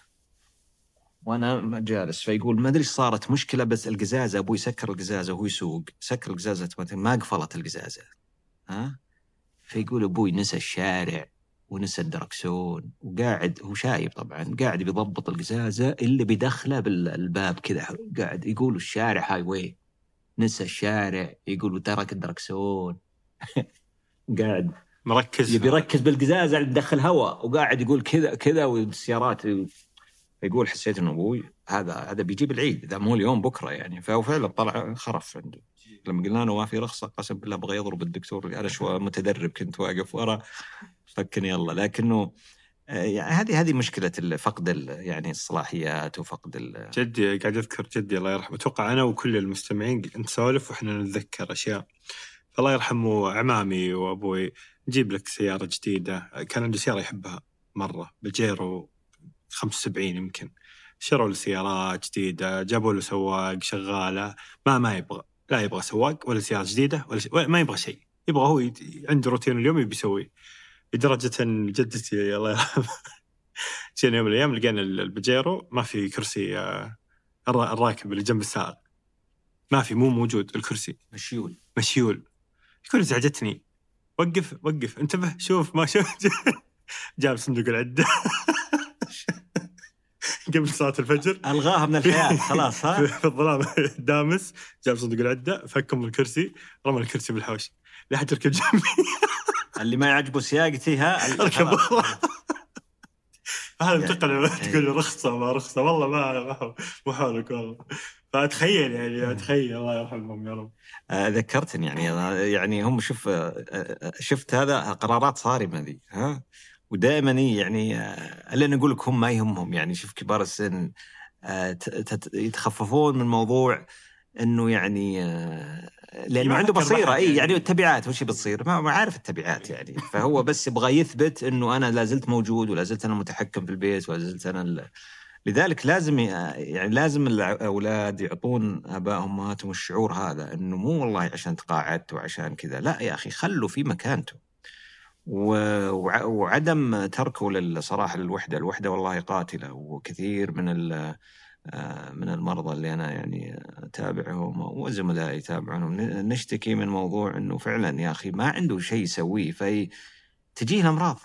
وأنا جالس فيقول ما أدري صارت مشكلة بس القزازة أبوي سكر القزازة وهو يسوق. سكر القزازة ما قفلت القزازة. ها؟ فيقول أبوي نسى الشارع ونسى الدركسون وقاعد هو شايب طبعا قاعد بيضبط القزازة اللي بيدخله بالباب كذا قاعد يقول الشارع highway نسى الشارع يقول وترك الدركسون. [laughs] قاعد مركز. يبي يركز بالقزازة اللي تدخل هواء وقاعد يقول كذا كذا والسيارات يقول حسيت إنه أبوي هذا هذا بيجيب العيد إذا مو اليوم بكرة يعني. فهو فعلا طلع خرف عنده. لما قلنا له ما في رخصة قسم بالله بغى يضرب الدكتور أنا شوي متدرب كنت واقف ورا فكني يلا. لكنه آه، يعني هذه هذه مشكلة فقد يعني الصلاحيات وفقد جدي قاعد أذكر جدي الله يرحمه. أتوقع أنا وكل المستمعين نسولف وإحنا نتذكر أشياء. فالله يرحمه عمامي وأبوي نجيب لك سيارة جديدة. كان عنده سيارة يحبها مرة بجيرو 75 يمكن. شروا له سيارات جديدة جابوا له سواق شغالة ما ما يبغى لا يبغى سواق ولا سيارة جديدة ولا شيء ما يبغى شيء. يبغى هو يت- عنده روتين اليوم يبي يسويه. لدرجة إن جدتي الله يرحمها. [laughs] جينا يوم من الأيام لقينا البجيرو ما في كرسي آه، الرا- الراكب اللي جنب السائق. ما في مو موجود الكرسي. مشيول. مشيول. يقول ازعجتني وقف وقف انتبه شوف ما شوف. [laughs] جاب صندوق العدة. [laughs] [laughs] قبل صلاة الفجر. ألغاها من الحياة خلاص ها؟ [laughs] في الظلام. [laughs] دامس جاب صندوق العدة فكم الكرسي رمى الكرسي بالحوش. لا حد يركب جنبي. اللي ما يعجبه سياقتي ها؟ أركب. هذا يعني- تقنع تقول إيه. رخصة ما رخصة. والله ما ما- مو حولك والله. فأتخيل يعني أتخيل. الله يرحمهم يا رب. آه، ذكرتني يعني يعني هم شوف آه، آه، شفت هذا قرارات صارمة ذي ها؟ ودائما إيه يعني ألا نقول لك هم ما يهمهم. يعني شوف كبار السن آه، يتخففون من موضوع إنه يعني آه، لأنه عنده بصيرة. اي يعني. يعني التبعات وش بتصير؟ ما عارف التبعات يعني. فهو بس يبغى يثبت إنه أنا لا زلت موجود ولا زلت أنا المتحكم في البيت ولا زلت أنا ال... لذلك لازم يعني لازم الأولاد يعطون آبائهم وامهاتهم الشعور هذا إنه مو والله عشان تقاعدت وعشان كذا. لا يا أخي خلوا في مكانته وعدم تركه للصراحة للوحدة، الوحدة والله قاتلة وكثير من آه، من المرضى اللي أنا يعني أتابعهم وزملائي يتابعونهم نشتكي من موضوع إنه فعلا يا أخي ما عنده شيء يسويه في تجيه الأمراض.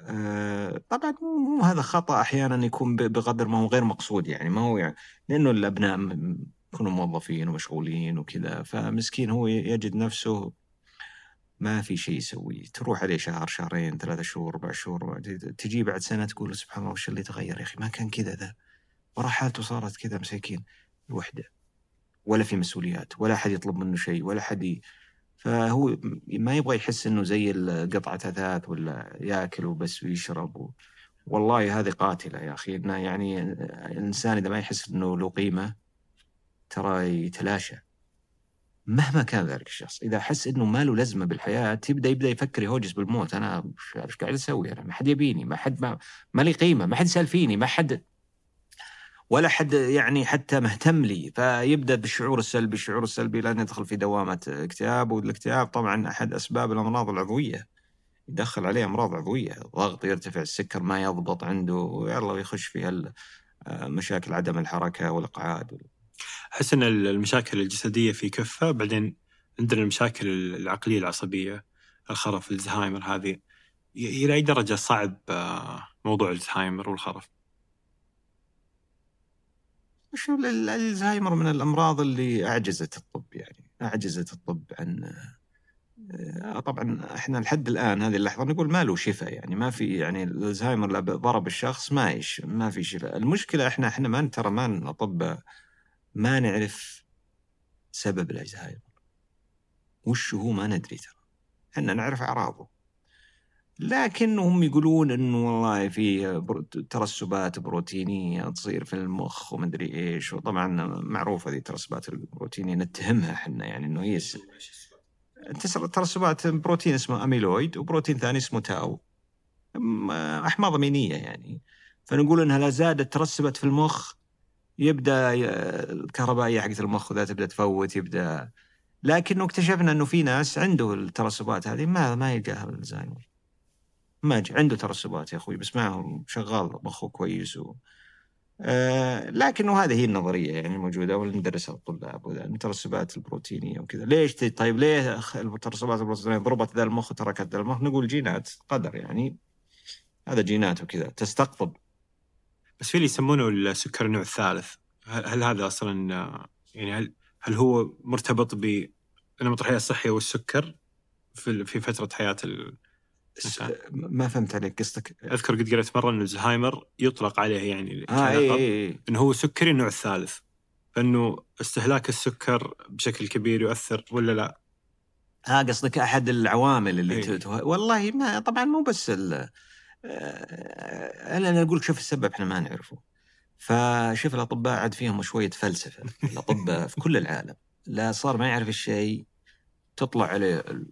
آه، طبعا مو هذا خطأ أحيانا يكون بقدر ما هو غير مقصود يعني ما هو يعني لأنه الأبناء يكونوا موظفين ومشغولين وكذا فمسكين هو يجد نفسه ما في شيء يسويه تروح عليه شهر شهرين ثلاثة شهور أربع شهور تجي بعد سنة تقول سبحان الله وش اللي تغير يا أخي؟ ما كان كذا ذا. ورا حالته صارت كذا مساكين الوحدة. ولا في مسؤوليات ولا أحد يطلب منه شيء ولا أحد. فهو ما يبغى يحس إنه زي قطعة أثاث ولا يأكل وبس ويشرب و... والله هذه قاتلة يا أخي. إنه يعني الانسان إذا ما يحس إنه له قيمة ترى يتلاشى. مهما كان ذلك الشخص إذا حس إنه ما له لازمة بالحياة يبدا يبدأ يفكر يهوجس بالموت. أنا وش- إيش قاعد أسوي أنا ما حد يبيني ما حد ما, ما لي قيمة ما حد سال فيني ما حد ولا حد يعني حتى مهتم لي. فيبدأ بالشعور السلبي الشعور السلبي لين يدخل في دوامة اكتئاب. والاكتئاب طبعا أحد أسباب الأمراض العضوية. يدخل عليه أمراض عضوية. ضغط يرتفع السكر ما يضبط عنده ويلا ويخش في آه، مشاكل عدم الحركة والإقعاد. أحس إن المشاكل الجسدية في كفة بعدين عندنا المشاكل العقلية العصبية الخرف الزهايمر هذه. إلى أي درجة صعب آه، موضوع الزهايمر والخرف؟ شو ال- ال- الزهايمر من الأمراض اللي أعجزت الطب يعني أعجزت الطب عن آه، طبعا إحنا لحد الآن هذه اللحظة نقول ما له شفاء يعني ما في يعني الزهايمر ضرب الشخص ما يش ما في شفاء. المشكلة إحنا إحنا ما ترى ما الاطباء ما نعرف سبب الزهايمر وش هو ما ندري ترى. إحنا نعرف أعراضه. لكنهم يقولون انه والله في ترسبات بروتينية تصير في المخ ومدري إيش. وطبعا معروفة ذي الترسبات البروتينية نتهمها إحنا يعني إنه هي ترسبات بروتين اسمه أميلويد وبروتين ثاني اسمه تاو. أحماض أمينية يعني. فنقول إنها لا زادت ترسبت في المخ يبدأ الكهربائية حقت المخ تبدأ تفوت يبدأ. لكنه اكتشفنا إنه في ناس عنده الترسبات هذه ما ما يلقاها الزهايمر ما عنده ترسبات يا أخوي بس ما هو شغال مخه كويس و... آه لكنه هذه هي النظرية يعني الموجوده واللي ندرسها الطلاب وذا الترسبات البروتينية وكذا. ليش طيب ليه الترسبات البروتينية؟ ضربت ذا المخ وتركت ذا المخ. نقول جينات قدر يعني. هذا جينات وكذا تستقطب. بس في اللي يسمونه السكر النوع الثالث. هل, هل هذا أصلا آه، يعني هل هل هو مرتبط بنمط الحياة الصحي والسكر في في فترة حياة ال... ما فهمت عليك قصدك؟ أذكر قد قريت مرة إن الزهايمر يطلق عليه يعني آه اي كلقب اي اي إنه هو سكري النوع الثالث. فإنه استهلاك السكر بشكل كبير يؤثر ولا لا؟ ها قصدك أحد العوامل اللي إيه. والله ما طبعا مو بس ال آه، أنا أقول لك شوف السبب إحنا ما نعرفه. فشوف الأطباء عاد فيهم شوية فلسفة. الأطباء [laughs] في كل العالم لا صار ما يعرف الشيء تطلع عليه ال-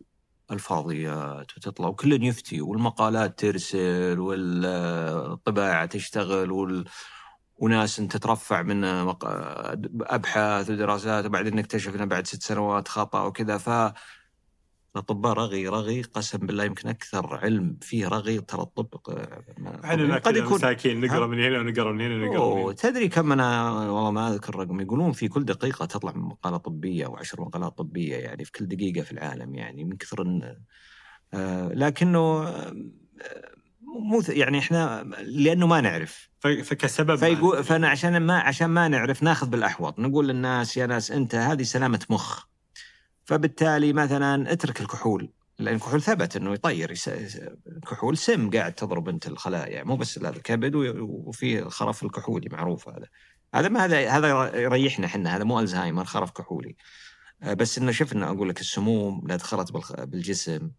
الفاضيات وتطلع وكل يفتي والمقالات ترسل والطباعة تشتغل وال... وناس أنت ترفع من أبحاث ودراسات وبعدين نكتشف إنه بعد ست سنوات خطأ وكذا. ف الاطباء رغي رغي قسم بالله يمكن أكثر علم فيه رغي ترى الطب إحنا قد يكون. مساكين نقرا؟ من هنا ونقرا من هنا ونقرا من هنا. تدري كم أنا والله ما أذكر الرقم يقولون في كل دقيقة تطلع من مقالة طبية أو عشر مقالات طبية يعني في كل دقيقة في العالم يعني من كثر إن آه لكنه آه، مو يعني إحنا لأنه ما نعرف. فكسبب فيقول فأنا عشان ما عشان ما نعرف ناخذ بالأحوط نقول للناس يا ناس أنت هذه سلامة مخ. فبالتالي مثلا اترك الكحول لأن الكحول ثبت إنه يطير يس- الكحول سم قاعد تضرب أنت الخلايا مو بس الكبد وفي الخرف الكحولي معروف هذا. هذا ما هذا هذا يريحنا إحنا هذا مو ألزهايمر خرف كحولي. آه، بس إنه شفنا أقول لك السموم لا دخلت بالخ- بالجسم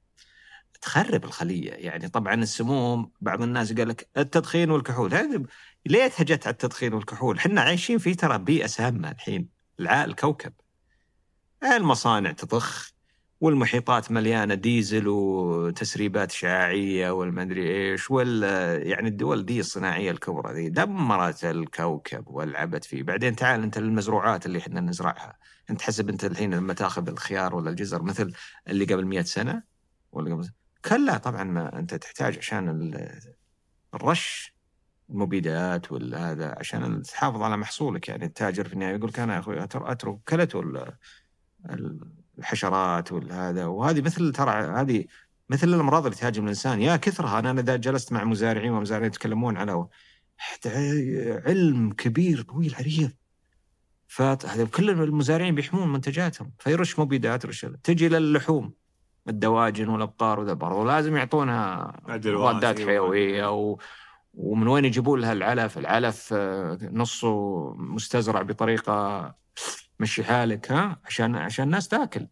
تخرب الخلية. يعني طبعا السموم بعض الناس قال لك التدخين والكحول. ليه جت على التدخين والكحول؟ إحنا عايشين في ترى بيئة سامة الحين الكوكب. المصانع تضخ والمحيطات مليانة ديزل وتسريبات شعاعية والمدري إيش وال يعني الدول دي الصناعية الكبرى ذي دمرت الكوكب ولعبت فيه، بعدين تعال أنت للمزروعات اللي إحنا نزرعها، أنت حسب أنت الحين لما تأخذ الخيار ولا الجزر مثل اللي قبل 100 سنة ولا قبل كلا طبعا ما أنت تحتاج عشان ال- الرش المبيدات والهذا عشان تحافظ على محصولك. يعني التاجر في النهاية يقول لك أنا يا أخوي أترك كلته الحشرات والهذا وهذه مثل ترى هذه مثل الأمراض اللي تهاجم الإنسان يا كثرها أنا إذا جلست مع مزارعين ومزارعين يتكلمون على علم كبير طويل عريض فهذا كل المزارعين بيحمون منتجاتهم فيرش مبيدات يرش تجي للحوم الدواجن والأبقار وذا برضو لازم يعطونها مضادات أيوة. حيوية و... ومن وين يجيبون لها العلف؟ العلف آه، نصه مستزرع بطريقة مشي حالك ها عشان عشان الناس تاكل.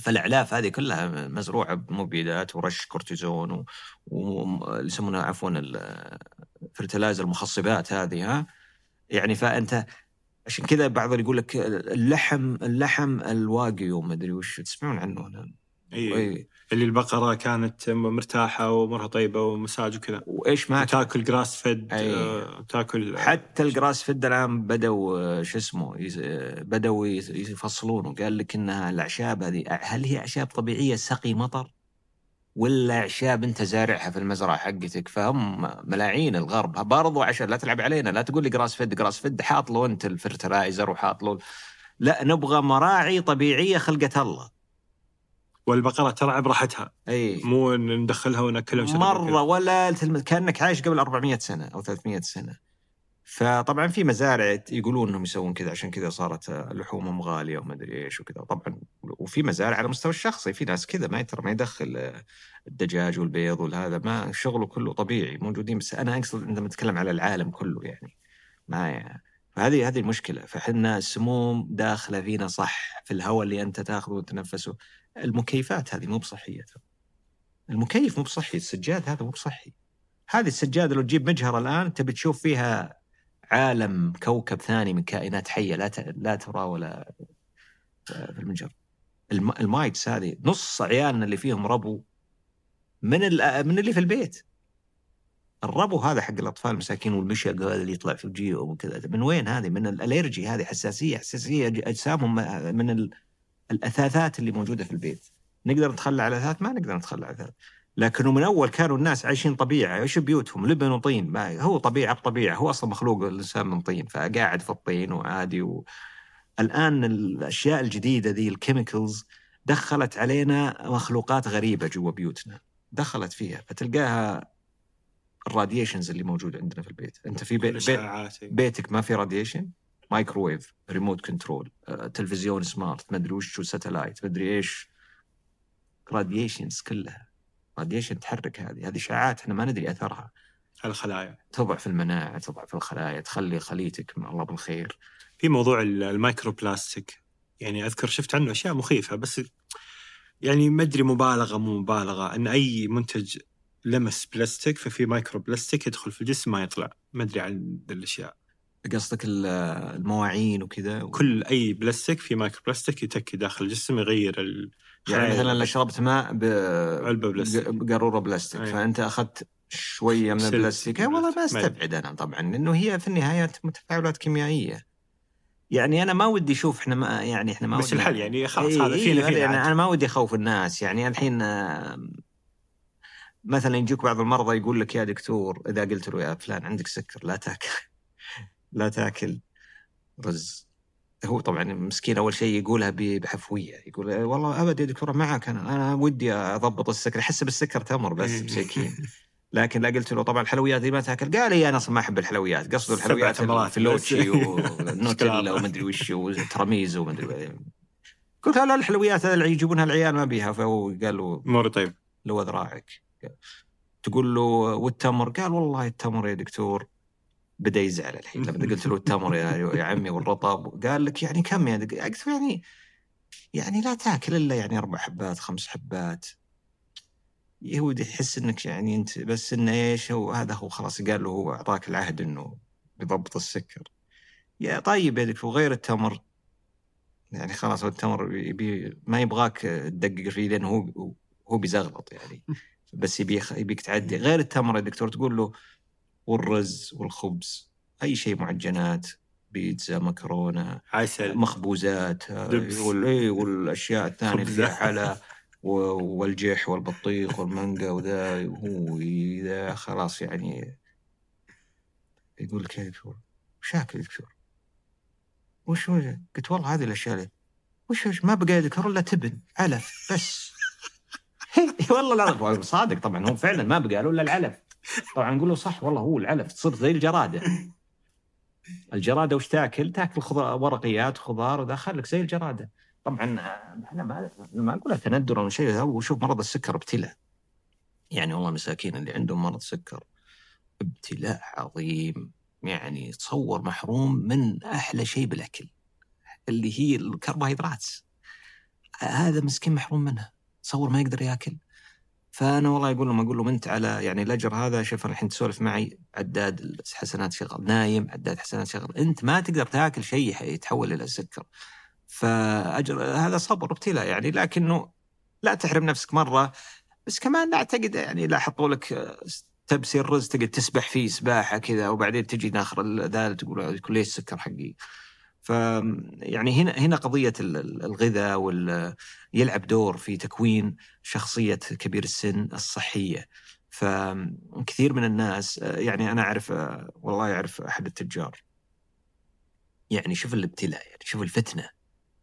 فالإعلاف هذه كلها مزروعة بمبيدات ورش كورتيزون و- و- يسمونها عفوا ال fertilizer المخصبات هذه ها يعني فأنت عشان كذا بعض يقول لك اللحم اللحم الواقيو ما أدري وش تسمعون عنه أنا. اي إيه. اللي البقرة كانت مرتاحة وأمورها طيبة ومساج وكذا. وإيش ما تاكل grass fed أي. آه، تاكل حتى ال grass fed الآن بدوا آه، شو اسمه آه، بدوا يس- يفصلونه قال لك إنها الأعشاب هذه هل هي أعشاب طبيعية سقي مطر؟ ولا أعشاب أنت زارعها في المزرعة حقتك؟ فهم ملاعين الغرب. برضو عشان لا تلعب علينا لا تقول لي grass fed grass fed حاط له انت ال fertilizer وحاط له لا نبغى مراعي طبيعية خلقت الله. والبقرة تلعب راحتها إي. مو ندخلها ونأكلها مرة وكذا. ولا تلم- كأنك عايش قبل 400 سنة أو 300 سنة. فطبعا في مزارع يقولون إنهم يسوون كذا عشان كذا صارت لحومهم غالية وما أدري إيش وكذا. طبعا وفي مزارع على المستوى الشخصي في ناس كذا ما ترى ما يدخل الدجاج والبيض والهذا ما شغله كله طبيعي موجودين. بس أنا أقصد عندما نتكلم على العالم كله يعني. ما يعني فهذه هذه المشكلة. فحنا السموم داخلة فينا صح في الهواء اللي أنت تاخذه وتنفسه. المكيفات هذه مو بصحية. المكيف مو بصحي السجاد هذا مو بصحي هذه السجادة لو تجيب مجهر الآن تبي تشوف فيها عالم كوكب ثاني من كائنات حية لا. لا ترى ولا في المجهر الم... المايتس هذه نص عيالنا اللي فيهم ربو من. من اللي في البيت الربو هذا حق الأطفال المساكين والمشق هذا اللي يطلع في وجيههم وكذا من وين هذه من الالرجي هذه حساسية حساسية أجسامهم من. الأثاثات اللي موجودة في البيت. نقدر نتخلى على الاثاث ما نقدر نتخلى على الاثاث لكنه من أول كانوا الناس عايشين طبيعة. إيش بيوتهم؟ لبن وطين. ما هو طبيعة بطبيعة. هو أصلا مخلوق الإنسان من طين فقاعد في الطين وعادي و... الآن الأشياء الجديدة ذي ال chemicals دخلت علينا مخلوقات غريبة جوا بيوتنا. دخلت فيها. فتلقاها ال radiations اللي موجوده عندنا في البيت. أنت في بيت الاشعاعات بيتك ما في radiation مايكروويف remote control تلفزيون smart مدري وش satellite مدري إيش. radiations كلها. radiation تحرك هذه. هذه اشعاعات إحنا ما ندري أثرها. الخلايا. تضعف المناعة تضعف الخلايا تخلي خليتك من الله بالخير. في موضوع ال- ال microplastic يعني أذكر شفت عنه أشياء مخيفة بس يعني ما أدري مبالغة مو مبالغة. إن أي منتج لمس بلاستيك ففي microplastic يدخل في الجسم ما يطلع. ما أدري عن الأشياء. قصدك ال- المواعين وكذا كل أي بلاستيك في microplastic يتكي داخل الجسم يغير ال... يعني مثلا لو. شربت ماء ب علبة بلاستيك. بقاروره بلاستيك أي. فأنت أخذت شوية من البلاستيك والله ما أستبعد أنا طبعا لأنه هي في النهاية تفاعلات كيميائية يعني أنا ما ودي أشوف إحنا ما يعني إحنا ما بس الحل يعني خلاص هذا فينا فينا يعني. أنا ما ودي أخوف الناس يعني الحين مثلا يجوك بعض المرضى يقول لك يا دكتور إذا قلت له يا فلان عندك سكر لا تأكل لا تاكل رز. هو طبعا مسكين أول شيء يقولها بحفوية. يقول "إيه والله ابد يا دكتور معك أنا. أنا ودي أضبط السكر. يحس بالسكر تمر بس إيه. مسكين [laughs] لكن لا قلت له طبعا الحلويات دي ما تاكل. قال لي أنا أصلا ما أحب الحلويات. قصده الحلويات بس. والنوتيلا [laughs] ومدري وش وتراميز ومدري قلت لا لا الحلويات هذه اللي يجيبونها العيال ما بيها. فهو قال له اموري طيب. لو ذراعك تقول له والتمر. قال والله التمر يا دكتور. بدأ يزعل الحين. لما قلت له التمر يا, عمي والرطب قال لك يعني كم دك- قلت يعني يعني لا تاكل إلا يعني أربع حبات خمس حبات. هو يحس إنك يعني أنت بس إنه إيش هو؟ هذا هو خلاص. قال له هو أعطاك العهد إنه يضبط السكر. يا طيب يا دكتور غير التمر. يعني خلاص التمر يبي ما يبغاك تدقق فيه لأنه هو هو بيزغلط يعني. بس يبي يبيك تعدي. غير التمر يا دكتور تقول له والرز والخبز أي شيء معجنات بيتزا مكرونة عسل مخبوزات دبس. وال- إيه، والأشياء الثانية اللي. حلا [laughs] والجح والبطيخ والمانجا وذا هو إذا خلاص يعني يقول لك دكتور وش اكل يا دكتور؟ وش هو؟ قلت والله هذه الأشياء اللي وش وش ما بقى دكتور إلا تبن علف بس [laughs] والله لا صادق طبعا هو فعلا ما بقى له إلا العلف طبعا نقول له صح والله هو العلف تصير زي الجرادة. الجرادة وش تاكل؟ تاكل خضار ورقيات خضار وذا خليك زي الجرادة. طبعا إحنا ما أقولها تندر ولا شيء هو شوف مرض السكر ابتلاء. يعني والله مساكين اللي عندهم مرض سكر ابتلاء عظيم. يعني تصور محروم من أحلى شيء بالأكل اللي هي الكربوهيدرات. هذا مسكين محروم منها. تصور ما يقدر ياكل. فأنا والله أقول لهم أقول لهم أنت على يعني الأجر هذا شوف الحين تسولف معي عداد حسنات شغل نايم عداد حسنات شغل أنت ما تقدر تاكل شيء يتحول إلى سكر فأجر هذا صبر ابتلاء يعني لكنه لا تحرم نفسك مرة. بس كمان لا أعتقد يعني لا حطوا لك آه، تبسي الرز تقعد تسبح فيه سباحة كذا وبعدين تجي ناخر ذا تقول تقول ليش السكر حقي؟ ف يعني هنا هنا قضية ال- ال- الغذاء وال يلعب دور في تكوين شخصية كبير السن الصحية. فكثير من الناس يعني أنا أعرف والله أعرف أحد التجار. يعني شوف الابتلاء يعني شوف الفتنة.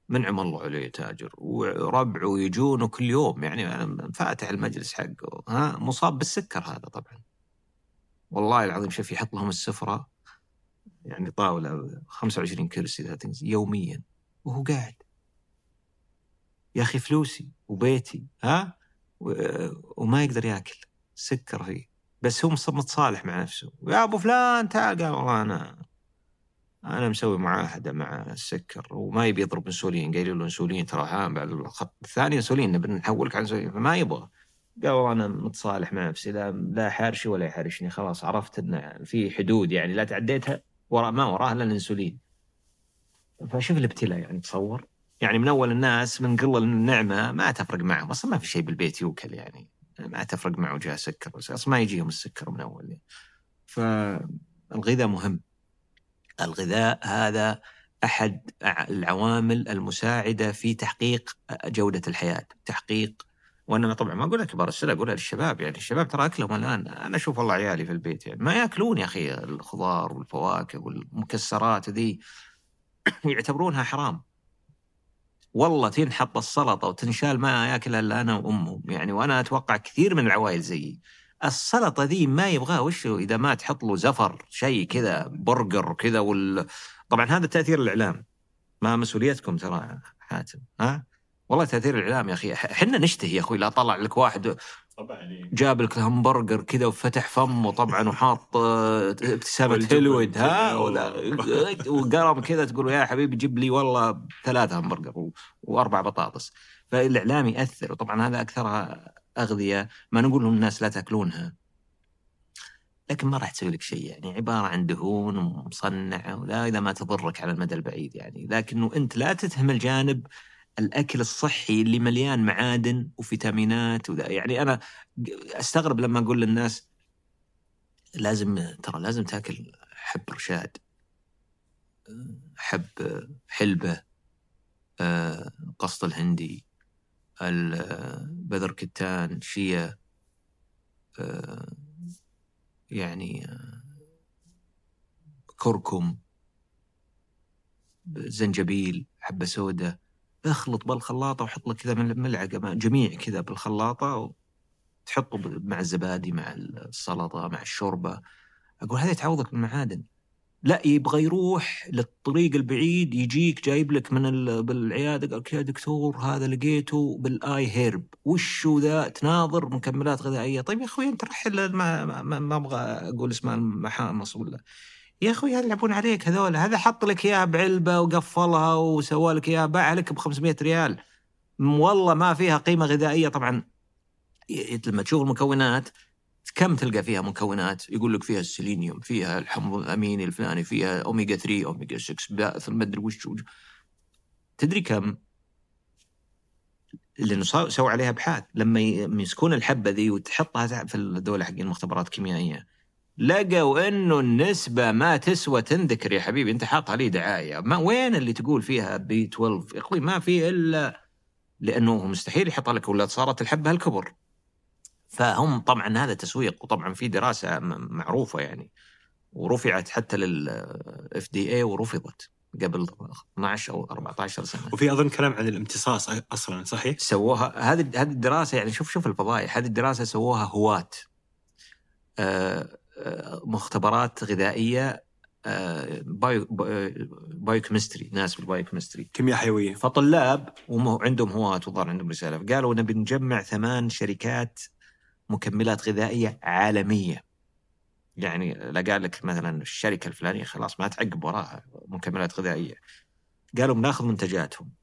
منعم الله عليه تاجر؟ وربعه يجونه كل يوم. يعني فاتح المجلس حقه. ها؟ مصاب بالسكر هذا طبعا. والله العظيم شوف يحط لهم السفرة. يعني طاولة 25 كرسي ذا things يوميا وهو قاعد. يا أخي فلوسي وبيتي ها؟ وما يقدر يأكل سكر فيه. بس هو متصالح مع نفسه. يا أبو فلان تعال قال والله أنا أنا مسوي معاهدة مع السكر وما يبي يضرب إنسولين. قايل له إنسولين ترى ها بعد الخط الثاني إنسولين نبي نحولك على إنسولين. فما يبغى. قال والله أنا متصالح مع نفسي لا لا حارشي ولا يحارشني خلاص عرفت ان في حدود يعني لا تعديتها وراء ما وراها إلا الإنسولين. فشوف الابتلاء يعني تصور. يعني من أول الناس من قله النعمة ما تفرق معهم. أصلا ما في شيء بالبيت يوكل يعني. ما تفرق معه جاء سكر. أصلا ما يجيهم السكر من أول يعني. فالغذاء مهم. الغذاء هذا أحد العوامل المساعدة في تحقيق جودة الحياة تحقيق وأنا طبعا ما اقولها كبار السن اقولها للشباب يعني الشباب ترى أكلهم الآن أنا أشوف والله عيالي في البيت يعني ما يأكلون يا أخي الخضار والفواكه والمكسرات ذي [coughs] يعتبرونها حرام. والله تنحط السلطة وتنشال ما ياكلها إلا أنا وامهم يعني وأنا أتوقع كثير من العوائل زيي. السلطة ذي ما يبغاه وش إذا ما تحط له زفر شيء كذا برجر كذا وال... طبعا هذا تاثير الإعلام ما مسؤوليتكم ترى حاتم ها؟ والله تأثير الإعلام يا أخي. إحنا نشتهي يا أخوي لا طلع لك واحد طبعا جاب لك همبرجر كذا وفتح فمه طبعا وحاط آه، ابتسامه والجبن. هلود ها؟ وقرم كذا تقول يا حبيبي جيب لي والله ثلاثة همبرجر وأربع بطاطس. فالإعلام يأثر وطبعا هذا أكثرها أغذية ما نقول لهم الناس لا تأكلونها. لكن ما راح تسوي لك شيء يعني عبارة عن دهون ومصنعه ولا إذا ما تضرك على المدى البعيد يعني. لكنه أنت لا تتهم الجانب الأكل الصحي اللي مليان معادن وفيتامينات وذا. يعني أنا أستغرب لما أقول للناس لازم ترى لازم تاكل حب رشاد حب حلبة آه، قسط الهندي ال- بذر كتان شيا آه، يعني آه، كركم زنجبيل حبة سوداء اخلط بالخلاطة وحط لك كذا مل- ملعقة جميع كذا بالخلاطة وتحطه مع الزبادي مع السلطة مع الشوربة. أقول هذا تعوضك بالمعادن لا يبغى يروح للطريق البعيد يجيك جايب لك من ال- بالعيادة قال يا دكتور هذا لقيته بالآي هيرب. وشو ذا؟ تناظر مكملات غذائية. طيب يا أخوي أنت رحل ما, ما أبغى أقول اسماء المحامص ولا يا أخوي يلعبون عليك هذول؟ هذا حط لك اياها بعلبة وقفلها وسوى لك اياها باعها لك ب 500 ريال والله ما فيها قيمة غذائية طبعا. لما تشوف المكونات كم تلقى فيها مكونات؟ يقول لك فيها السيلينيوم فيها الحمض الأميني الفلاني فيها اوميجا 3 اوميجا 6 بأث ما أدري وش. تدري كم؟ لأنه سووا عليها أبحاث. لما يمسكون الحبة ذي وتحطها في الدولة حقين المختبرات الكيميائيه لقوا إنه النسبة ما تسوى تنذكر يا حبيبي. أنت حاط عليه دعاية. ما وين اللي تقول فيها بي 12 يا أخوي ما في إلا لأنه مستحيل يحط لك ولا صارت الحبه هالكبر. فهم طبعا هذا تسويق وطبعا في دراسة معروفة يعني. ورفعت حتى للاف دي اي ورفضت قبل 12 أو 14 سنة. وفي أظن كلام عن الامتصاص أصلا صحيح؟ سووها هذه هذه الدراسة يعني شوف شوف الفضايح. هذه الدراسة سووها هواة. آه، مختبرات غذائية آه، biochemistry ناس بال biochemistry كيمياء حيوية. فطلاب وعندهم هواة وظهر عندهم رسالة قالوا نبي نجمع ثمان شركات مكملات غذائية عالمية. يعني لا قال لك مثلا الشركة الفلانية خلاص ما تعقب وراها مكملات غذائية. قالوا بناخذ منتجاتهم.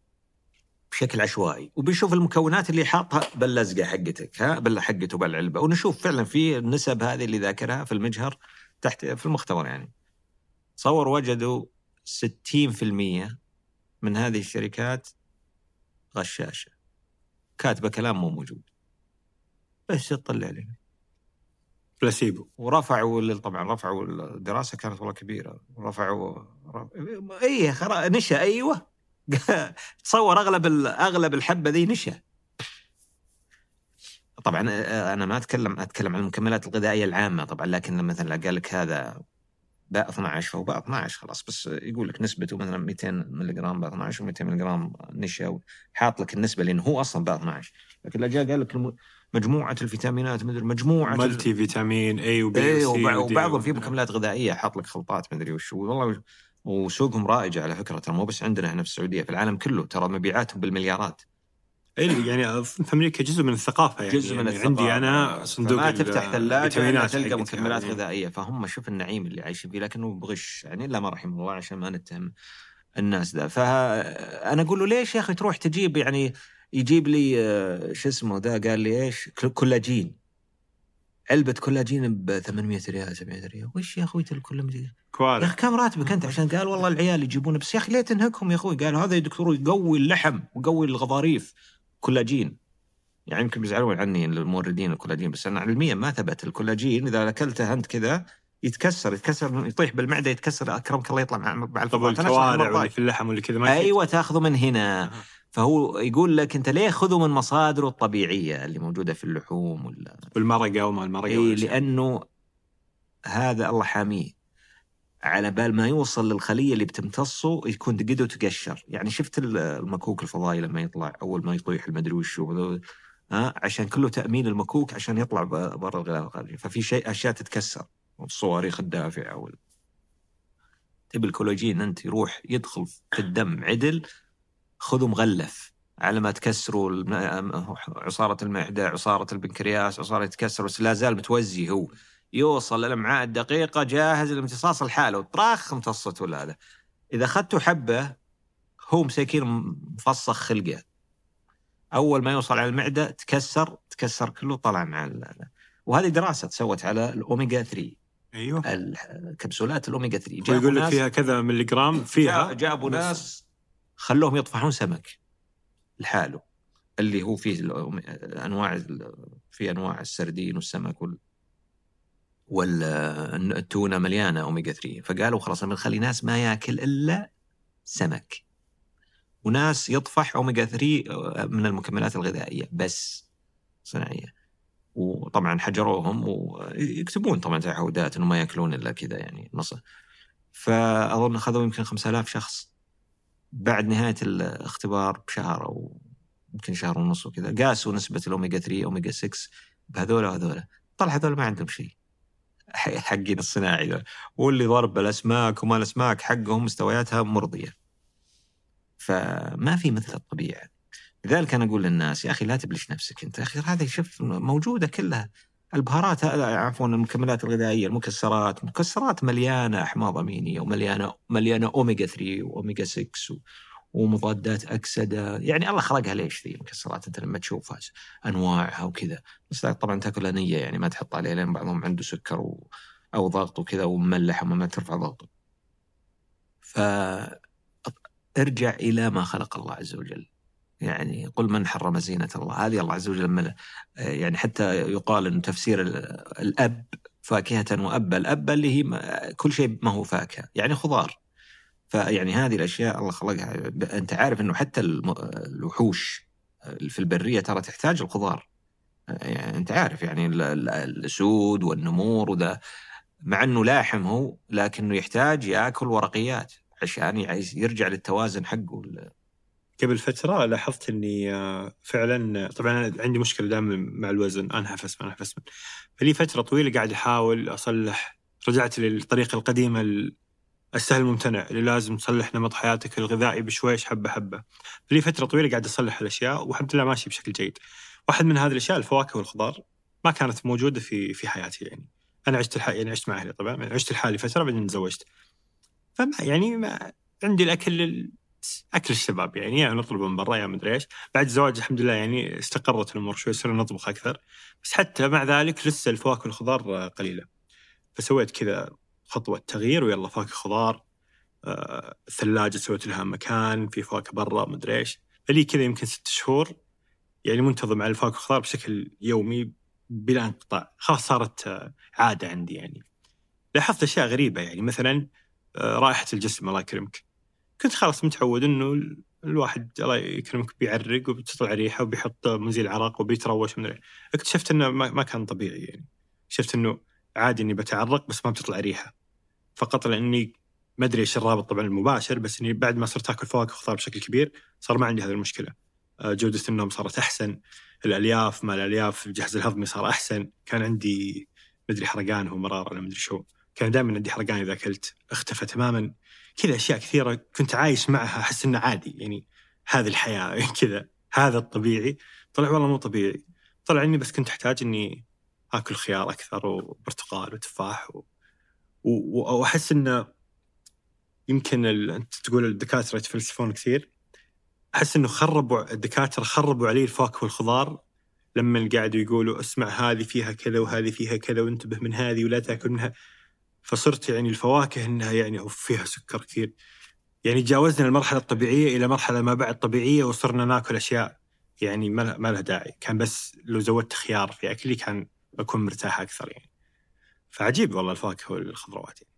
بشكل عشوائي وبنشوف المكونات اللي حاطها باللزقة حقتك ها بال حقته بالعلبة ونشوف فعلا في النسب هذه اللي ذاكرها في المجهر تحت في المختبر يعني. تصور وجدوا 60% من هذه الشركات غشاشة. كاتبة كلام مو موجود. بس تطلع لنا بلاسيبو. ورفعوا طبعا رفعوا الدراسة كانت والله كبيرة. رفعوا رف... اي خرا... نشأ أيوه. [laughs] تصور أغلب أغلب الحبة ذي نشا. طبعا آه، أنا ما أتكلم أتكلم عن المكملات الغذائية العامة طبعا لكن لما مثلا قال لك هذا باء 12 فهو باء 12 خلاص بس يقول لك نسبته مثلا 200 ملغ باء 12 و200 ملغ نشا حاط لك النسبة لأنه هو أصلا باء 12 لكن لا جاء قال لك مجموعة الفيتامينات مدري مجموعة ملتي فيتامين اي وبي ودي وبعضهم في و- مكملات غذائية حاط لك خلطات مدري وش والله وسوقهم رائجة على فكرة ترى مو بس عندنا هنا في السعودية في العالم كله ترى مبيعاتهم بالمليارات. إيه يعني في أمريكا جزء من الثقافة يعني جزء من يعني الثقافة. عندي أنا صندوق ما تفتح ثلاجة تلقى مكملات يعني. غذائية. فهم شوف النعيم اللي عايشين فيه لكنه بغش يعني الا ما رحم الله عشان ما نتهم الناس ذا. فانا أقول له ليش يا أخي تروح تجيب يعني يجيب لي آه، شو اسمه ذا؟ قال لي إيش؟ كولاجين. علبة كولاجين ب 800 ريال 700 ريال. وش يا أخوي الكولاجين يا أخي كم راتبك أنت؟ عشان قال والله العيال يجيبونه. بس يا أخي ليه تنهكهم يا أخوي؟ قال هذا يا دكتور يقوي اللحم ويقوي الغضاريف. كولاجين يعني يمكن بيزعلون عني الموردين الكولاجين بس أنا علميا ما ثبت الكولاجين إذا اكلته أنت كذا يتكسر يتكسر يطيح بالمعدة يتكسر. أكرمك الله يطلع مع مع طب الكوارع. واللي في اللحم واللي كذا ما. أيوه تأخذه من هنا. فهو يقول لك أنت ليه خذوا من مصادره الطبيعية اللي موجودة في اللحوم ولا والمرقه وما المرقة إيه والأشياء. لأنه هذا الله حاميه. على بال ما يوصل للخلية اللي بتمتصه يكون قده تقشر يعني شفت ال- المكوك الفضائي لما يطلع أول ما يطيح المدري وش ها؟ عشان كله تأمين المكوك عشان يطلع برا الغلاف. الخارجي ففي شيء أشياء تتكسر. الصواريخ الدافعة وال... تبي الكولاجين أنت يروح يدخل في الدم عدل خذه مغلف على ما تكسروا عصارة المعدة عصارة البنكرياس عصارة يتكسر بس لا زال متوزي هو. يوصل للامعاء الدقيقه جاهز لامتصاص الحالة. وطراخ امتصت ولا هذا. إذا اخذته حبة هو مساكين مفصخ خلقه. أول ما يوصل على المعدة تكسر تكسر كله طلع مع. وهذه دراسة تسوت على الأوميجا 3 أيوه. الكبسولات الأوميجا 3 جابوا ويقول لك فيها كذا ملي جرام فيها. جا- جابوا ناس خلوهم يطفحون سمك لحاله اللي هو فيه أنواع في أنواع السردين والسمك وال والتونة مليانة أوميجا 3 فقالوا خلاص بنخلي ناس ما ياكل إلا سمك. وناس يطفح أوميجا 3 من المكملات الغذائية بس صناعية. وطبعا حجروهم ويكتبون طبعا تعهدات إنه ما يأكلون إلا كذا يعني نص. فأظن أخذوا يمكن 5000 شخص. بعد نهاية الاختبار بشهر أو يمكن شهر ونص وكذا قاسوا نسبة الاوميجا 3 اوميجا 6 بهذولا وهذولا. طلع هذول ما عندهم شيء. حقين الصناعي ذا واللي ضرب الأسماك وما الأسماك حقهم مستوياتها مرضية. فما في مثل الطبيعة. لذلك أنا أقول للناس يا أخي لا تبلش نفسك أنت. يا أخي هذه شوف موجودة كلها البهارات عفوا المكملات الغذائية المكسرات المكسرات مليانة أحماض أمينية ومليانة مليانة اوميجا 3 واوميجا 6 و- ومضادات أكسدة. يعني الله خلقها ليش ذي المكسرات؟ أنت لما تشوفها أنواعها وكذا. بس طبعا تاكلها نيه يعني ما تحط عليها لأن بعضهم عنده سكر و... أو ضغط وكذا ومملح وما ما ترفع ضغطه. ف ارجع إلى ما خلق الله عز وجل. يعني قل من حرم زينة الله. هذه الله عز وجل مل... يعني حتى يقال أن تفسير ال- الأب فاكهة وأب الأب اللي هي كل شيء ما هو فاكهة يعني خضار. فيعني هذه الأشياء الله خلقها. أنت عارف أنه حتى الوحوش في البرية ترى تحتاج الخضار. يعني أنت عارف يعني ال- ال- الأسود والنمور وذا. مع أنه لاحم هو لكنه يحتاج يأكل ورقيات عشان يرجع للتوازن حقه. قبل فترة لاحظت إني آه، فعلا طبعا عندي مشكلة دائما مع الوزن انحف اسمن انحف اسمن فلي فترة طويلة قاعد أحاول أصلح رجعت للطريقة القديمة ال- السهل الممتنع اللي لازم تصلح نمط حياتك الغذائي بشويش حبة حبة. فلي فترة طويلة قاعد أصلح الأشياء والحمد لله ماشي بشكل جيد. واحد من هذه الأشياء الفواكه والخضار ما كانت موجودة في في حياتي يعني. أنا عشت الح... يعني عشت مع أهلي طبعا عشت لحالي فترة بعدين تزوجت. فما يعني ما عندي الأكل ال- أكل الشباب يعني يا نطلب من برا يا مدري إيش. بعد الزواج الحمد لله يعني استقرت الأمور شوي صرنا نطبخ أكثر. بس حتى مع ذلك لسه الفواكه والخضار قليلة. فسويت كذا خطوة تغيير ويلا فواكه خضار آه، الثلاجة سويت لها مكان في فواكه برا مدري إيش. فلي كذا يمكن ست شهور يعني منتظم على الفواكه والخضار بشكل يومي بلا انقطاع. خلاص صارت آه، عادة عندي يعني. لاحظت أشياء غريبة يعني مثلا آه، رائحة الجسم الله يكرمك. كنت خلاص متعود إنه ال- الواحد الله يكرمك بيعرق وبتطلع ريحة وبيحط مزيل عرق وبيتروش من اكتشفت إنه ما ما كان طبيعي يعني. شفت إنه عادي إني بتعرق بس ما بتطلع ريحة. فقط لإني ما أدري إيش الرابط طبعا المباشر بس إني بعد ما صرت آكل فواكه وخضار بشكل كبير صار ما عندي هذه المشكلة. آه، جودة النوم صارت أحسن الألياف ما الألياف الجهاز الهضمي صار أحسن. كان عندي مدري حرقان ومراره ولا مدري شو. كان دائما عندي حرقان إذا أكلت اختفى تماما. كذا أشياء كثيرة كنت عايش معها أحس إنه عادي يعني هذه الحياة [laughs] كذا هذا الطبيعي. طلع والله مو طبيعي. طلع إني بس كنت أحتاج إني آكل خيار أكثر وبرتقال وتفاح و... و... واحس إنه يمكن ال... أنت تقول الدكاترة يتفلسفون كثير. أحس إنه خربوا الدكاترة خربوا علي الفواكه والخضار لما قاعدوا يقولوا اسمع هذه فيها كذا وهذه فيها كذا وانتبه من هذه ولا تأكل منها. فصرت يعني الفواكه إنها يعني فيها سكر كثير. يعني تجاوزنا المرحلة الطبيعية إلى مرحلة ما بعد طبيعية وصرنا ناكل أشياء يعني ما لها داعي. كان بس لو زودت خيار في أكلي كان بكون مرتاح أكثر يعني. فعجيب والله الفواكه والخضروات يعني.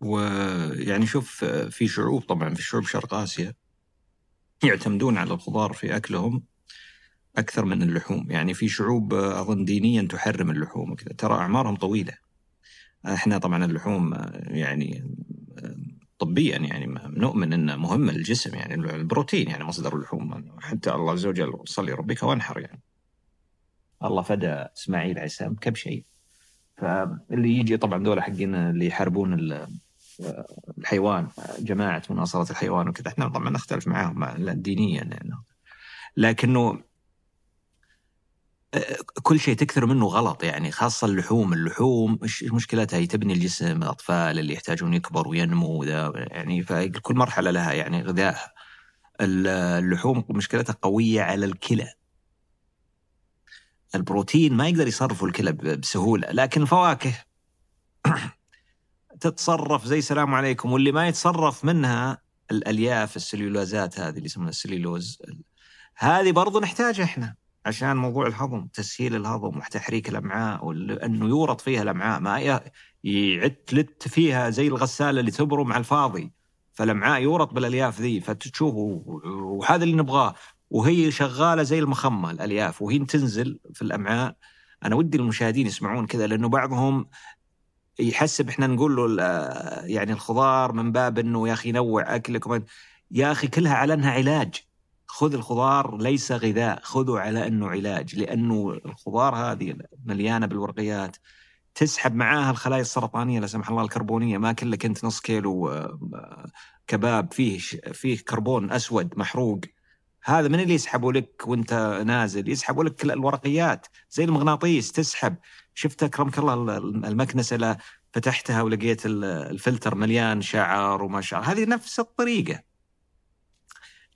ويعني شوف في شعوب طبعا في شعوب شرق آسيا يعتمدون على الخضار في أكلهم أكثر من اللحوم، يعني في شعوب أظن دينيا تحرم اللحوم وكذا، ترى أعمارهم طويلة. إحنا طبعا اللحوم يعني طبيا يعني نؤمن إنه مهم للجسم يعني البروتين يعني مصدر اللحوم حتى الله عز وجل صلي ربك وانحر يعني. الله فدى إسماعيل السلام كم شيء. فاللي يجي طبعا دول حقين اللي يحاربون ال- الحيوان جماعة مناصرة الحيوان وكذا إحنا طبعا نختلف معاهم مع- دينيا يعني. لكنه كل شيء تكثر منه غلط يعني خاصة اللحوم. اللحوم مشكلتها؟ هي تبني الجسم الأطفال اللي يحتاجون يكبروا وينمو وذا يعني فكل مرحلة لها يعني غذائها. اللحوم مشكلتها قوية على الكلى. البروتين ما يقدر يصرفه الكلى بسهولة لكن الفواكه [coughs] تتصرف زي سلام عليكم واللي ما يتصرف منها الألياف السليولازات هذه اللي يسمونها السليلوز هذه برضو نحتاجها إحنا. عشان موضوع الهضم تسهيل الهضم وتحريك الأمعاء وانه يورط فيها الأمعاء ما ي- يعد تلت فيها زي الغسالة اللي تبرم على الفاضي فالأمعاء يورط بالألياف ذي فتشوفوا وهذا اللي نبغاه وهي شغالة زي المخمه الألياف وهي تنزل في الأمعاء. أنا ودي المشاهدين يسمعون كذا لأنه بعضهم يحسب إحنا نقول له يعني الخضار من باب إنه يا أخي نوع أكلك يا أخي كلها على انها علاج. خذ الخضار ليس غذاء خذه على أنه علاج لأنه الخضار هذه مليانة بالورقيات. تسحب معاها الخلايا السرطانية لا سمح الله الكربونية ما كلك انت نص كيلو آه، كباب فيه فيه كربون أسود محروق. هذا من اللي يسحبوا لك وأنت نازل؟ يسحبوا لك الورقيات. زي المغناطيس تسحب. شفت أكرمك الله المكنسة فتحتها ولقيت الفلتر مليان شعر وما شعر هذه نفس الطريقة.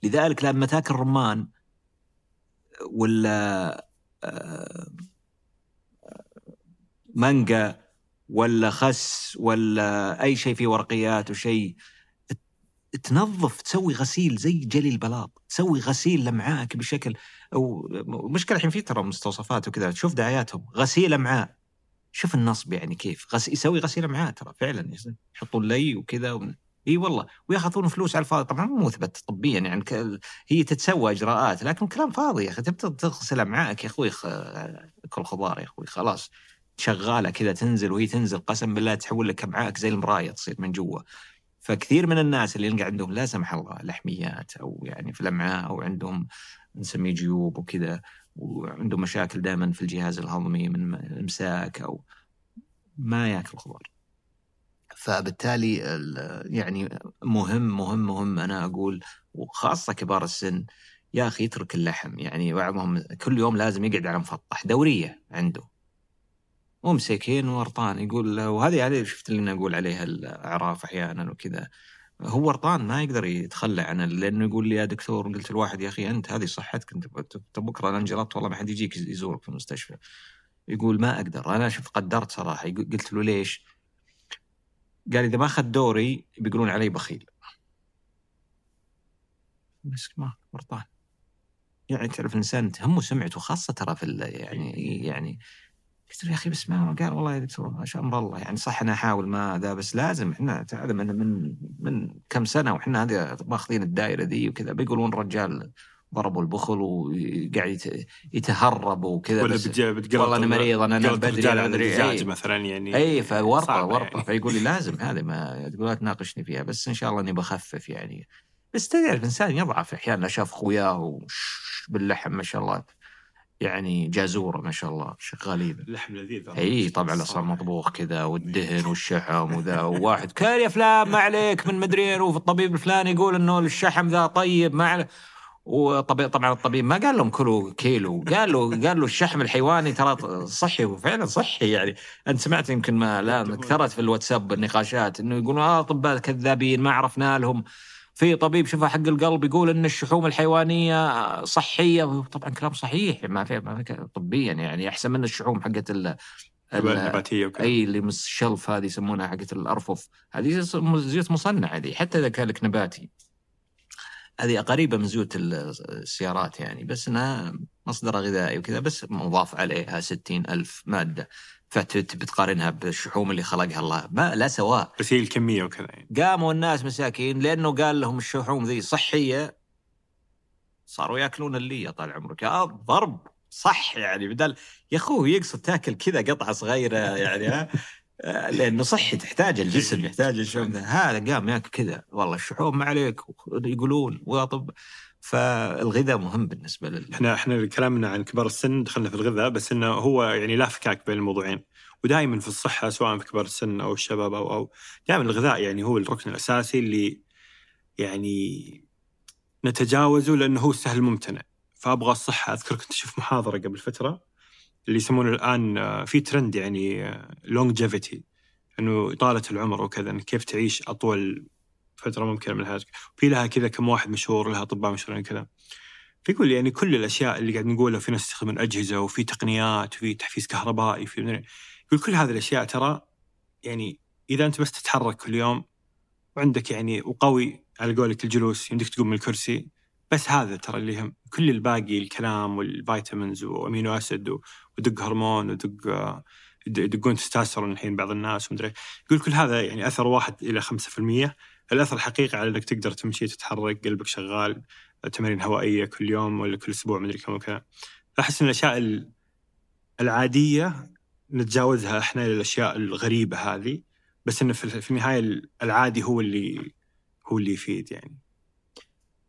لذلك لما تاكل رمان ولا آه، مانجا ولا خس ولا أي شيء فيه ورقيات وشيء تنظف تسوي غسيل زي جلي البلاط تسوي غسيل لمعاك بشكل أو مشكلة الحين في ترى مستوصفات وكذا تشوف دعاياتهم غسيل أمعاء. شوف النصب يعني كيف غس... يسوي غسيل أمعاء ترى فعلا يحطون لي وكذا و... إي والله وياخذون فلوس على الفاضي طبعا مو مثبت طبيا يعني. هي تتسوى إجراءات لكن كلام فاضي يا أخي تبي تغسل امعائك يا أخوي خ... كل خضار يا أخوي خلاص شغاله كذا تنزل وهي تنزل قسم بالله تحول لك امعائك زي المراية تصير من جوا فكثير من الناس اللي يلقى عندهم لا سمح الله لحميات أو يعني في الأمعاء أو عندهم نسميه جيوب وكذا وعندهم مشاكل دائما في الجهاز الهضمي من الامساك أو ما ياكل خضار. فبالتالي يعني مهم مهم مهم أنا أقول وخاصة كبار السن يا أخي يترك اللحم. يعني بعضهم كل يوم لازم يقعد على مفطح دورية عنده. ومسكين ورطان يقول وهذه هذه شفت اللي أقول عليها الأعراف أحيانا وكذا. هو ورطان ما يقدر يتخلى عن لأنه يقول لي يا دكتور قلت الواحد يا أخي أنت هذه صحتك أنت بكرة أنا والله ما حد يجيك يزورك في المستشفى. يقول ما أقدر أنا شوف قدرت صراحة. قلت له ليش؟ قال إذا ما أخذ دوري بيقولون علي بخيل. بس ما ورطان يعني تعرف الإنسان تهمه سمعته خاصة ترى في يعني يعني قلت له يا أخي بس ما قال والله يا دكتور ما شاء أمر الله. يعني صح أنا أحاول ما ذا بس لازم إحنا تعلم من من من كم سنة وإحنا هذه ماخذين الدائرة ذي وكذا بيقولون رجال ضربوا البخل وقاعد يتهرب وكذا ولا بتقلط والله أنا مريض أنا نام بدري اي مثلا يعني اي فورطة ورطه يعني. [laughs] فيقول لي لازم هذه ما تقول لا تناقشني فيها بس إن شاء الله إني بخفف يعني. بس تعرف الإنسان يضعف أحيانا شاف خوياه باللحم ما شاء الله يعني جازورة ما شاء الله شغالين اللحم لذيذ اي طبعا صار مطبوخ كذا [laughs] والدهن والشحم وذا وواحد كان يا فلان ما عليك من مدري وفي الطبيب الفلاني يقول إنه الشحم ذا طيب ما عليك وطبعا طبعا الطبيب ما قال لهم كلوا كيلو قال له قال له الشحم الحيواني ترى صحي وفعلا صحي يعني. أنت سمعت يمكن ما لا كثرت في الواتساب النقاشات إنه يقولون آه اطباء كذابين ما عرفنا لهم. في طبيب شوفه حق القلب يقول إن الشحوم الحيوانية صحية. طبعا كلام صحيح ما في ما في طبيا يعني أحسن من الشحوم حقت ال النباتية وكذا. أي اللي الشلف هذه يسمونها حقت الأرفف. هذه زيوت مصنعه هذه حتى إذا كان لك نباتي. هذه قريبة من زيوت السيارات يعني بس إنها مصدر غذائي وكذا بس مضاف عليها ستين ألف مادة. فتبي تقارنها بالشحوم اللي خلقها الله. ما لا سواء. بس هي الكمية وكذا يعني. قاموا الناس مساكين لأنه قال لهم الشحوم ذي صحية. صاروا يأكلون اللي طال عمرك. يا ضرب صح يعني بدل يا أخوه يقصد تاكل كذا قطعة صغيرة يعني ها؟ لأنه صحي تحتاج الجسم يحتاج الشحوم هذا قام ياكل كذا. والله الشحوم ما عليك يقولون واطب فالغذاء مهم بالنسبة لل إحنا إحنا كلامنا عن كبار السن دخلنا في الغذاء بس إنه هو يعني لا فكاك بين الموضوعين. ودائما في الصحة سواء في كبار السن أو الشباب أو أو دائما الغذاء يعني هو الركن الأساسي اللي يعني نتجاوزه لأنه هو سهل الممتنع. فأبغى الصحة. اذكر كنت أشوف محاضرة قبل فترة. اللي يسمونه الآن آه، في ترند يعني لونجيفيتي آه، إنه اطاله العمر وكذا كيف تعيش أطول فترة ممكنة من حياتك. في لها كذا كم واحد مشهور لها أطباء مشهورين كذا فيقول يعني كل الأشياء اللي قاعد نقولها في ناس يستخدمون أجهزة وفي تقنيات وفي تحفيز كهربائي في يقول كل هذه الأشياء ترى يعني إذا أنت بس تتحرك كل يوم وعندك يعني وقوي على قولك الجلوس يمديك تقوم من الكرسي بس هذا ترى اللي يهم كل الباقي الكلام والفيتامينز وأمينو أسيد ودق هرمون ودق يدقون تستاسترون الحين بعض الناس ومدري يقول كل هذا يعني أثر واحد إلى 5% الأثر الحقيقي على إنك تقدر تمشي تتحرك قلبك شغال تمارين هوائية كل يوم ولا كل أسبوع مدري كم وكذا. أحس إن الأشياء العادية نتجاوزها إحنا للاشياء الغريبة هذه بس إنه في النهاية العادي هو اللي هو اللي يفيد يعني.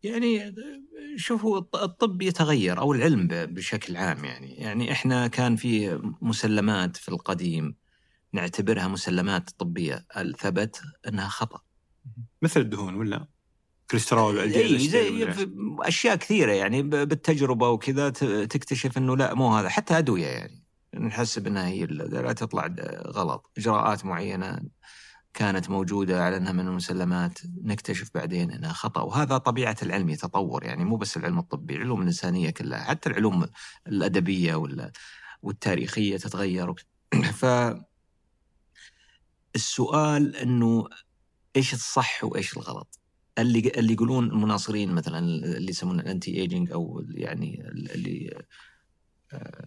يعني شوفوا الطب يتغير أو العلم بشكل عام يعني. يعني إحنا كان في مسلمات في القديم نعتبرها مسلمات طبية. ثبت إنها خطأ. مثل الدهون ولا؟ كوليسترول اي زي أشياء كثيرة يعني بالتجربة وكذا تكتشف إنه لا مو هذا. حتى أدوية يعني. نحسب انها هي لا تطلع غلط. إجراءات معينة كانت موجودة على أنها من المسلمات نكتشف بعدين أنها خطأ. وهذا طبيعة العلم يتطور يعني مو بس العلم الطبي العلوم الإنسانية كلها حتى العلوم الأدبية ولا والتاريخية تتغير. [clears throat] ف السؤال إنه إيش الصح وإيش الغلط؟ اللي اللي يقولون المناصرين مثلا اللي يسمونه ال anti-aging أو يعني اللي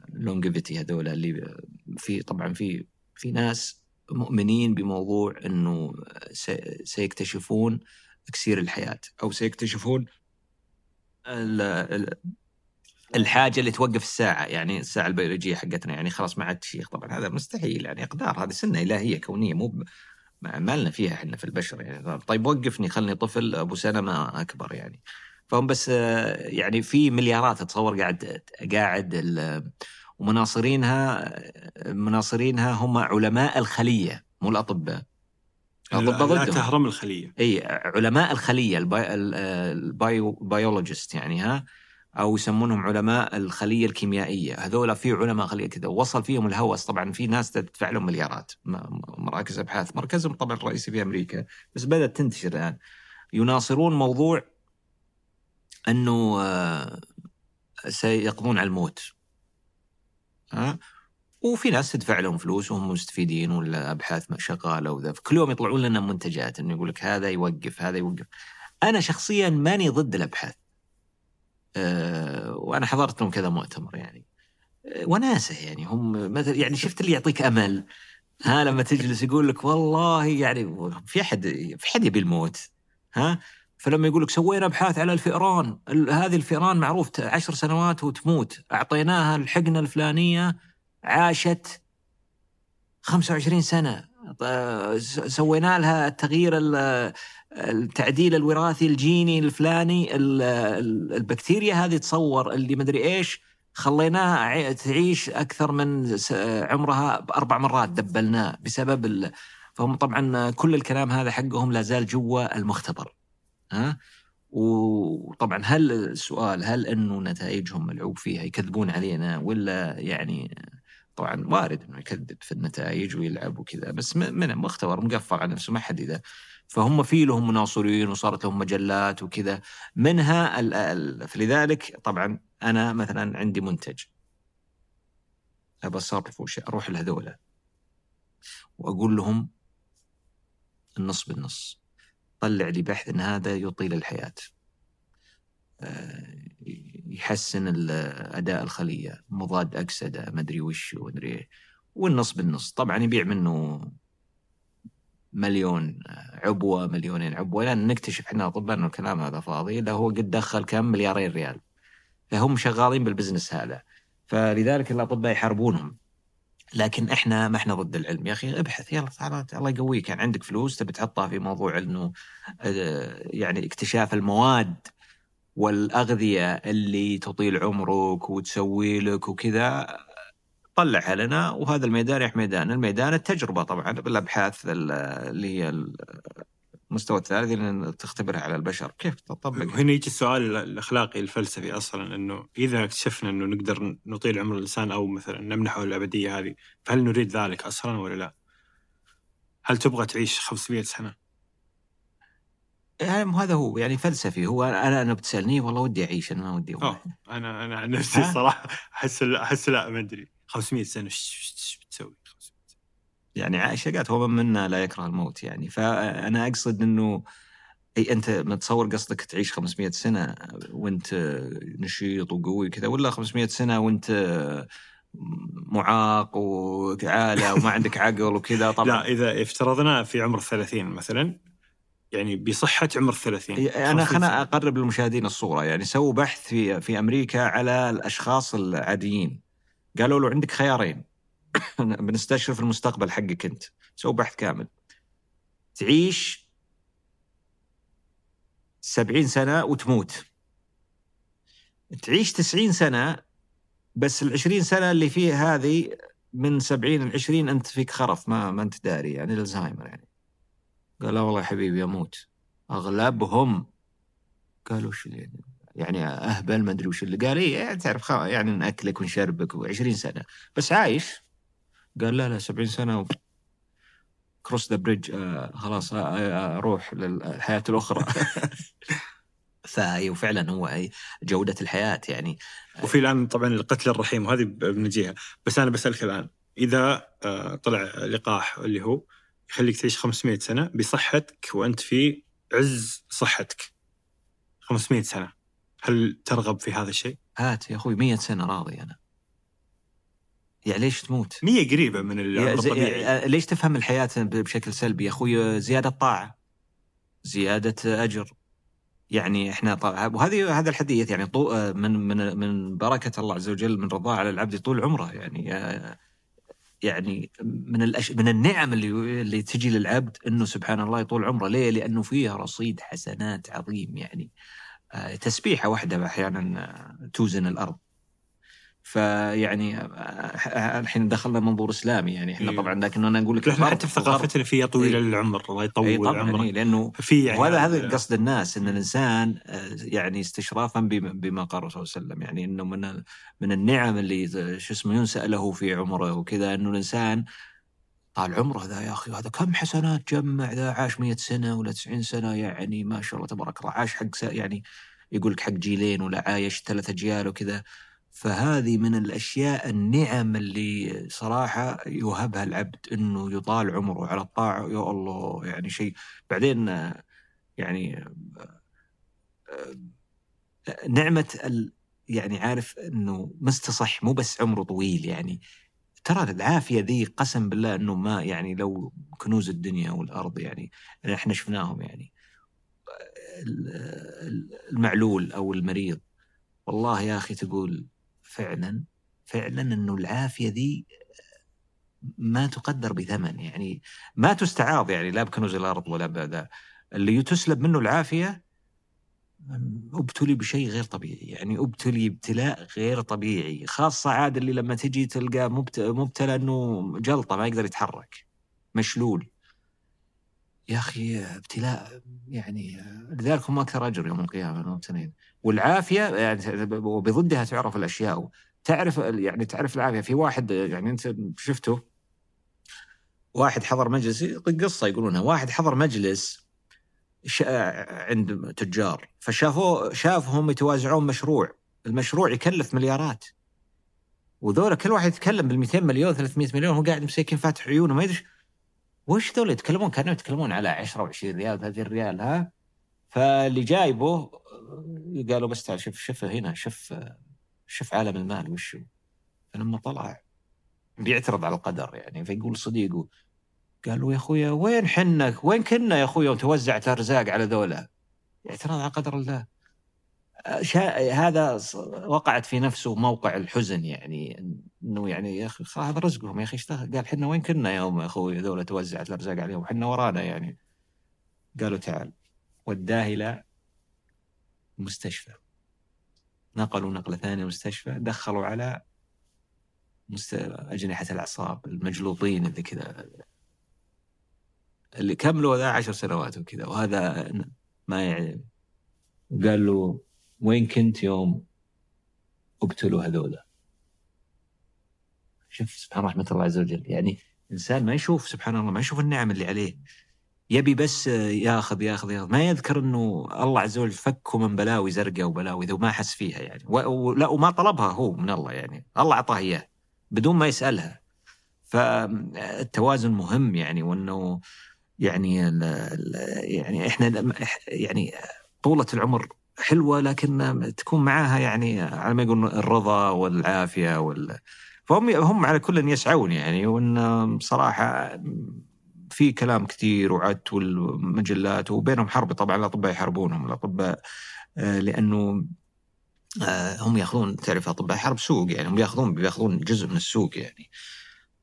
longevity هذول اللي في طبعا في في ناس مؤمنين بموضوع إنه سيكتشفون اكسير الحياة أو سيكتشفون الحاجة اللي توقف الساعة يعني الساعة البيولوجية حقتنا يعني خلاص ما عاد تشيخ طبعا هذا مستحيل يعني أقدار هذه سنة إلهية كونية مو ما لنا فيها إحنا في البشر يعني. طيب وقفني خلني طفل أبو سنة ما أكبر يعني. فهم بس يعني في مليارات أتصور قاعد قاعد ومناصرينها مناصرينها هم علماء الخلية مو الأطباء. الأطباء لا تهرم الخلية. إي علماء الخلية البايو biologist يعني ها؟ أو يسمونهم علماء الخلية الكيميائية. هذول في علماء خلية كذا وصل فيهم الهوس. طبعا في ناس تدفع لهم مليارات. مراكز أبحاث. مركزهم طبعا الرئيسي في أمريكا. بس بدأت تنتشر الآن. يناصرون موضوع إنه آه، سيقضون على الموت. ها؟ وفي ناس تدفع لهم فلوس وهم مستفيدين ولا أبحاث شغالة وذا. كل يوم يطلعون لنا منتجات إنه يقول لك هذا يوقف هذا يوقف. أنا شخصيا ماني ضد الأبحاث. أه وأنا حضرت لهم كذا مؤتمر يعني. أه وناسة يعني. هم مثل يعني شفت اللي يعطيك أمل؟ ها لما تجلس يقول لك والله يعني في احد في حد يبي الموت؟ ها؟ فلما يقول لك سوينا ابحاث على الفئران هذه الفئران معروف عشر سنوات وتموت. أعطيناها الحقنة الفلانية عاشت 25 سنة. سوينا لها التغيير التعديل الوراثي الجيني الفلاني البكتيريا هذه تصور اللي مدري إيش خليناها تعيش أكثر من عمرها بأربع مرات دبلناه بسبب فهم طبعا كل الكلام هذا حقهم لا زال جوا المختبر. ها؟ وطبعا هل السؤال هل إنه نتائجهم ملعوب فيها يكذبون علينا ولا يعني طبعا وارد إنه يكذب في النتائج ويلعب وكذا بس من مختبر مقفل على نفسه ما حد اذا فهم في لهم مناصرين وصارت لهم مجلات وكذا. منها فلذلك طبعا أنا مثلا عندي منتج. أبى اصرف أروح لهذولا وأقول لهم النص بالنص. طلع لي بحث إن هذا يطيل الحياة. آه، يحسن أداء الخلية مضاد أكسدة ما أدري وش ومدري والنص بالنص. طبعا يبيع منه مليون عبوة مليونين عبوة لأن نكتشف إحنا أطباء إنه الكلام هذا فاضي لا هو قد دخل كم مليارين ريال. فهم شغالين بالبزنس هذا. فلذلك الأطباء يحاربونهم. لكن إحنا ما إحنا ضد العلم. يا أخي ابحث يلا تعال الله يقويك. يعني عندك فلوس تبي تحطها في موضوع إنه آه، يعني اكتشاف المواد والأغذية اللي تطيل عمرك وتسوي لك وكذا طلعها لنا وهذا الميدان يا ميدان. الميدان التجربة طبعا بالابحاث اللي هي المستوى الثالث اللي تختبرها على البشر كيف تطبق هنا يجي السؤال الأخلاقي الفلسفي أصلا إنه إذا اكتشفنا إنه نقدر نطيل عمر الإنسان أو مثلا نمنحه الأبدية هذه فهل نريد ذلك أصلا ولا لا؟ هل تبغى تعيش 500 سنة؟ يعني هذا هو يعني فلسفي هو أنا أنا بتسألني والله ودي أعيش أنا ما ودي أنا أنا عن نفسي الصراحه أحس أحس لا ما أدري 500 سنة؟ يعني عائشة قالت هو من منا لا يكره الموت يعني. فأنا أقصد إنه إي أنت متصور قصدك تعيش 500 سنة وأنت نشيط وقوي كذا ولا 500 سنة وأنت معاق وعالة وما عندك عقل وكذا؟ طبعا. لا إذا افترضنا في عمر 30 مثلا يعني بصحة عمر 30 أنا خلنا أقرب للمشاهدين الصورة يعني. سووا بحث في في أمريكا على الأشخاص العاديين. قالوا له عندك خيارين. [coughs] بنستشرف المستقبل حقك أنت. سووا بحث كامل. تعيش سبعين سنة وتموت. تعيش تسعين سنة بس العشرين سنة اللي فيه هذه من 70 ل 20 أنت فيك خرف ما ما أنت داري يعني الزهايمر يعني. قال لا والله يا حبيبي أموت. أغلبهم قالوا وش اللي يعني أهبل ما أدري وش اللي قال. يعني تعرف يعني ناكلك ونشربك و20 سنة. بس عايش. قال لا لا 70 سنة و... كروس ذا بريدج آه خلاص آه آه أروح للحياة الأخرى. [laughs] فهي وفعلا هو جودة الحياة يعني. وفي الآن طبعا القتل الرحيم وهذه بنجيها بس أنا بسألك الآن إذا آه، طلع لقاح اللي هو يخليك تعيش 500 سنة بصحتك وأنت في عز صحتك 500 سنة هل ترغب في هذا الشيء؟ هات يا أخوي 100 سنة راضي أنا. يعني ليش تموت؟ 100 قريبة من الطبيعي آه، ليش تفهم الحياة بشكل سلبي يا أخوي؟ زيادة طاعة زيادة أجر. يعني إحنا طبعا وهذه هذا الحديث يعني طو آه، من من من بركة الله عز وجل من رضاه على العبد طول عمره. يعني آه، يعني من الأش... من النعم اللي اللي تجي للعبد إنه سبحان الله يطول عمره. ليه؟ لأنه فيها رصيد حسنات عظيم. يعني آه، تسبيحة واحدة أحيانا آه، توزن الأرض. فيعني آه، الحين دخلنا منظور إسلامي يعني. إحنا إيوه. طبعا لكن أنا أقول لك إحنا حتى في ثقافتنا في يا طويل إيه. العمر الله اي يطول طبعا عمرك. إيه، لأنه في يعني وهذا هذا قصد الناس إن الإنسان آه، يعني استشرافا بما قال الرسول صلى الله عليه وسلم. يعني إنه من من النعم اللي شو اسمه ينسأ له في عمره وكذا إنه الإنسان طال عمره ذا يا أخي هذا كم حسنات جمع ذا عاش 100 سنة ولا 90 سنة يعني ما شاء الله تبارك الله عاش حق يعني يقول لك حق جيلين ولا عايش ثلاث اجيال وكذا. فهذه من الأشياء النعم اللي صراحة يوهبها العبد إنه يطال عمره على الطاعة. يا الله يعني شيء. بعدين يعني نعمة ال يعني عارف إنه مستصح مو بس عمره طويل يعني ترى العافية ذي قسم بالله إنه ما يعني لو كنوز الدنيا والأرض يعني إحنا شفناهم يعني. ال- ال- المعلول أو المريض. والله يا أخي تقول فعلا فعلا إنه العافية ذي ما تقدر بثمن يعني ما تستعاض يعني لا بكنوز الأرض ولا بذا اللي تسلب منه العافية أبتلي بشيء غير طبيعي يعني أبتلي ابتلاء غير طبيعي خاصة عاد اللي لما تجي تلقى مبت- مبتلى إنه جلطة ما يقدر يتحرك مشلول. يا أخي ابتلاء يعني لذلك هم أكثر أجر يوم القيامة المبتلين والعافية يعني وبضدها تعرف الأشياء. تعرف يعني تعرف العافية. في واحد يعني أنت شفته؟ واحد حضر مجلس قصة يقولونها. واحد حضر مجلس عند تجار فشافوه شافهم يتوازعون مشروع. المشروع يكلف مليارات. وذولا كل واحد يتكلم بال 200 مليون 300 مليون هو قاعد مسكين فاتح عيونه ما يدري وش ذولا يتكلمون؟ كانوا يتكلمون على 10 و20 ريال 30 ريال ها؟ فاللي جايبه قالوا بس تعال شوف شوف هنا شوف شوف عالم المال وشو فلما طلع بيعترض على القدر يعني فيقول صديقه قالوا يا أخويا وين حنك وين كنا يا أخويا؟ وتوزعت أرزاق على ذولا. اعتراض على قدر الله. هذا وقعت في نفسه موقع الحزن يعني إنه يعني يا أخي هذا رزقهم يا أخي اشتغل. قال حنا وين كنا يوم يا أخوي ذولا توزعت الأرزاق عليهم؟ حنا ورانا يعني. قالوا تعال. وداه إلى مستشفى. نقلوا نقلة ثانية مستشفى. دخلوا على مست... أجنحة الأعصاب المجلوطين اللي كذا اللي كملوا ذا عشر سنوات وكذا. وهذا ما يعني قال له وين كنت يوم ابتلوا هذولا شوف سبحان رحمة الله عز وجل. يعني إنسان ما يشوف سبحان الله ما يشوف النعم اللي عليه. يبي بس ياخذ ياخذ ياخذ. ما يذكر إنه الله عز وجل فكه من بلاوي زرقاء وبلاوي ذا وما حس فيها يعني. ولا وما طلبها هو من الله يعني. الله أعطاه إياه بدون ما يسألها. فالتوازن مهم يعني وإنه يعني ال- يعني إحنا يعني طولة العمر حلوة لكن تكون معاها يعني على ما يقولون الرضا والعافية وال فهم هم على كل يسعون يعني. وإن صراحة في كلام كثير وعدت والمجلات وبينهم حرب طبعا الأطباء يحاربونهم الأطباء آه، لأنه آه، هم يأخذون تعرف أطباء حرب سوق يعني هم يأخذون بيأخذون جزء من السوق يعني.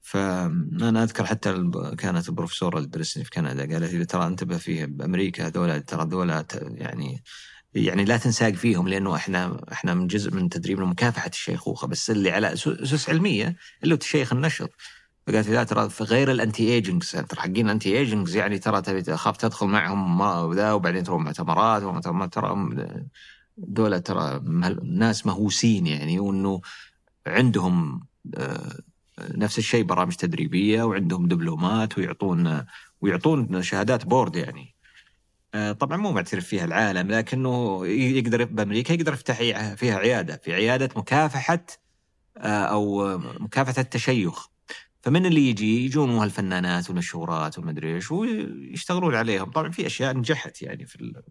فأنا أذكر حتى كانت البروفيسورة اللي درسني في كندا قالت لي ترى انتبه فيه بأمريكا هذول ترى هذول يعني يعني لا تنساق فيهم لأنه إحنا إحنا من جزء من تدريبنا مكافحه الشيخوخه بس اللي على اسس علمية اللي هو التشيخ النشط فقالت لا ترى غير ال anti-aging center حقين anti-aging يعني ترى تبي تخاف تدخل معهم وذا وبعدين تروح مؤتمرات ترى دولة ترى ناس مهووسين يعني وإنه عندهم آه، نفس الشيء برامج تدريبية وعندهم دبلومات ويعطون ويعطون شهادات board يعني. طبعا مو معترف فيها العالم لكنه يقدر بأمريكا يقدر يفتح فيها عيادة في عيادة مكافحة آه، أو مكافحة التشيخ. فمن اللي يجي؟ يجون هالفنانات والمشهورات ومدري إيش ويشتغلون عليهم. طبعا في أشياء نجحت يعني في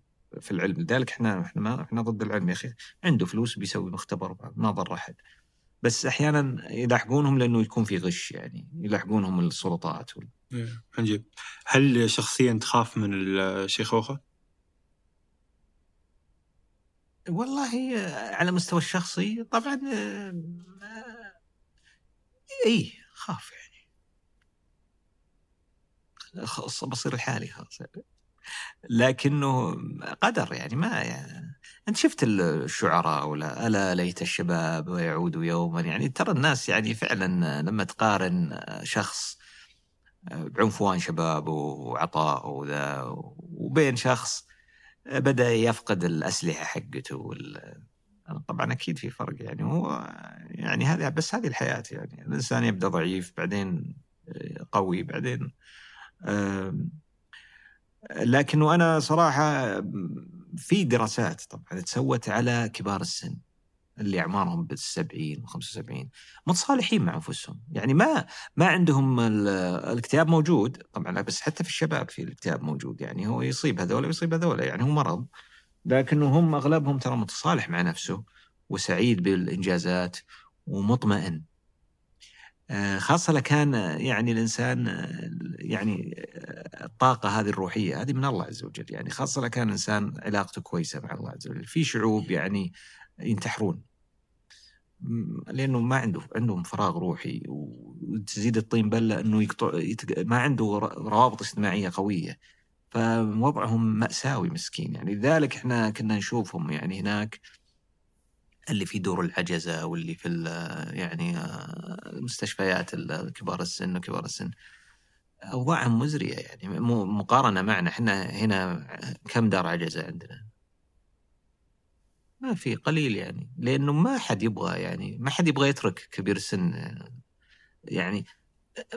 في العلم. لذلك إحنا إحنا ما إحنا ضد العلم يا أخي. عنده فلوس بيسوي مختبر ما ضر احد بس أحيانا يلاحقونهم لأنه يكون في غش يعني يلاحقونهم السلطات وال... إيه، عجيب هل شخصيا تخاف من الشيخوخه؟ والله على مستوى الشخصي طبعا اي خاف يعني. بصير الحالي خلاص. لكنه قدر يعني ما يعني أنت شفت الشعراء ولا ألا ليت الشباب ويعود يوما يعني؟ ترى الناس يعني فعلا لما تقارن شخص بعنفوان شباب وعطاء وذا وبين شخص بدأ يفقد الأسلحة حقته وال... طبعا أكيد في فرق يعني هو يعني هذه بس هذه الحياة يعني الإنسان يبدأ ضعيف بعدين قوي بعدين لكنه أنا صراحة في دراسات طبعا تسوت على كبار السن. اللي أعمارهم بالسبعين و75 متصالحين مع أنفسهم. يعني ما ما عندهم الاكتئاب موجود طبعا بس حتى في الشباب في الاكتئاب موجود. يعني هو يصيب هذول ويصيب هذول يعني هو مرض. لكنه هم أغلبهم ترى متصالح مع نفسه وسعيد بالإنجازات ومطمئن. آه، خاصة كان يعني الإنسان يعني آه، الطاقة هذه الروحية هذه من الله عز وجل. يعني خاصة كان الإنسان علاقته كويسة مع الله عز وجل في شعوب يعني ينتحرون. لأنه ما عنده عندهم فراغ روحي وتزيد الطين بلة أنه يقطع ما عنده روابط اجتماعية قوية. فوضعهم مأساوي مسكين يعني. لذلك إحنا كنا نشوفهم يعني هناك اللي في دور العجزة واللي في يعني مستشفيات كبار السن وكبار السن. أوضاعهم مزرية يعني مقارنة معنا. إحنا هنا كم دار عجزة عندنا؟ ما في قليل يعني لأنه ما حد يبغى يعني ما حد يبغى يترك كبير السن يعني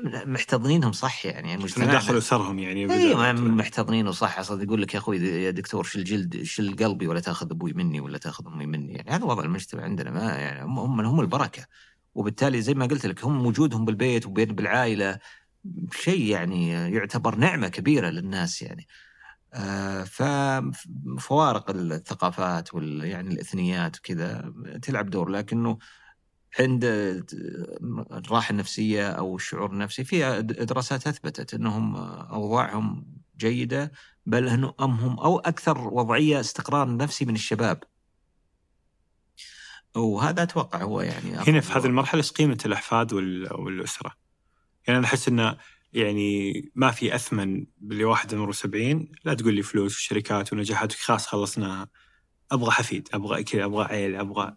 محتضنينهم صح يعني المجتمع دخلوا سرهم يعني أيوه محتضنينه صح أصلا يقول لك يا أخوي يا دكتور شل جلد شل قلبي ولا تأخذ أبوي مني ولا تأخذ أمي مني يعني هذا وضع المجتمع عندنا ما يعني هم هم البركة. وبالتالي زي ما قلت لك هم وجودهم بالبيت وبين بالعائلة شيء يعني يعتبر نعمة كبيرة للناس يعني. ففوارق الثقافات وال يعني الإثنيات وكذا تلعب دور لكنه عند الراحة النفسية أو الشعور النفسي في دراسات أثبتت إنهم أوضاعهم جيدة بل انهم أو أكثر وضعية استقرار نفسي من الشباب. وهذا أتوقع هو يعني هنا في هذه المرحلة إيش قيمة الأحفاد والأسرة؟ يعني أنا أحس انه يعني ما في أثمن باللي واحد عمره 70 لا تقول لي فلوس وشركات ونجاحات خلاص خلصناها أبغى حفيد أبغى كذا أبغى عيل أبغى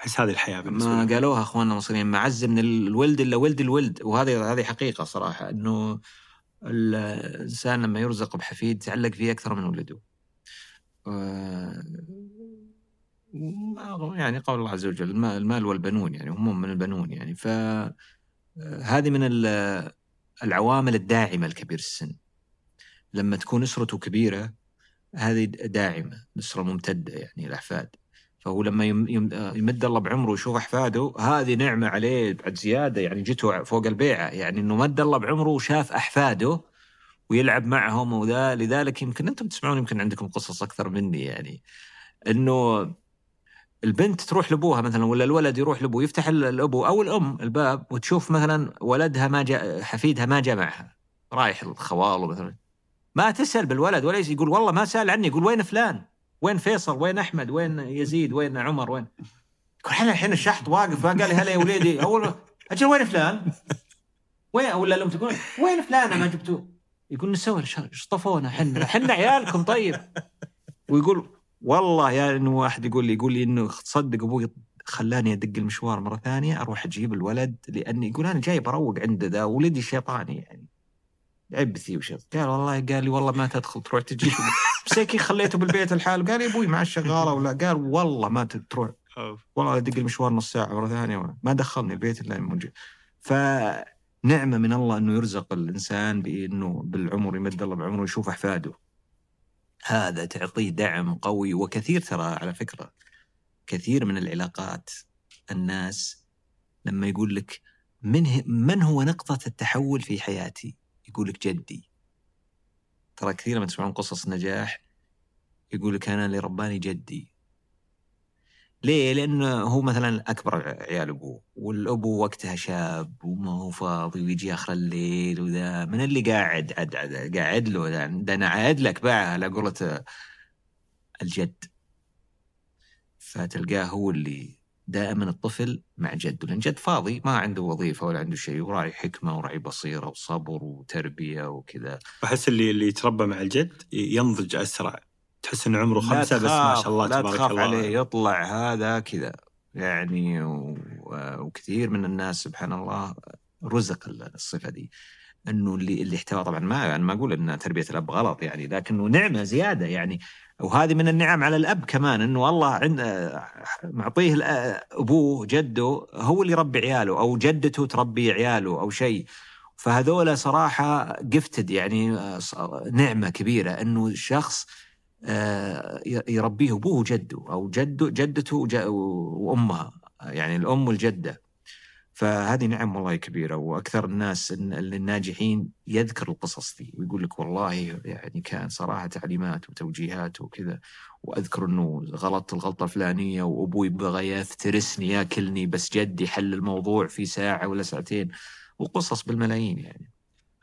أحس هذه الحياة بالنسبة ما قالوها أخواننا المصريين. معز من الولد إلا ولد الولد. وهذه هذه حقيقة صراحة إنه الإنسان لما يرزق بحفيد تعلق فيه أكثر من ولده. يعني قول الله عز وجل المال والبنون يعني هم من البنون يعني. ف هذه من العوامل الداعمة لكبير السن. لما تكون أسرته كبيرة هذه داعمة، الاسره ممتدة يعني الاحفاد. فهو لما يمد الله بعمره ويشوف أحفاده هذه نعمة عليه بعد زيادة يعني جته فوق البيعه يعني إنه مد الله بعمره وشاف أحفاده ويلعب معهم وذا لذلك يمكن أنتم تسمعون يمكن عندكم قصص أكثر مني يعني إنه البنت تروح لأبوها مثلا ولا الولد يروح لأبوه يفتح الأبو أو الأم الباب وتشوف مثلا ولدها ما جاء حفيدها ما جاء معها رايح الخوال مثلا ما تسأل بالولد ولا يقول والله ما سأل عني يقول وين فلان؟ وين فيصل؟ وين أحمد؟ وين يزيد؟ وين عمر؟ وين؟ يقول إحنا الحين الشحط واقف قال لي هلا يا وليدي. أول [laughs] أجل وين فلان؟ وين؟ ولا الام تقول وين فلان ما جبتوه؟ يقول نسوي إيش طفونا حنا حنا عيالكم طيب. ويقول والله يا يعني إنه واحد يقول لي يقول لي إنه تصدق أبوي خلاني أدق المشوار مرة ثانية أروح أجيب الولد لأني يقول أنا جاي بروق عند ذا ولدي شيطاني يعني. عبثي وشط قال والله قال لي والله ما تدخل تروح تجيب مسكين [laughs] خليته بالبيت الحال. قال يا أبوي مع الشغاله ولا؟ قال والله ما تروح. والله أدق المشوار نص ساعة مرة ثانية ما دخلني البيت إلا موجود فنعمة من الله إنه يرزق الإنسان بإنه بالعمر يمد الله بعمره ويشوف أحفاده. هذا تعطيه دعم قوي وكثير ترى على فكرة كثير من العلاقات الناس لما يقول لك من من هو نقطة التحول في حياتي؟ يقول لك جدي. ترى كثير لما تسمعون قصص نجاح يقول لك أنا اللي رباني جدي. ليه؟ لأنه هو مثلا أكبر عيال أبوه والأبو وقتها شاب وما هو فاضي ويجي آخر الليل وذا من اللي قاعد عد عد قاعد له ده أنا عاد لك بقى على قولة الجد. فتلقاه هو اللي دائما الطفل مع جده لأن جد فاضي ما عنده وظيفة ولا عنده شيء وراعي حكمة وراعي بصيرة وصبر وتربية وكذا أحس اللي اللي يتربى مع الجد ينضج أسرع تحس انه عمره خمسة بس ما شاء الله لا تبارك تخاف الله. عليه يطلع هذا كذا. يعني. وكثير من الناس سبحان الله رزق الصفة دي. إنه اللي اللي احتوى طبعا ما يعني ما أقول إن تربية الأب غلط يعني لكنه نعمة زيادة يعني. وهذه من النعم على الأب كمان إنه الله عند معطيه أبوه جده هو اللي يربي عياله أو جدته تربي عياله أو شيء. فهذول صراحة جفتد يعني نعمة كبيرة. إنه شخص يربيه أبوه وجده أو جده جدته وامها يعني الأم والجدة. فهذه نعم والله كبيرة وأكثر الناس الناجحين يذكر القصص دي ويقول لك والله يعني كان صراحة تعليمات وتوجيهات وكذا وأذكر أنه غلطت الغلطة الفلانية وأبوي بغى يفترسني ياكلني بس جدي حل الموضوع في ساعة ولا ساعتين. وقصص بالملايين يعني.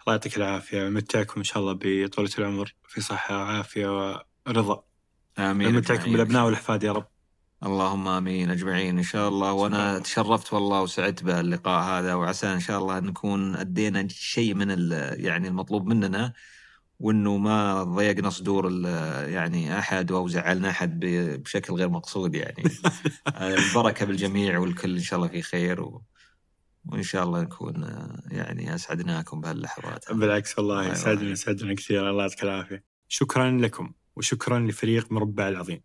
الله يعطيك العافية ويمتعكم إن شاء الله بطولة العمر في صحة وعافية ورضا آمين. ويمتعكم بالأبناء والأحفاد يا رب. اللهم آمين. أجمعين. إن شاء الله. وأنا تشرفت والله وسعدت بهاللقاء هذا. وعسى إن شاء الله نكون أدينا شيء من يعني المطلوب مننا وإنه ما ضيقنا صدور يعني أحد أو زعلنا أحد بشكل غير مقصود يعني. [laughs] البركة بالجميع والكل إن شاء الله في خير و... وإن شاء الله نكون يعني أسعدناكم بهاللحظات. بالعكس والله يسعدنا يسعدنا كثير. الله يعطيك العافية. شكرا لكم. وشكرا لفريق مربع العظيم.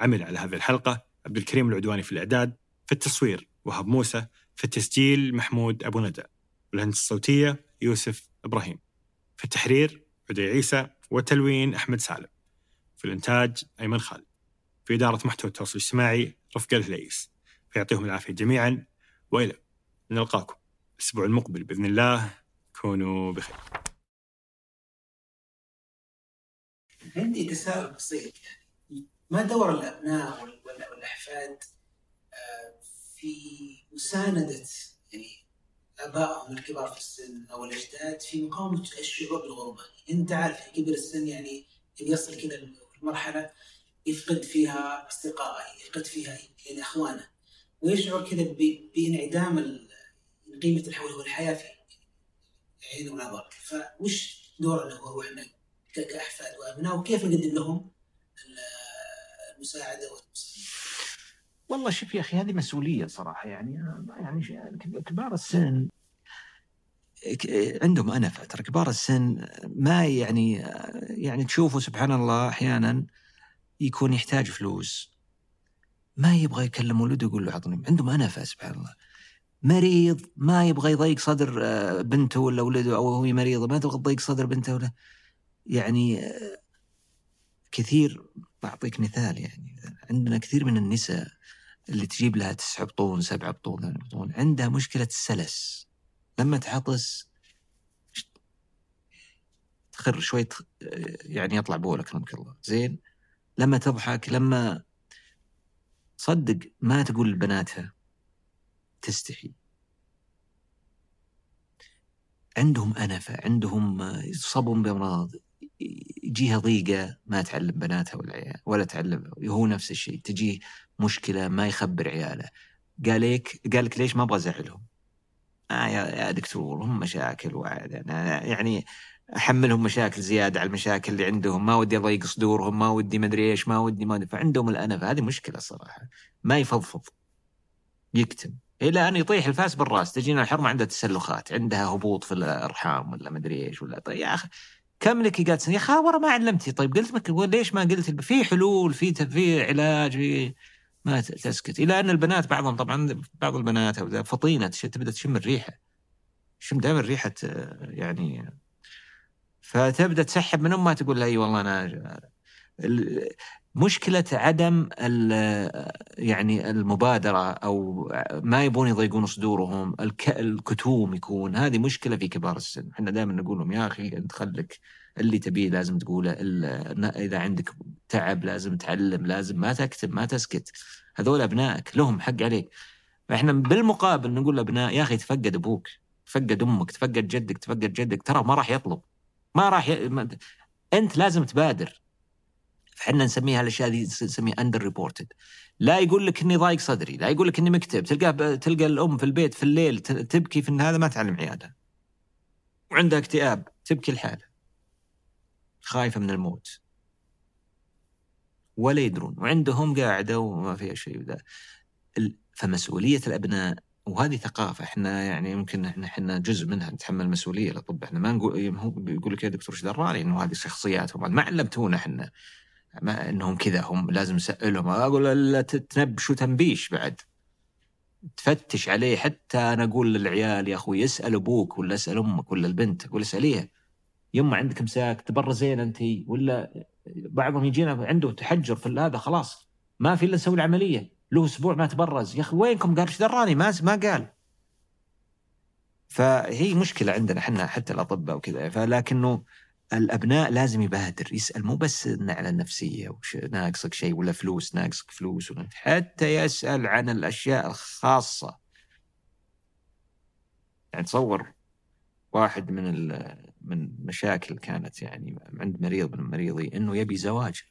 عمل على هذه الحلقة عبد الكريم العدواني في الإعداد في التصوير وهب موسى في التسجيل محمود أبو ندى والهندسة الصوتية يوسف إبراهيم في التحرير عدي عيسى والتلوين أحمد سالم في الإنتاج أيمن خالد في إدارة محتوى التواصل الاجتماعي رفقة الهليس. فيعطيهم العافية جميعا وإلى نلقاكم الأسبوع المقبل بإذن الله. كونوا بخير. عندي تساؤل بسيط. ما دور الأبناء والأحفاد في مساندة يعني آبائهم الكبار في السن أو الأجداد في مقاومه الشعور بالغربة، أنت عارف كبر السن يعني يصل كذا المرحله يفقد فيها أصدقائه، يفقد فيها يعني إخوانه ويشعر كذا بانعدام قيمة الحول والحياة في عينه ونظر، فوش دورنا هو إحنا كاحفاد وأبناء وكيف نقدم لهم المساعدة والمساعدة؟ والله شوف يا أخي هذه مسؤولية صراحة يعني يعني كبار السن عندهم أنفة. ترى كبار السن ما يعني يعني تشوفوا سبحان الله أحيانا يكون يحتاج فلوس. ما يبغى يكلم ولده يقول له اعطني عندهم أنفة سبحان الله. مريض ما يبغى يضيق صدر بنته ولا ولده أو هو مريضه ما تبغى تضيق صدر بنته ولا يعني كثير بعطيك مثال يعني عندنا كثير من النساء اللي تجيب لها تسع بطون سبع بطون ثمان بطون عندها مشكلة السلس. لما تعطس تخر شوي يعني يطلع بولك رحمك الله. زين؟ لما تضحك لما صدق ما تقول لبناتها تستحي. عندهم أنفة عندهم يصابون بأمراض. يجيها ضيقة ما تعلم بناتها ولا ولا تعلم هو نفس الشيء تجيه مشكلة ما يخبر عياله. قال لك قال لك ليش ما أبغى أزعلهم؟ آه يا دكتور هم مشاكل وعاد يعني أحملهم مشاكل زيادة على المشاكل اللي عندهم. ما ودي أضيق صدورهم ما ودي ما أدري إيش ما ودي ما ودي فعندهم الأنف هذه مشكلة صراحة. ما يفضفض. يكتم. إلى أن يطيح الفاس بالرأس. تجينا الحرمة عندها تسلخات عندها هبوط في الأرحام ولا ما أدري إيش ولا. طيب يا أخي كم لك قالت يا أخي ورا ما علمتي طيب قلت لك ليش ما قلت في حلول في في علاج في ما تسكت. إلى أن البنات بعضهم طبعا بعض البنات أو فطينة تبدأ تشم الريحة. تشم دائما ريحة يعني فتبدأ تسحب من أمها تقول لها إي والله أنا مشكلة عدم يعني المبادرة أو ما يبون يضيقون صدورهم الكتوم يكون. هذه مشكلة في كبار السن. إحنا دائما نقول لهم يا أخي أنت خلك اللي تبيه لازم تقوله. إذا عندك تعب لازم تعلم لازم ما تكتب ما تسكت. هذول أبنائك لهم حق عليك. فإحنا بالمقابل نقول لأبناء يا أخي تفقد أبوك تفقد أمك تفقد جدك تفقد جدك. ترى ما راح يطلب. ما راح ي... ما... أنت لازم تبادر. إحنا نسميها الأشياء دي نسميها under reported لا يقول لك إني ضايق صدري لا يقول لك إني مكتئب. تلقى تلقى الأم في البيت في الليل تبكي في إن هذا ما تعلم عيالها وعندها اكتئاب تبكي لحالها. خايفة من الموت. ولا يدرون. وعندهم قاعدة وما فيها شيء ذا فمسؤولية الأبناء وهذه ثقافة إحنا يعني يمكن إحنا إحنا جزء منها نتحمل المسؤوليه الاطباء إحنا ما نقول هو بيقول لك يا دكتور إيش دراني إنه هذه شخصياتهم ما علمتونا إحنا. ما إنهم كذا هم لازم نسالهم أقول لا تنبش وتنبيش بعد. تفتش عليه حتى أنا أقول للعيال يا أخوي اسأل أبوك ولا اسأل أمك ولا البنت أقول اساليها يما عندك مساك تبرى زين أنت. ولا بعضهم يجينا عنده تحجر في هذا خلاص. ما في إلا نسوي العملية له أسبوع ما تبرز. يا أخي وينكم؟ قال إيش دراني ما ما قال. فهي مشكلة عندنا إحنا حتى الأطباء وكذا. فلكنه الأبناء لازم يبادر يسأل مو بس على النفسية وش ناقصك شيء ولا فلوس ناقصك فلوس ولا حتى يسأل عن الأشياء الخاصة. يعني تصور واحد من من مشاكل كانت يعني عند مريض من مريضي إنه يبي زواج.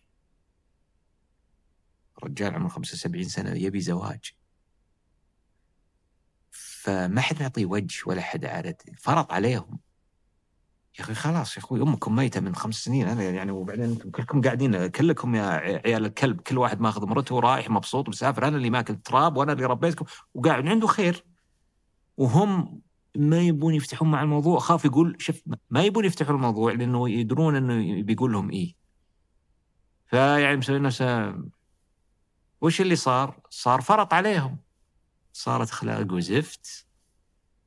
رجال عمره 75 سنة يبي زواج. فما حد يعطيه وجه ولا حد عارف فرض عليهم. يا أخي خلاص يا أخوي أمكم ميتة من خمس سنين. أنا يعني وبعدين أنتم كلكم قاعدين كلكم يا عيال الكلب كل واحد ماخذ مرته ورايح مبسوط مسافر أنا اللي ماكل تراب وأنا اللي ربيتكم وقاعد عنده خير. وهم ما يبون يفتحون مع الموضوع. خاف يقول شوف ما يبون يفتحون الموضوع لأنه يدرون إنه بيقول لهم إيه. فيعني مسوي نفسه وش اللي صار؟ صار فرط عليهم. صارت أخلاق وزفت.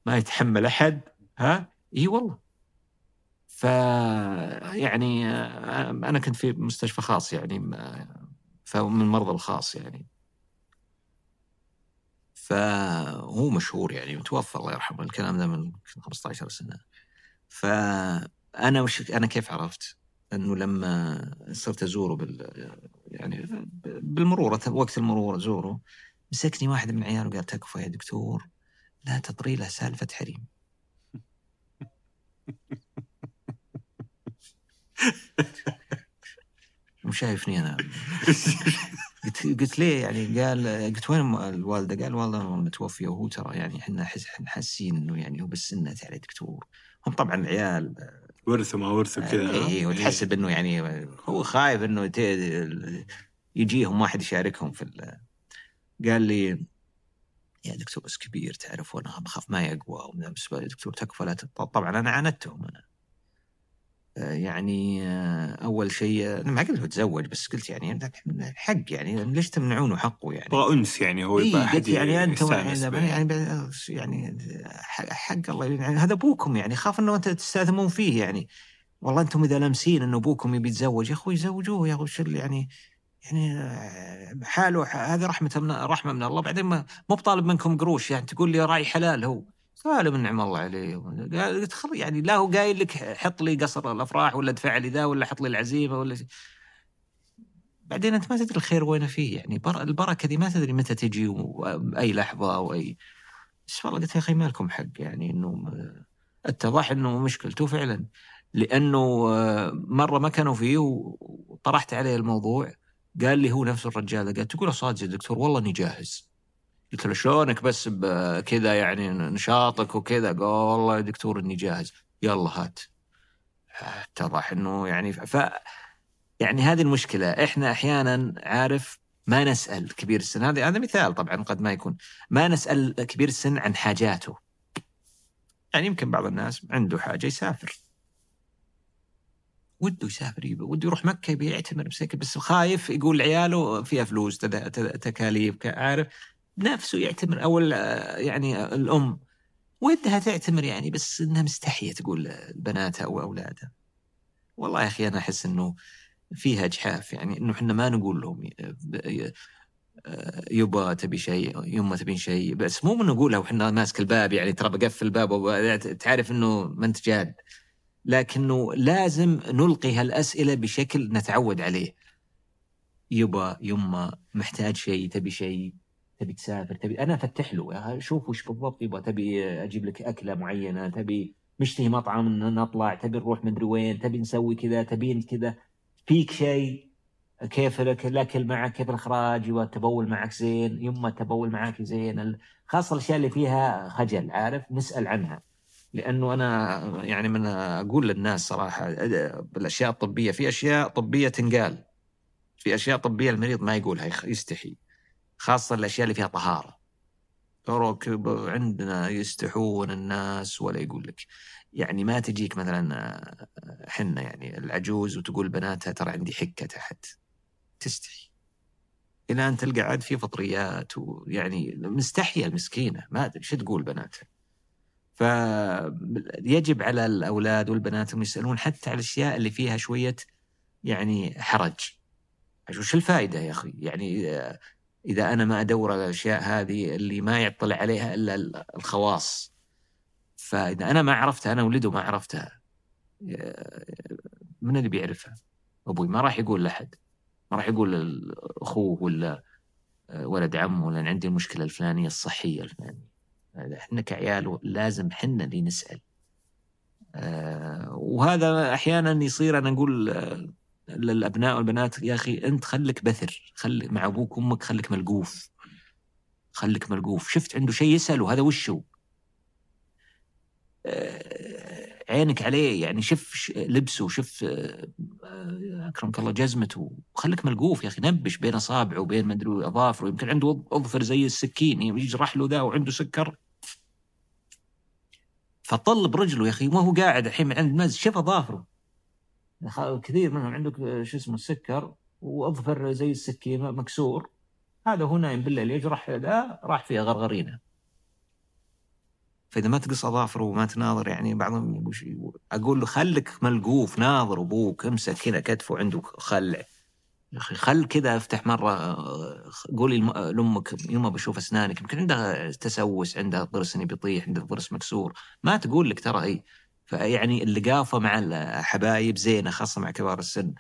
ما يتحمل أحد. ها؟ إي والله. ف يعني أنا كنت في مستشفى خاص يعني فمن المرضى الخاص يعني. فهو مشهور يعني متوفى الله يرحمه الكلام ده من 15 سنة. فأنا وش أنا كيف عرفت؟ إنه لما صرت أزوره بال يعني بالمرور وقت المرور أزوره مسكني واحد من عياله قال تكفى يا دكتور لا تطري له سالفة حريم. [laughs] [laughs] مش شايفني أنا. قلت قلت ليه يعني؟ قال قلت وين الوالدة؟ قال والله متوفية وهو ترى يعني إحنا حاسين إنه يعني هو بالسنه على دكتور. هم طبعا العيال ورثوا ما ورثوا كذا اي إيه. وتحسب انه يعني هو خايف إنه يجيهم واحد يشاركهم في قال لي يا دكتور بس كبير تعرف وأنا بخاف ما يقوى بالنسبة لي دكتور تكفى لا طبعا أنا عاندتهم أنا. يعني أول شيء أنا ما قلت بتزوج بس قلت يعني حق يعني ليش تمنعونه حقه يعني؟ يبغى أنس يعني هو يبغى قلت يعني أنتم يعني يعني يعني حق الله يعني هذا أبوكم يعني خاف إنه أنت تستأثمون فيه يعني. والله أنتم إذا لامسين إنه أبوكم يبي يتزوج يا أخوي زوجوه يا أخوي شو يعني يعني حاله هذه رحمة من رحمة من الله. بعدين مو بطالب منكم قروش يعني تقول لي راعي حلال هو. سالم نعم الله عليه. قلت يعني لا هو قايل لك حط لي قصر الأفراح ولا ادفع لي ذا ولا حط لي العزيمة ولا شيء. بعدين أنت ما تدري الخير وين فيه يعني. البركة دي ما تدري متى تجي اي لحظة أو أي. بس والله قلت يا أخي ما لكم حق يعني إنه اتضح إنه مشكلته فعلا. لأنه مرة ما كانوا فيه وطرحت عليه الموضوع. قال لي هو نفس الرجال قال تقول صادق يا دكتور والله إني جاهز. قلت له شلونك بس كذا يعني نشاطك وكذا؟ قال والله يا دكتور إني جاهز. يلا هات. اتضح إنه يعني ف يعني هذه المشكلة. إحنا أحيانا عارف ما نسأل كبير السن. هذا هذا مثال طبعا قد ما يكون. ما نسأل كبير السن عن حاجاته. يعني يمكن بعض الناس عنده حاجة يسافر. وده يسافر يبي وده يروح مكة يبي يعتمر بس خايف يقول لعياله فيها فلوس تكاليف عارف؟ نفسه يعتمر أو يعني الأم. ودها تعتمر يعني بس إنها مستحية تقول بناتها أو أولادها. والله يا أخي أنا أحس إنه فيها اجحاف يعني إنه إحنا ما نقول لهم يبا تبي شيء يما تبين شيء بس مو من نقولها وحنا ماسك الباب يعني ترى بقفل الباب تعرف إنه ما أنت جاد. لكنه لازم نلقي هالأسئلة بشكل نتعود عليه. يبا يما محتاج شيء تبي شيء. تبي تسافر تبي أنا أفتح له يا شوف وش بالضبط يبغى تبي أجيب لك أكلة معينة تبي مشتهي مطعم نطلع تبي نروح مدري وين تبي نسوي كذا تبين كذا فيك شيء كيف الأكل معك كيف الإخراج يبغى التبول معك زين يما التبول معك زين خاصة الأشياء اللي فيها خجل عارف؟ نسأل عنها. لأنه أنا يعني من أقول للناس صراحة بالأشياء الطبية في أشياء طبية تنقال. في أشياء طبية المريض ما يقولها يستحي. خاصة الأشياء اللي فيها طهارة. ترى ك- عندنا يستحون الناس ولا يقول لك. يعني ما تجيك مثلا آه، حنه يعني العجوز وتقول بناتها ترى عندي حكة تحت. تستحي. إلى أن تلقى عاد في فطريات ويعني مستحية المسكينة. ما أدري شو تقول بناتها؟ فيجب على الأولاد والبنات انهم يسألون حتى على الأشياء اللي فيها شوية يعني حرج. وش الفائده يا أخي؟ يعني إذا أنا ما أدور على الأشياء هذه اللي ما يطلع عليها ال- الخواص. فإذا أنا ما عرفتها أنا ولده ما عرفتها من اللي بيعرفها؟ أبوي. ما راح يقول لأحد. ما راح يقول لأخوه ولا آه، ولد عمه ولا أنا عندي المشكلة الفلانية الصحية الفلانية. هذا إحنا كعيال لازم حنا اللي نسأل. آه، وهذا أحيانا يصير أنا أقول آه، للأبناء والبنات يا أخي أنت خليك بثر خلي مع أبوك وأمك خليك ملقوف خليك ملقوف. شفت عنده شيء يساله هذا وش هو آه، عينك عليه يعني شوف ش- لبسه شوف آه، آه، أكرمك الله جزمته. خليك ملقوف يا أخي نبش بين أصابعه وبين ما أدري أظافره. يمكن عنده أظفر زي السكين يجرح له ذا وعنده سكر. فطل برجله يا أخي ما هو قاعد الحين عند مز شوف أظافره. كثير منهم عندك آه، شو اسمه السكر وأظفر زي السكين مكسور. هذا هو نايم بالليل يجرح ذا راح فيها غرغرينة. فإذا ما تقص أظافره وما تناظر يعني بعضهم أقول له خلك ملقوف ناظر أبوك امسك كذا كتفه عنده خلع. يا أخي خل كذا افتح مرة آه، قولي لم- لأمك يوم بشوف أسنانك يمكن عندها تسوس عندها ضرس بيطيح عندها ضرس مكسور. ما تقول لك ترى هي فيعني اللقافه مع الحبايب زينة خاصة مع كبار السن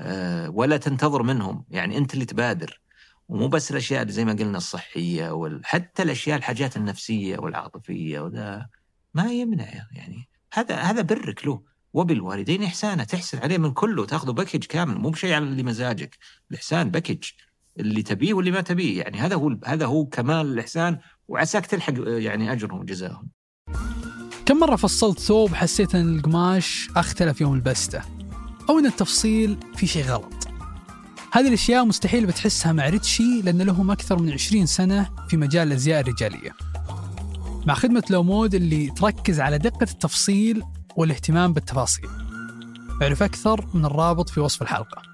آه، ولا تنتظر منهم. يعني أنت اللي تبادر. ومو بس الأشياء اللي زي ما قلنا الصحية وال... حتى الأشياء الحاجات النفسية والعاطفية وذا ما يمنع يعني. هذا هذا برك له وبالوالدين احسانا تحسن عليه من كله تاخذه package كامل. مو بشيء على اللي مزاجك. الإحسان package اللي تبيه واللي ما تبيه. يعني هذا هو هذا هو كمال الإحسان. وعساك تلحق يعني أجرهم وجزاهم. كم مرة فصلت ثوب حسيت إن القماش أختلف يوم لبسته أو إن التفصيل في شيء غلط؟ هذه الأشياء مستحيل بتحسها مع ريتشي لأن لهم أكثر من 20 سنة في مجال الأزياء الرجالية. مع خدمة لومود اللي تركز على دقة التفصيل والاهتمام بالتفاصيل. اعرف أكثر من الرابط في وصف الحلقة.